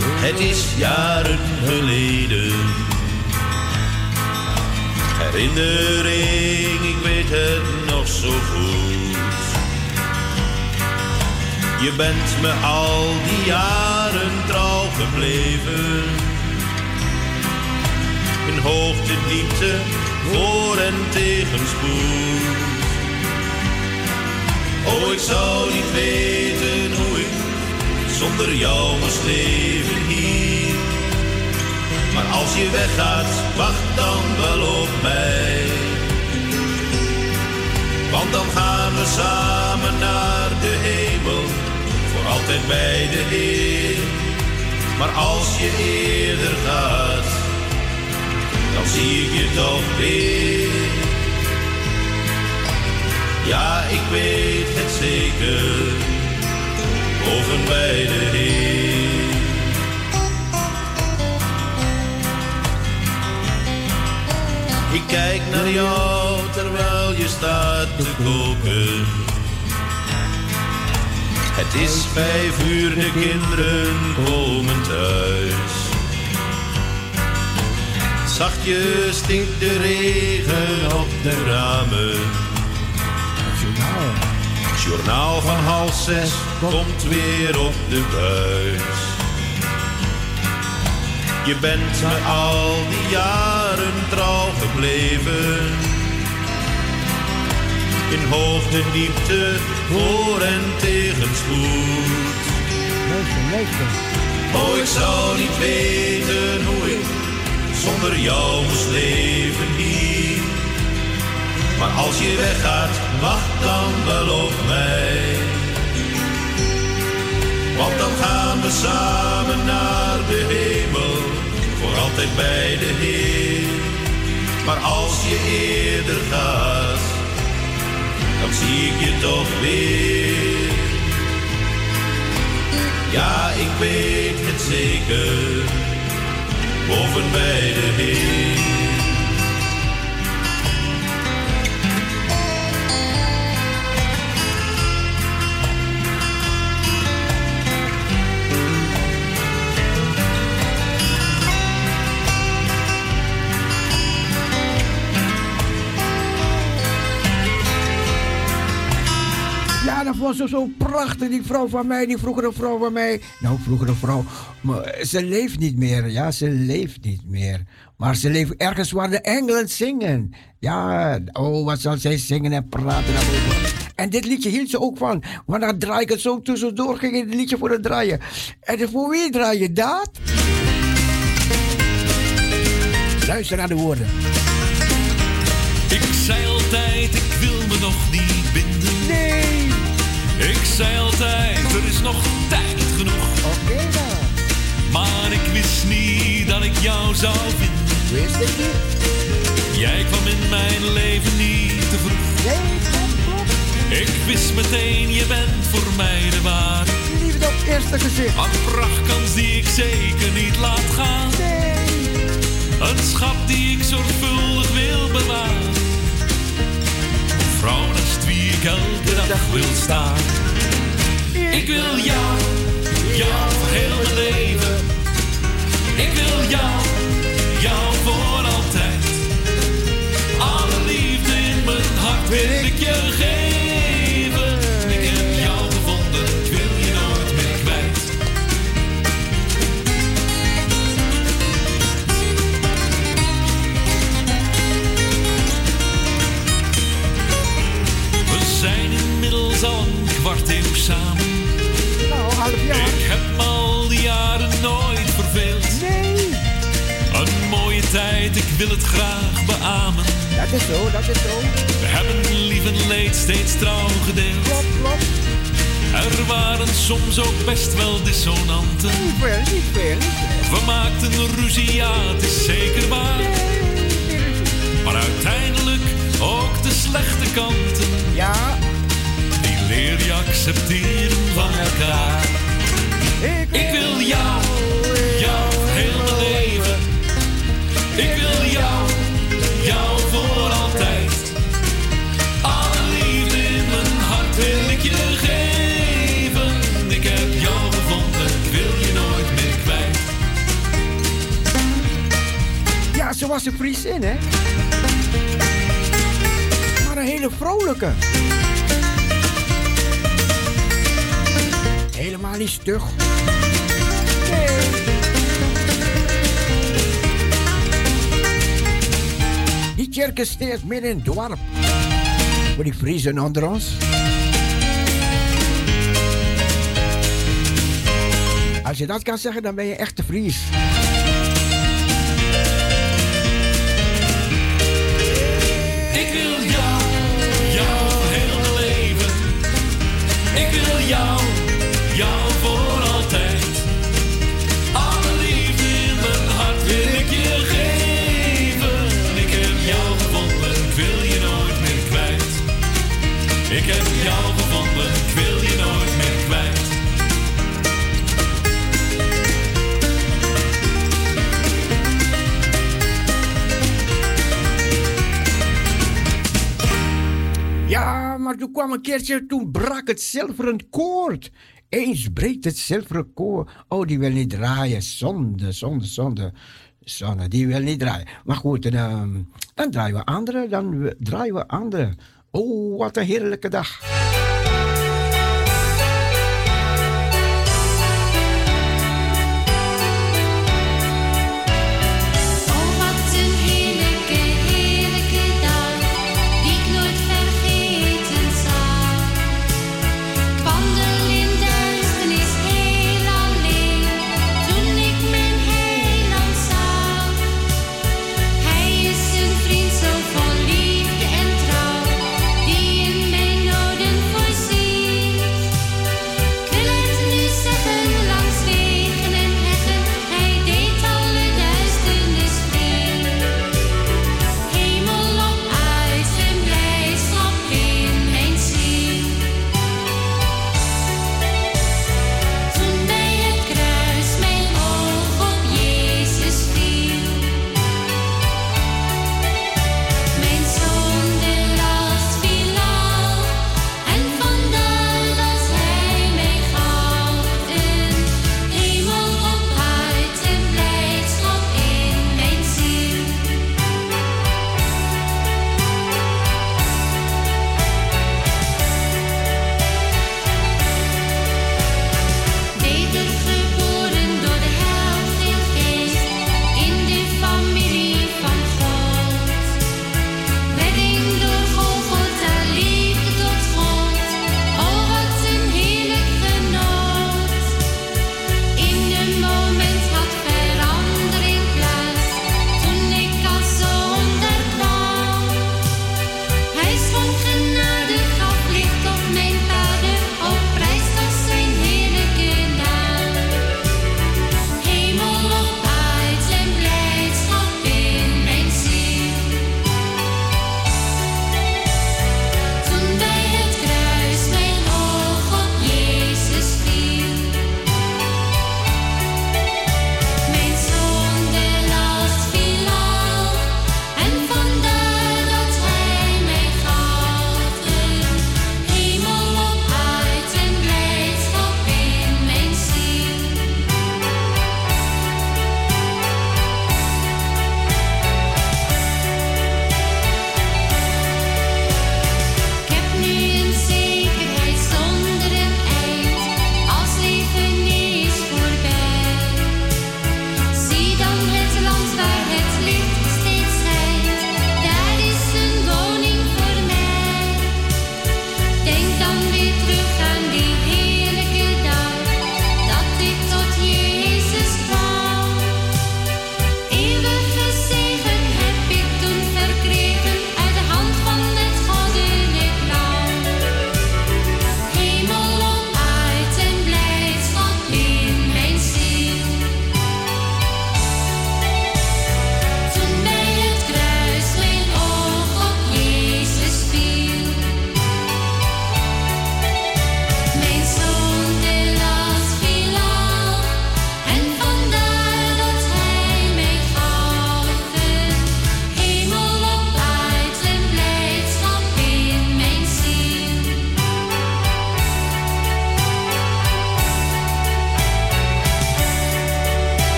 het is jaren geleden. Herinnering, ik weet het nog zo goed. Je bent me al die jaren trouw gebleven. In hoogte, diepte, voor en tegenspoed. Oh, ik zou niet weten hoe ik zonder jou moest leven hier. Maar als je weggaat, wacht dan wel op mij. Want dan gaan we samen naar de hemel, voor altijd bij de Heer. Maar als je eerder gaat, dan zie ik je toch weer. Ja, ik weet het zeker, boven bij de Heer. Ik kijk naar jou terwijl je staat te koken. Het is vijf uur, de kinderen komen thuis. Zachtjes stinkt de regen op de ramen. Het journaal van half zes komt weer op de buis. Je bent me al die jaren trouw gebleven. In hoogte, diepte, voor en tegenspoed. Oh, ik zou niet weten hoe ik zonder jou moest leven hier. Maar als je weggaat, wacht dan wel op mij. Want dan gaan we samen naar de hemel, voor altijd bij de Heer. Maar als je eerder gaat, dan zie ik je toch weer. Ja, ik weet het zeker, boven bij de Heer. Was zo prachtig, die vrouw van mij, die vroegere vrouw van mij. Nou, vroegere vrouw, maar ze leeft niet meer. Ja, ze leeft niet meer. Maar ze leeft ergens waar de engelen zingen. Ja, oh, wat zal zij zingen en praten. En dit liedje hield ze ook van. Want dan draai ik het zo tussendoor, ging het liedje voor het draaien. En voor wie draai je dat? Luister naar de woorden. Ik zei altijd, ik wil me nog niet zei altijd, er is nog tijd genoeg. Oké dan. Maar ik wist niet dat ik jou zou vinden. Wist niet? Jij kwam in mijn leven niet te vroeg. Ik wist meteen, je bent voor mij de ware. Liefde op eerste gezicht. Een prachtkans die ik zeker niet laat gaan. Een schat die ik zorgvuldig wil bewaren. Een vrouw naast wie ik elke dag wil staan. Ik wil jou, jou voor heel mijn leven. Ik wil jou, jou voor altijd. Alle liefde in mijn hart wil ik je geven. Samen. Nou, half jaar. Ik heb me al die jaren nooit verveeld. Nee. Een mooie tijd, ik wil het graag beamen. Dat is zo, dat is zo. We hebben lief en leed steeds trouw gedeeld. Klopt, klopt. Er waren soms ook best wel dissonanten. Niet veel, niet veel, niet veel. We maakten ruzie, ja, het is zeker waar. Maar uiteindelijk ook de slechte kanten. Ja. Leer je accepteren van elkaar. Ik wil jou, jou heel mijn leven. Ik wil jou, jou voor altijd. Alle liefde in mijn hart wil ik je geven. Ik heb jou gevonden, ik wil je nooit meer kwijt. Ja, ze was een Friesin, hè? Maar een hele vrolijke. Helemaal niet stug. Die kerk is steeds midden in het dorp. Voor die Friesen onder ons. Als je dat kan zeggen, dan ben je echt de Fries. Heb jou gevonden, ik wil je nooit meer kwijt. Ja, maar toen kwam een keertje, toen brak het zilveren koord. Eens breekt het zilveren koord. Oh, die wil niet draaien. Zonde, zonde, zonde. Zonde, die wil niet draaien. Maar goed, en, ehm, dan draaien we andere. Dan draaien we andere. Oh, wat een heerlijke dag.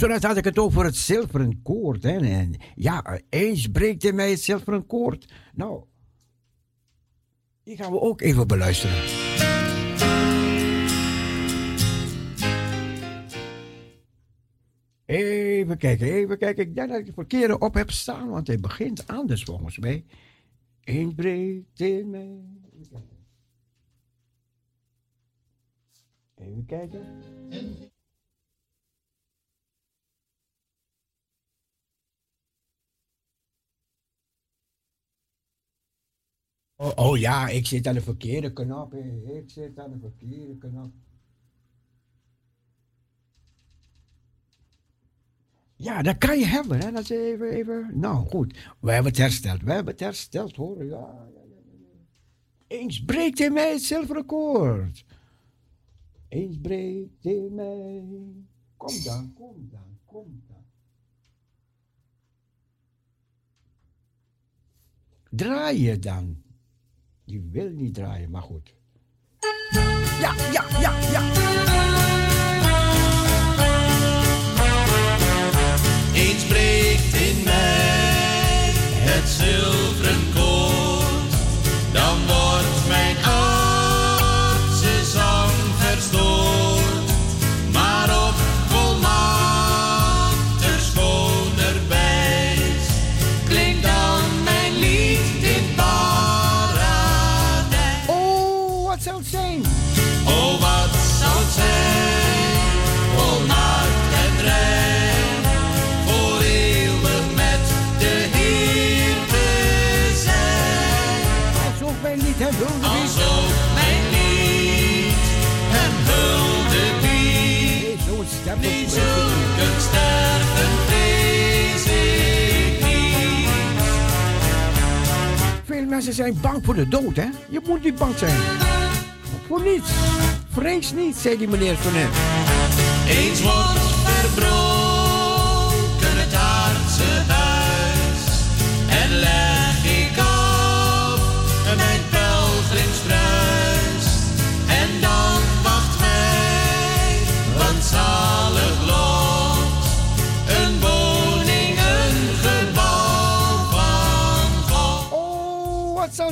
En zo net had ik het over het zilveren koord. Hè. En ja, eens breekt in mij het zilveren koord. Nou, die gaan we ook even beluisteren. Even kijken, even kijken. Ik denk dat ik de verkeerde op heb staan, want hij begint anders volgens mij. Eens breekt in mij. Even kijken. Oh, oh ja, ik zit aan de verkeerde knop. Ik zit aan de verkeerde knop. Ja, dat kan je hebben. Hè? Dat is even, even... Nou, goed. We hebben het hersteld. We hebben het hersteld, hoor. Ja, ja, ja. Eens breekt in mij het zilveren koord. Eens breekt in mij. Kom dan, kom dan, kom dan. Draai je dan. Die wil niet draaien, maar goed. Ja, ja, ja, ja. Voor de dood, hè? Je moet niet bang zijn. Voor niets. Vrees niet, zei die meneer zo net. Eens wordt verbroken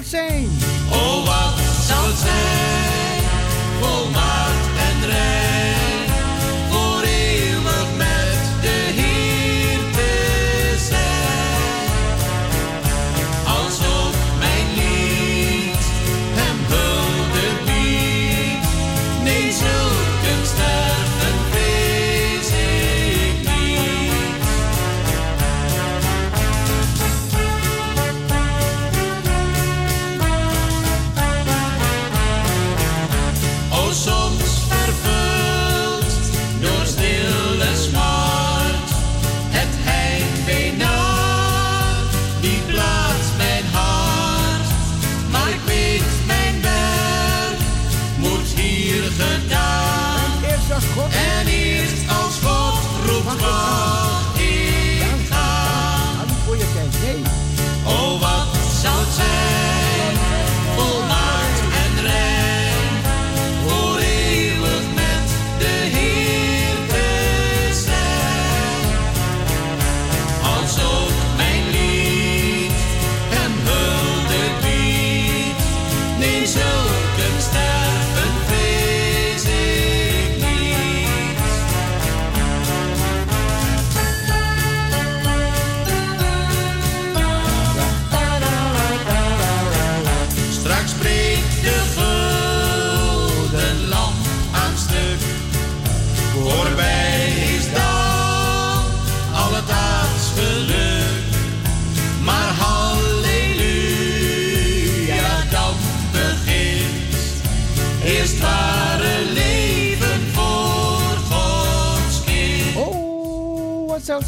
zijn? Oh, wat zou het zijn, volmaakt en rein,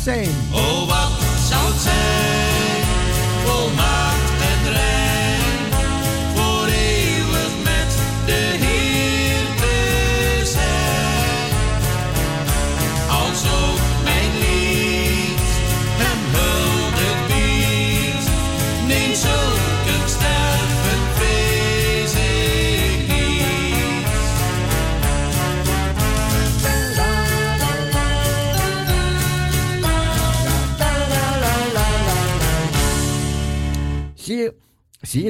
Oh,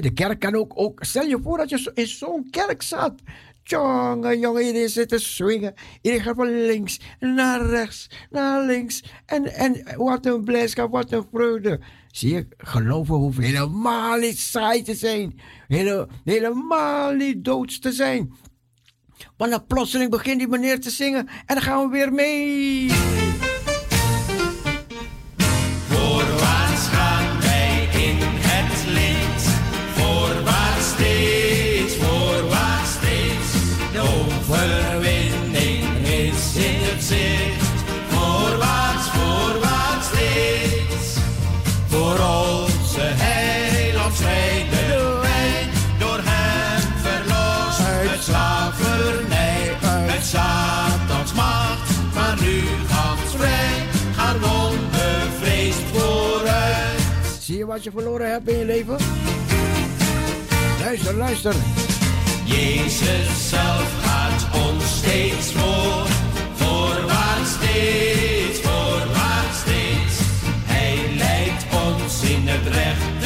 de kerk kan ook, ook... Stel je voor dat je in zo'n kerk zat. Jongen, jongen, iedereen zit te swingen. Iedereen gaat van links naar rechts, naar links. En, en wat een blijdschap, wat een vreugde. Zie je, geloven hoeft helemaal niet saai te zijn. Hele, helemaal niet doods te zijn. Want dan plotseling begint die meneer te zingen en dan gaan we weer mee. Je verloren hebt in je leven? Luister, luister. Jezus zelf gaat ons steeds voor. Voorwaarts steeds, voorwaarts steeds. Hij leidt ons in het rechte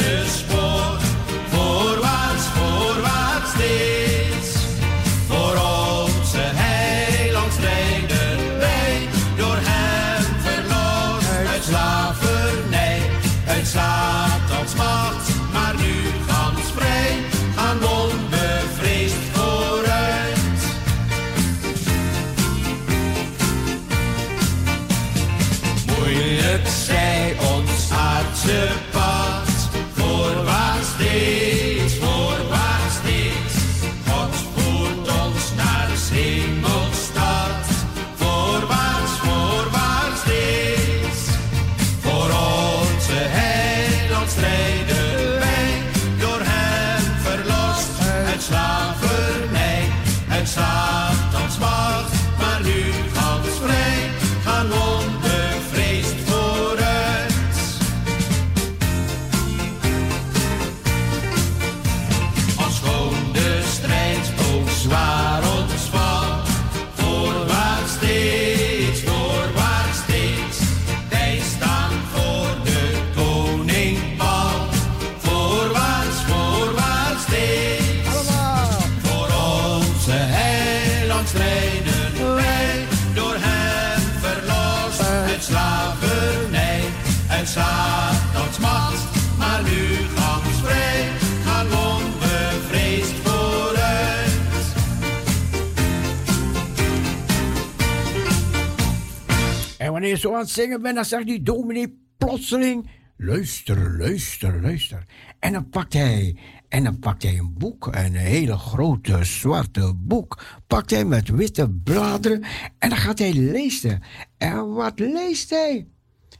zo aan het zingen bent, dan zegt die dominee plotseling... Luister, luister, luister. En dan pakt hij, en dan pakt hij een boek, een hele grote zwarte boek. Pakt hij met witte bladeren en dan gaat hij lezen. En wat leest hij?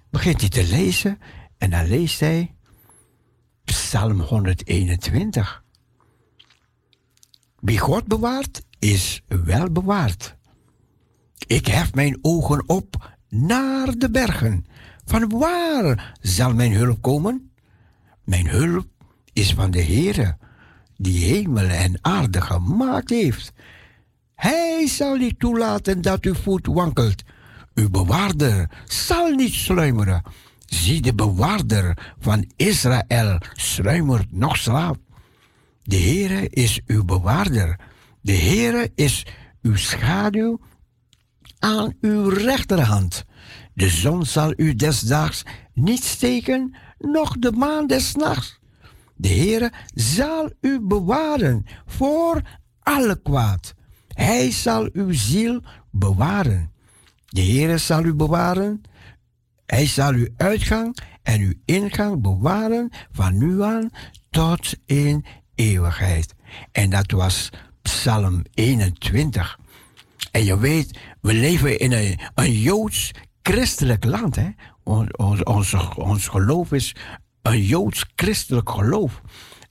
Begint hij te lezen en dan leest hij Psalm 121. Wie God bewaart, is wel bewaard. Ik hef mijn ogen op naar de bergen. Van waar zal mijn hulp komen? Mijn hulp is van de Heere, die hemel en aarde gemaakt heeft. Hij zal niet toelaten dat uw voet wankelt. Uw bewaarder zal niet sluimeren. Zie, de bewaarder van Israël sluimert nog slaapt. De Heere is uw bewaarder. De Heere is uw schaduw aan uw rechterhand. De zon zal u desdaags niet steken, noch de maan des nachts. De Heere zal u bewaren voor alle kwaad. Hij zal uw ziel bewaren. De Heere zal u bewaren. Hij zal uw uitgang en uw ingang bewaren van nu aan tot in eeuwigheid. En dat was Psalm 21. En je weet, we leven in een, een joods christelijk land. Hè? Ons, ons, ons, geloof is een joods christelijk geloof.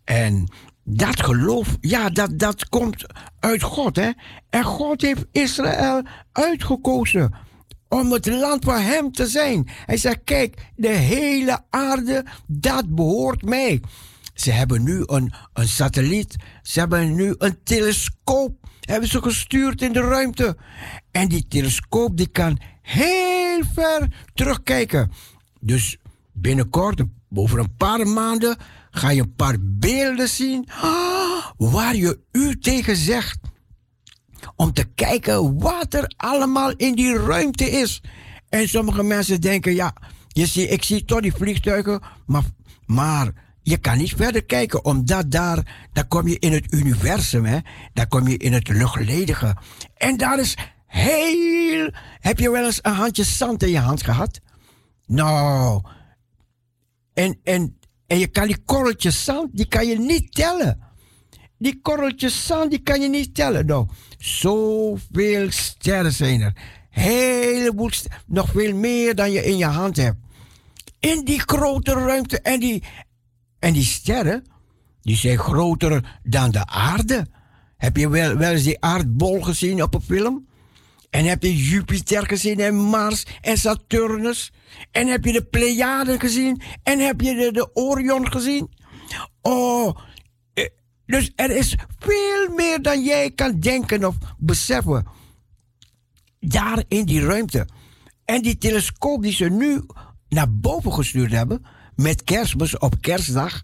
En dat geloof, ja, dat, dat komt uit God. Hè? En God heeft Israël uitgekozen om het land van hem te zijn. Hij zegt, kijk, de hele aarde, dat behoort mij. Ze hebben nu een, een satelliet, ze hebben nu een telescoop, hebben ze gestuurd in de ruimte. En die telescoop die kan heel ver terugkijken. Dus binnenkort, over een paar maanden, ga je een paar beelden zien waar je u tegen zegt. Om te kijken wat er allemaal in die ruimte is. En sommige mensen denken, ja, je ziet, ik zie toch die vliegtuigen, maar, maar je kan niet verder kijken, omdat daar, daar kom je in het universum, hè? daar kom je in het luchtledige. En daar is heel. Heb je wel eens een handje zand in je hand gehad? Nou. En, en, en je kan die korreltjes zand, die kan je niet tellen. Die korreltjes zand, die kan je niet tellen. Nou, zoveel sterren zijn er. Heleboel, nog veel meer dan je in je hand hebt. In die grote ruimte en die, en die sterren, die zijn groter dan de aarde. Heb je wel, wel eens die aardbol gezien op een film? En heb je Jupiter gezien en Mars en Saturnus? En heb je de Pleiaden gezien? En heb je de, de Orion gezien? Oh, eh, dus er is veel meer dan jij kan denken of beseffen. Daar in die ruimte. En die telescoop die ze nu naar boven gestuurd hebben, met kerstmis op kerstdag,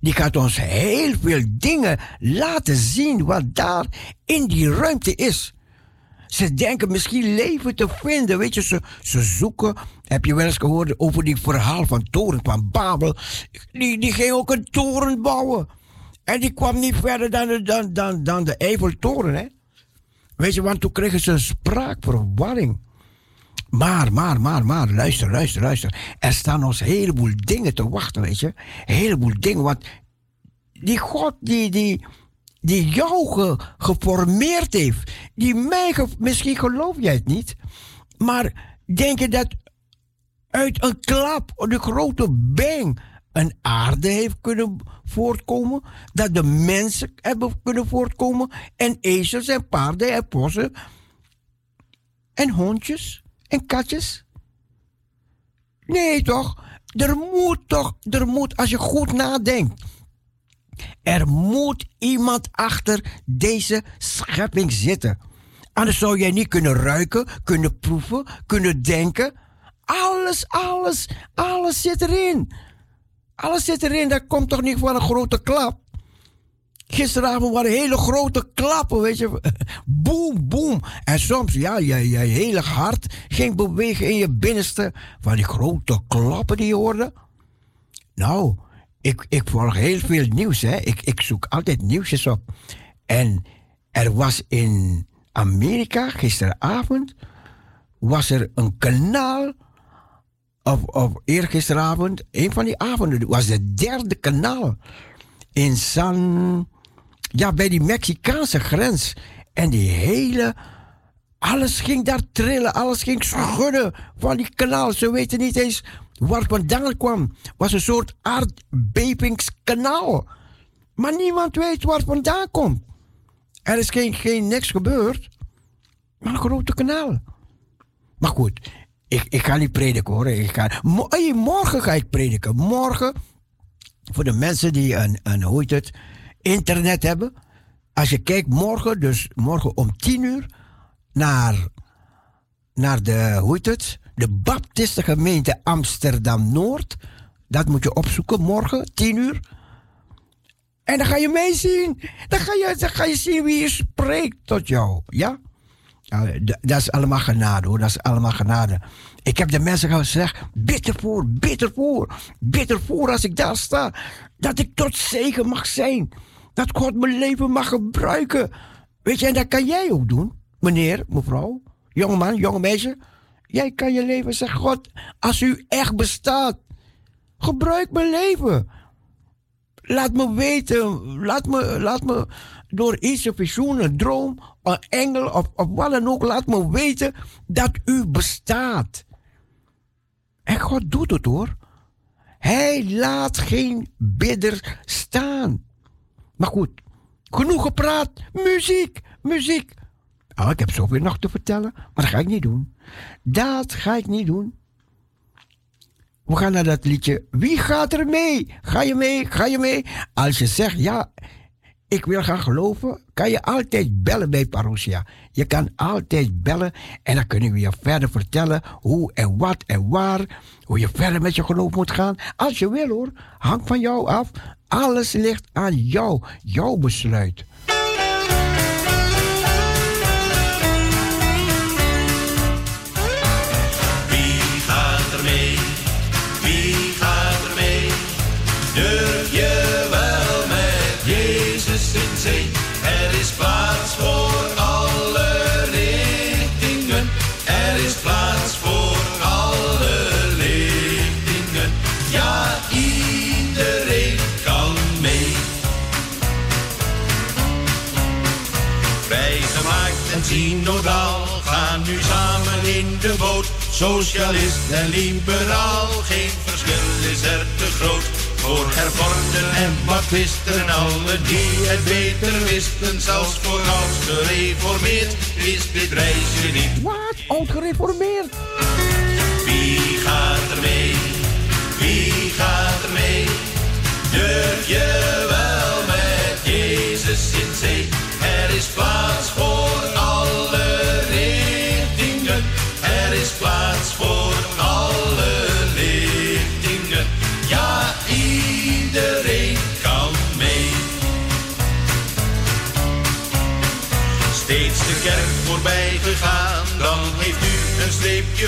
die gaat ons heel veel dingen laten zien wat daar in die ruimte is. Ze denken misschien leven te vinden. Weet je, ze, ze zoeken. Heb je wel eens gehoord over die verhaal van toren van Babel? Die, die ging ook een toren bouwen. En die kwam niet verder dan, de, dan, dan, dan de Eiffeltoren, hè? Weet je, want toen kregen ze spraakverwarring. Maar, maar, maar, maar, luister, luister, luister. Er staan ons een heleboel dingen te wachten, weet je. Een heleboel dingen, want die God, die, die, die jou geformeerd heeft, die mij, misschien geloof jij het niet, maar denk je dat uit een klap, een grote bang, een aarde heeft kunnen voortkomen, dat de mensen hebben kunnen voortkomen, en ezels en paarden en possen, en hondjes en katjes? Nee toch? Er moet toch, er moet, als je goed nadenkt, er moet iemand achter deze schepping zitten. Anders zou jij niet kunnen ruiken, kunnen proeven, kunnen denken. Alles, alles, alles zit erin. Alles zit erin. Dat komt toch niet voor een grote klap? Gisteravond waren hele grote klappen, weet je. Boom, boom. En soms, ja, je, je hele hart ging bewegen in je binnenste van die grote klappen die je hoorde. Nou, ik, ik volg heel veel nieuws. Hè. Ik, ik zoek altijd nieuwsjes op. En er was in Amerika gisteravond was er een kanaal. Of, of eergisteravond, een van die avonden, was het derde kanaal. In San. Ja, bij die Mexicaanse grens. En die hele. Alles ging daar trillen, alles ging schudden van die kanaal. Ze weten niet eens waar vandaan kwam, was een soort aardbevingskanaal. Maar niemand weet waar het vandaan komt. Er is geen, geen niks gebeurd, maar een grote kanaal. Maar goed, ik, ik ga niet prediken hoor. Ik ga, morgen ga ik prediken. Morgen, voor de mensen die een, een hoe heet het, internet hebben. Als je kijkt morgen, dus morgen om tien uur, naar, naar de, hoe heet het, de Baptistengemeente Amsterdam-Noord. Dat moet je opzoeken morgen, 10 uur. En dan ga je meezien. Dan ga je, dan ga je zien wie je spreekt tot jou. Ja? dat is allemaal genade hoor. Dat is allemaal genade. Ik heb de mensen gezegd: bid ervoor, bid ervoor. Bid ervoor als ik daar sta. Dat ik tot zegen mag zijn. Dat God mijn leven mag gebruiken. Weet je, en dat kan jij ook doen. Meneer, mevrouw, jongeman, jonge meisje. Jij kan je leven zeggen, God, als u echt bestaat, gebruik mijn leven. Laat me weten, laat me, laat me door iets, een visioen, een droom, een engel of, of wat dan ook, laat me weten dat u bestaat. En God doet het hoor. Hij laat geen bidder staan. Maar goed, genoeg gepraat. Muziek, muziek. Oh, ik heb zoveel nog te vertellen, maar dat ga ik niet doen. Dat ga ik niet doen. We gaan naar dat liedje. Wie gaat er mee? Ga je mee? Ga je mee? Als je zegt ja, ik wil gaan geloven, kan je altijd bellen bij Parousia. Je kan altijd bellen en dan kunnen we je verder vertellen hoe en wat en waar, hoe je verder met je geloof moet gaan. Als je wil hoor, hangt van jou af. Alles ligt aan jou, jouw besluit. Socialist en liberaal, geen verschil is er te groot. Voor hervormden en baptisten en allen die het beter wisten. Zelfs voor oud gereformeerd is dit reisje niet. Wat? Oud gereformeerd? Wie gaat er mee? Wie gaat er mee? Durf je wel met Jezus in zee? Er is plaats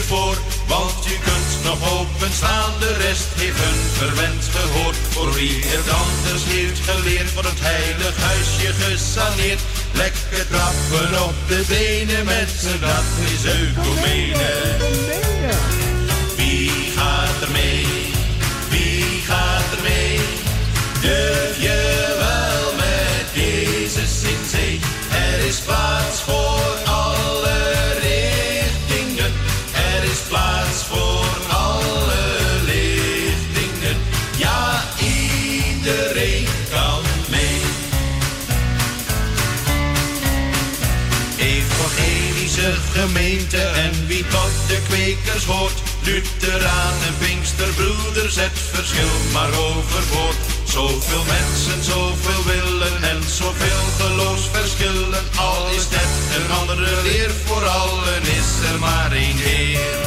voor. Want u kunt nog openstaan, de rest heeft een verwend gehoord. Voor wie het anders heeft geleerd, wordt het heilig huisje gesaneerd. Lekker trappen op de benen met z'n dat is ecumene. Wie gaat er mee? Wie gaat er mee? Durf je wel met Jezus in zee? Er is wie tot de kwekers hoort. Lutheraan en Pinksterbroeders, het verschil maar overboord. Zoveel mensen, zoveel willen en zoveel geloofsverschillen. Al is net een andere leer, voor allen is er maar één Heer.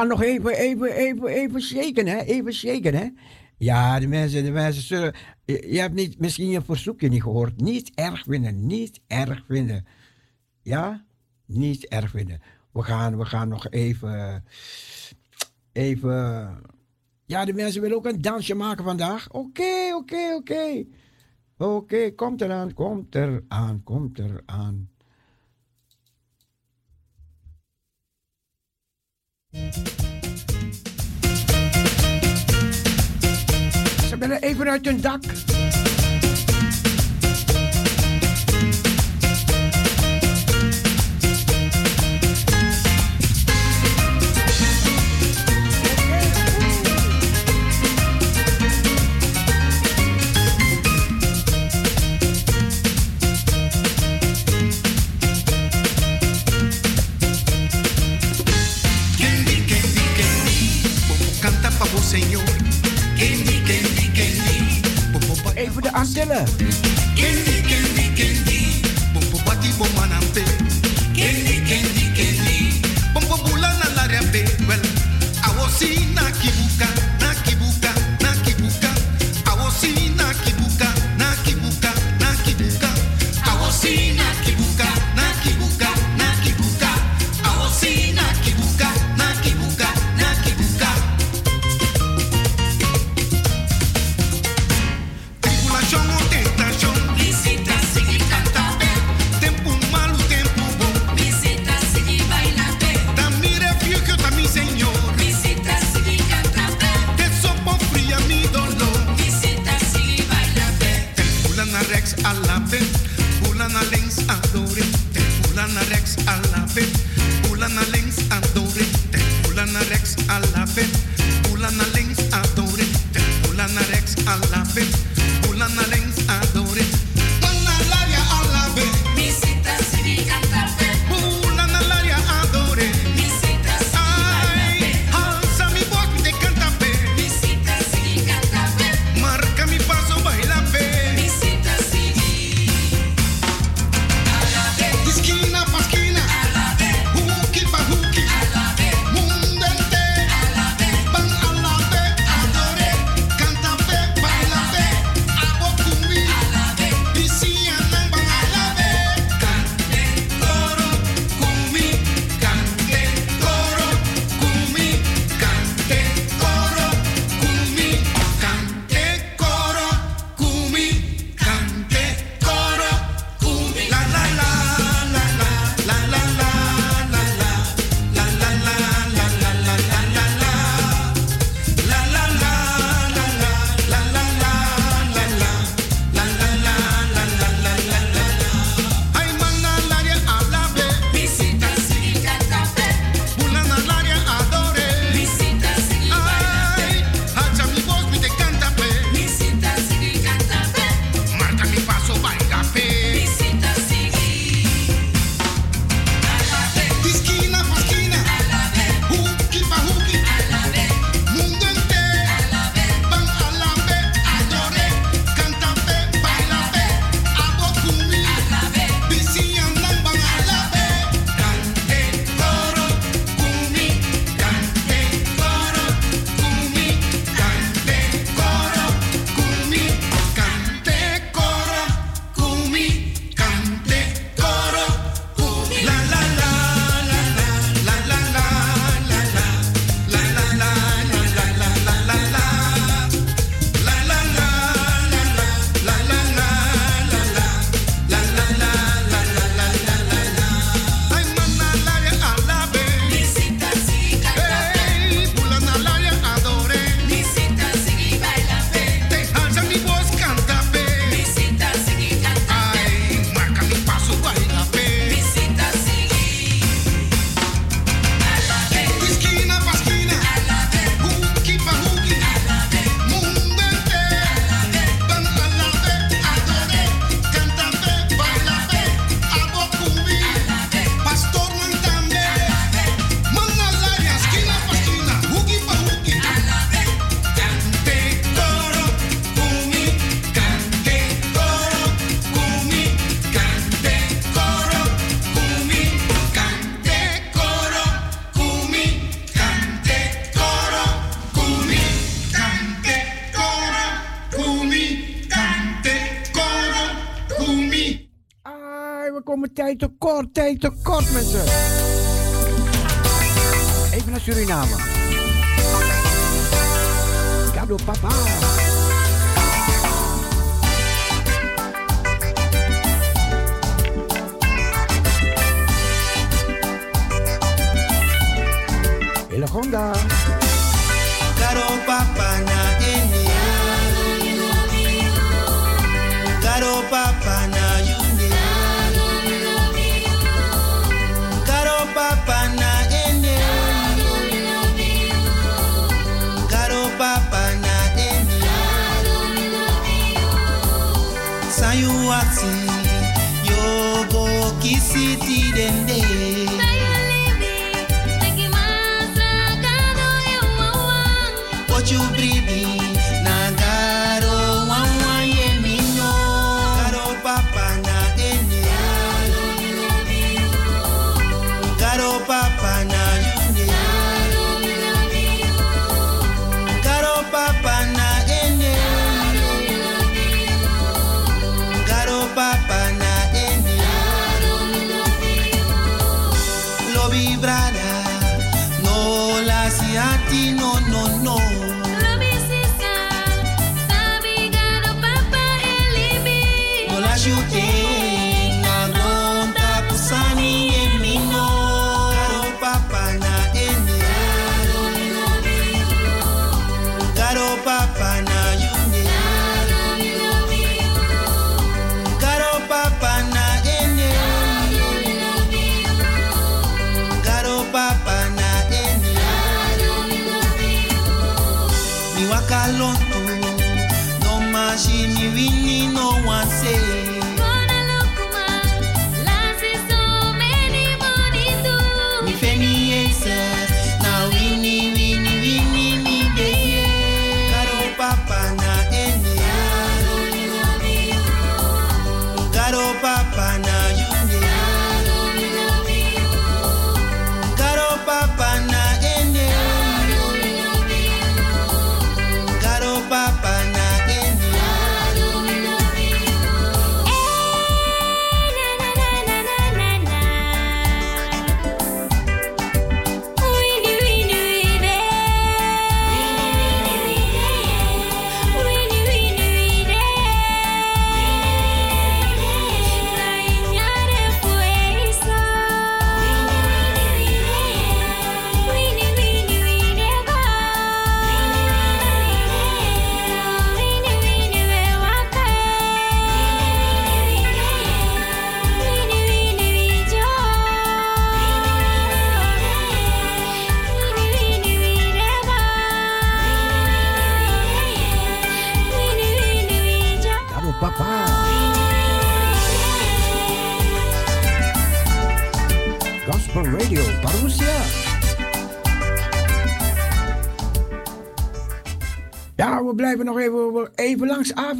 Gaan nog even, even, even, even shaken, hè? Even shaken, hè? Ja, de mensen, de mensen zullen... Je, hebt niet, misschien je verzoekje niet gehoord. Niet erg vinden, niet erg vinden. Ja? Niet erg vinden. We gaan, we gaan nog even... Even... Ja, de mensen willen ook een dansje maken vandaag. Oké, oké, oké. Oké, komt eraan, komt eraan, komt eraan. Ze willen even uit hun dak. Even de Antillen. Kendi, kendi, kendi, Popo Even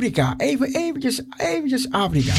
Afrika. Even, eventjes, eventjes Afrika.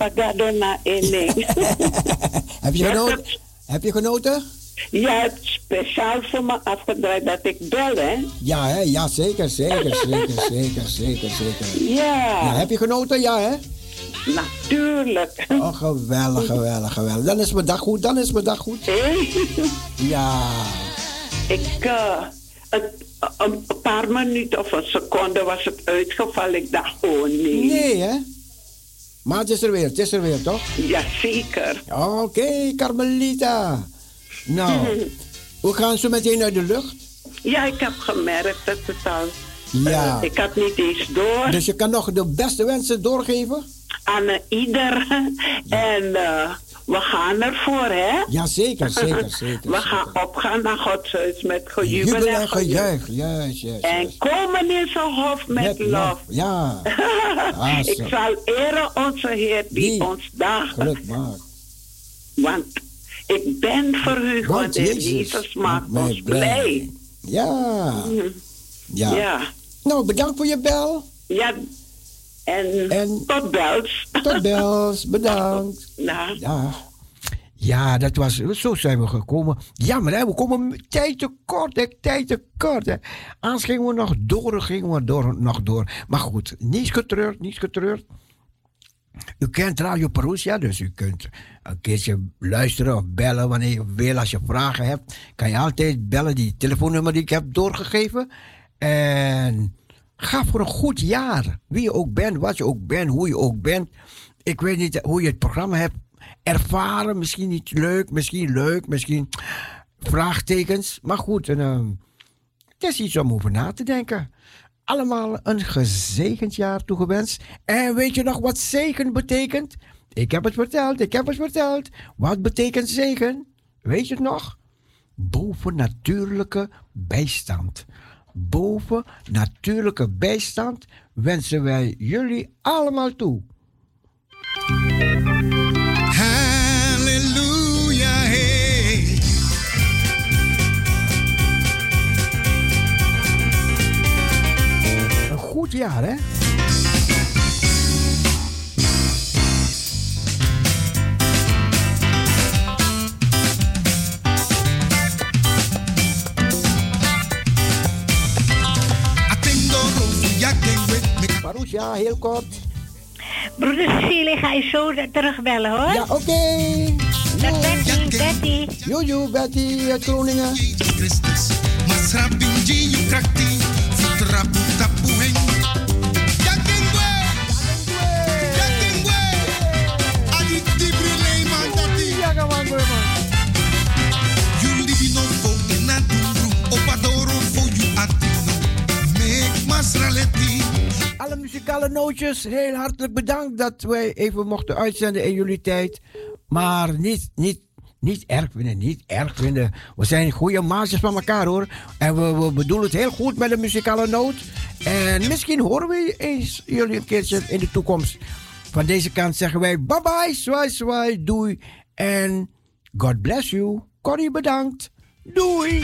Voor Papa Gadona inning. Heb je genoten? Heb je genoten? Ja, het speciaal voor me afgedraaid dat ik bel, hè? Ja, hè? Ja, zeker, zeker, zeker, zeker, zeker, zeker. Ja. Ja, heb je genoten? Ja, hè? Natuurlijk. Oh, geweldig, geweldig, geweldig. Dan is mijn dag goed, dan is mijn dag goed. Ja. Ik, eh, het- een paar minuten of een seconde was het uitgevallen. Ik dacht, oh nee. Nee, hè? Maar het is er weer, het is er weer, toch? Jazeker. Oké, Carmelita. Nou, we gaan zo meteen uit de lucht. Ja, ik heb gemerkt dat het al... Ja. eh, ik had niet eens door. Dus je kan nog de beste wensen doorgeven? Aan ieder. En eh, we gaan ervoor, hè? Ja, zeker, zeker, zeker. We gaan opgaan naar Gods huis met gejubel Jubel en gejuich, juist, juist. En komen in zijn hof met, Met lof. lof, ja. Ah, ik zal eren onze Heer die, Die ons. Geluk maakt. Want ik ben verheugd, want, Want de Jezus Jezus maakt ons blij. Ja. Ja. Ja. Nou, bedankt voor je bel. Ja. En, tot bels. Tot bels, bedankt. Nou. Ja. Ja, dat was, zo zijn we gekomen. Jammer, hè? we komen tijd tekort, hè? tijd tekort. Hè? Anders gingen we nog door, gingen we door, nog door. Maar goed, niets getreurd, niets getreurd. U kent Radio Perusia, dus u kunt een keertje luisteren of bellen wanneer je wil. Als je vragen hebt, kan je altijd bellen. Die telefoonnummer die ik heb doorgegeven. En ga voor een goed jaar. Wie je ook bent, wat je ook bent, hoe je ook bent. Ik weet niet hoe je het programma hebt ervaren. Misschien niet leuk, misschien leuk, misschien vraagtekens. Maar goed, en, ehm, het is iets om over na te denken. Allemaal een gezegend jaar toegewenst. En weet je nog wat zegen betekent? Ik heb het verteld, ik heb het verteld. Wat betekent zegen? Weet je het nog? Bovennatuurlijke bijstand. Boven natuurlijke bijstand wensen wij jullie allemaal toe. Hallelujah, hey. Een goed jaar, hè? Marusha, heel kort. Broeder Cecilie, ga je zo terugbellen hoor. Ja, oké. Met Betty, Betty. Jojo, Betty uit Groningen. Fo you atino. Make masraleti. Alle muzikale nootjes, heel hartelijk bedankt dat wij even mochten uitzenden in jullie tijd. Maar niet, niet, niet erg vinden, niet erg vinden. We zijn goede maatjes van elkaar hoor. En we, bedoelen het heel goed met de muzikale noot. En misschien horen we eens jullie een keertje in de toekomst. Van deze kant zeggen wij bye bye, zwaai zwaai, doei. En God bless you. Corrie bedankt. Doei.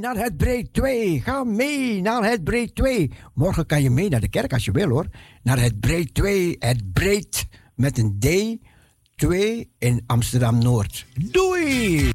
Naar het breed 2. Ga mee naar het breed 2. Morgen kan je mee naar de kerk als je wil hoor. Naar het breed 2. Het breed met een D 2 in Amsterdam Noord. Doei!